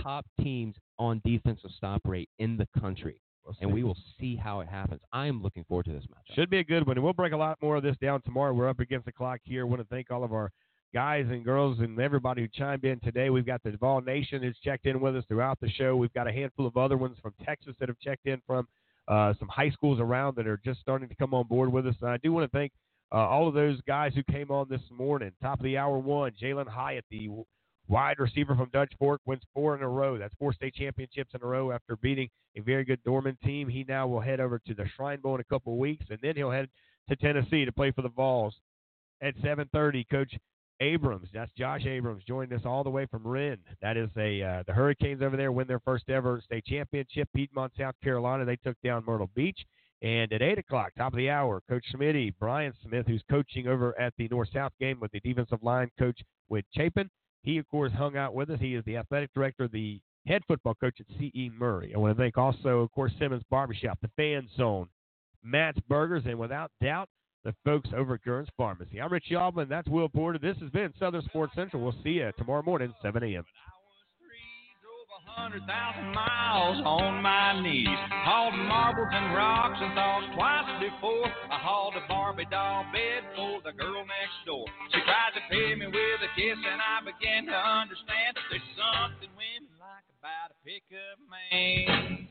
top teams on defensive stop rate in the country, We'll and we will see how it happens. I am looking forward to this match. Should be a good one. And we'll break a lot more of this down tomorrow. We're up against the clock here. want to thank all of our guys and girls and everybody who chimed in today. We've got the Duvall Nation who's checked in with us throughout the show. We've got a handful of other ones from Texas that have checked in from uh, some high schools around that are just starting to come on board with us. And I do want to thank uh, all of those guys who came on this morning. Top of the hour one, Jalin Hyatt, the wide receiver from Dutch Fork, wins four in a row. That's four state championships in a row after beating a very good Dorman team. He now will head over to the Shrine Bowl in a couple of weeks, and then he'll head to Tennessee to play for the Vols. At 7:30, Coach Abrams, that's Josh Abrams, joined us all the way from Wren. That is a uh, the Hurricanes over there win their first ever state championship. Piedmont, South Carolina, they took down Myrtle Beach. And at 8 o'clock, top of the hour, Coach Smitty, Brian Smith, who's coaching over at the North South game with the defensive line coach with Chapin. He, of course, hung out with us. He is the athletic director, the head football coach at C.E. Murray. I want to thank also, of course, Simmons Barbershop, the Fan Zone, Matt's Burgers, and without doubt, the folks over at Gurns Pharmacy. I'm Richie Altman. That's Will Porter. This has been Southern Sports Central. We'll see you tomorrow morning, 7 a.m. hundred thousand miles on my knees. Hauled marbles and rocks and thoughts twice before. I hauled a Barbie doll bed for the girl next door. She tried to pay me with a kiss, and I began to understand that there's something women like about a pickup man.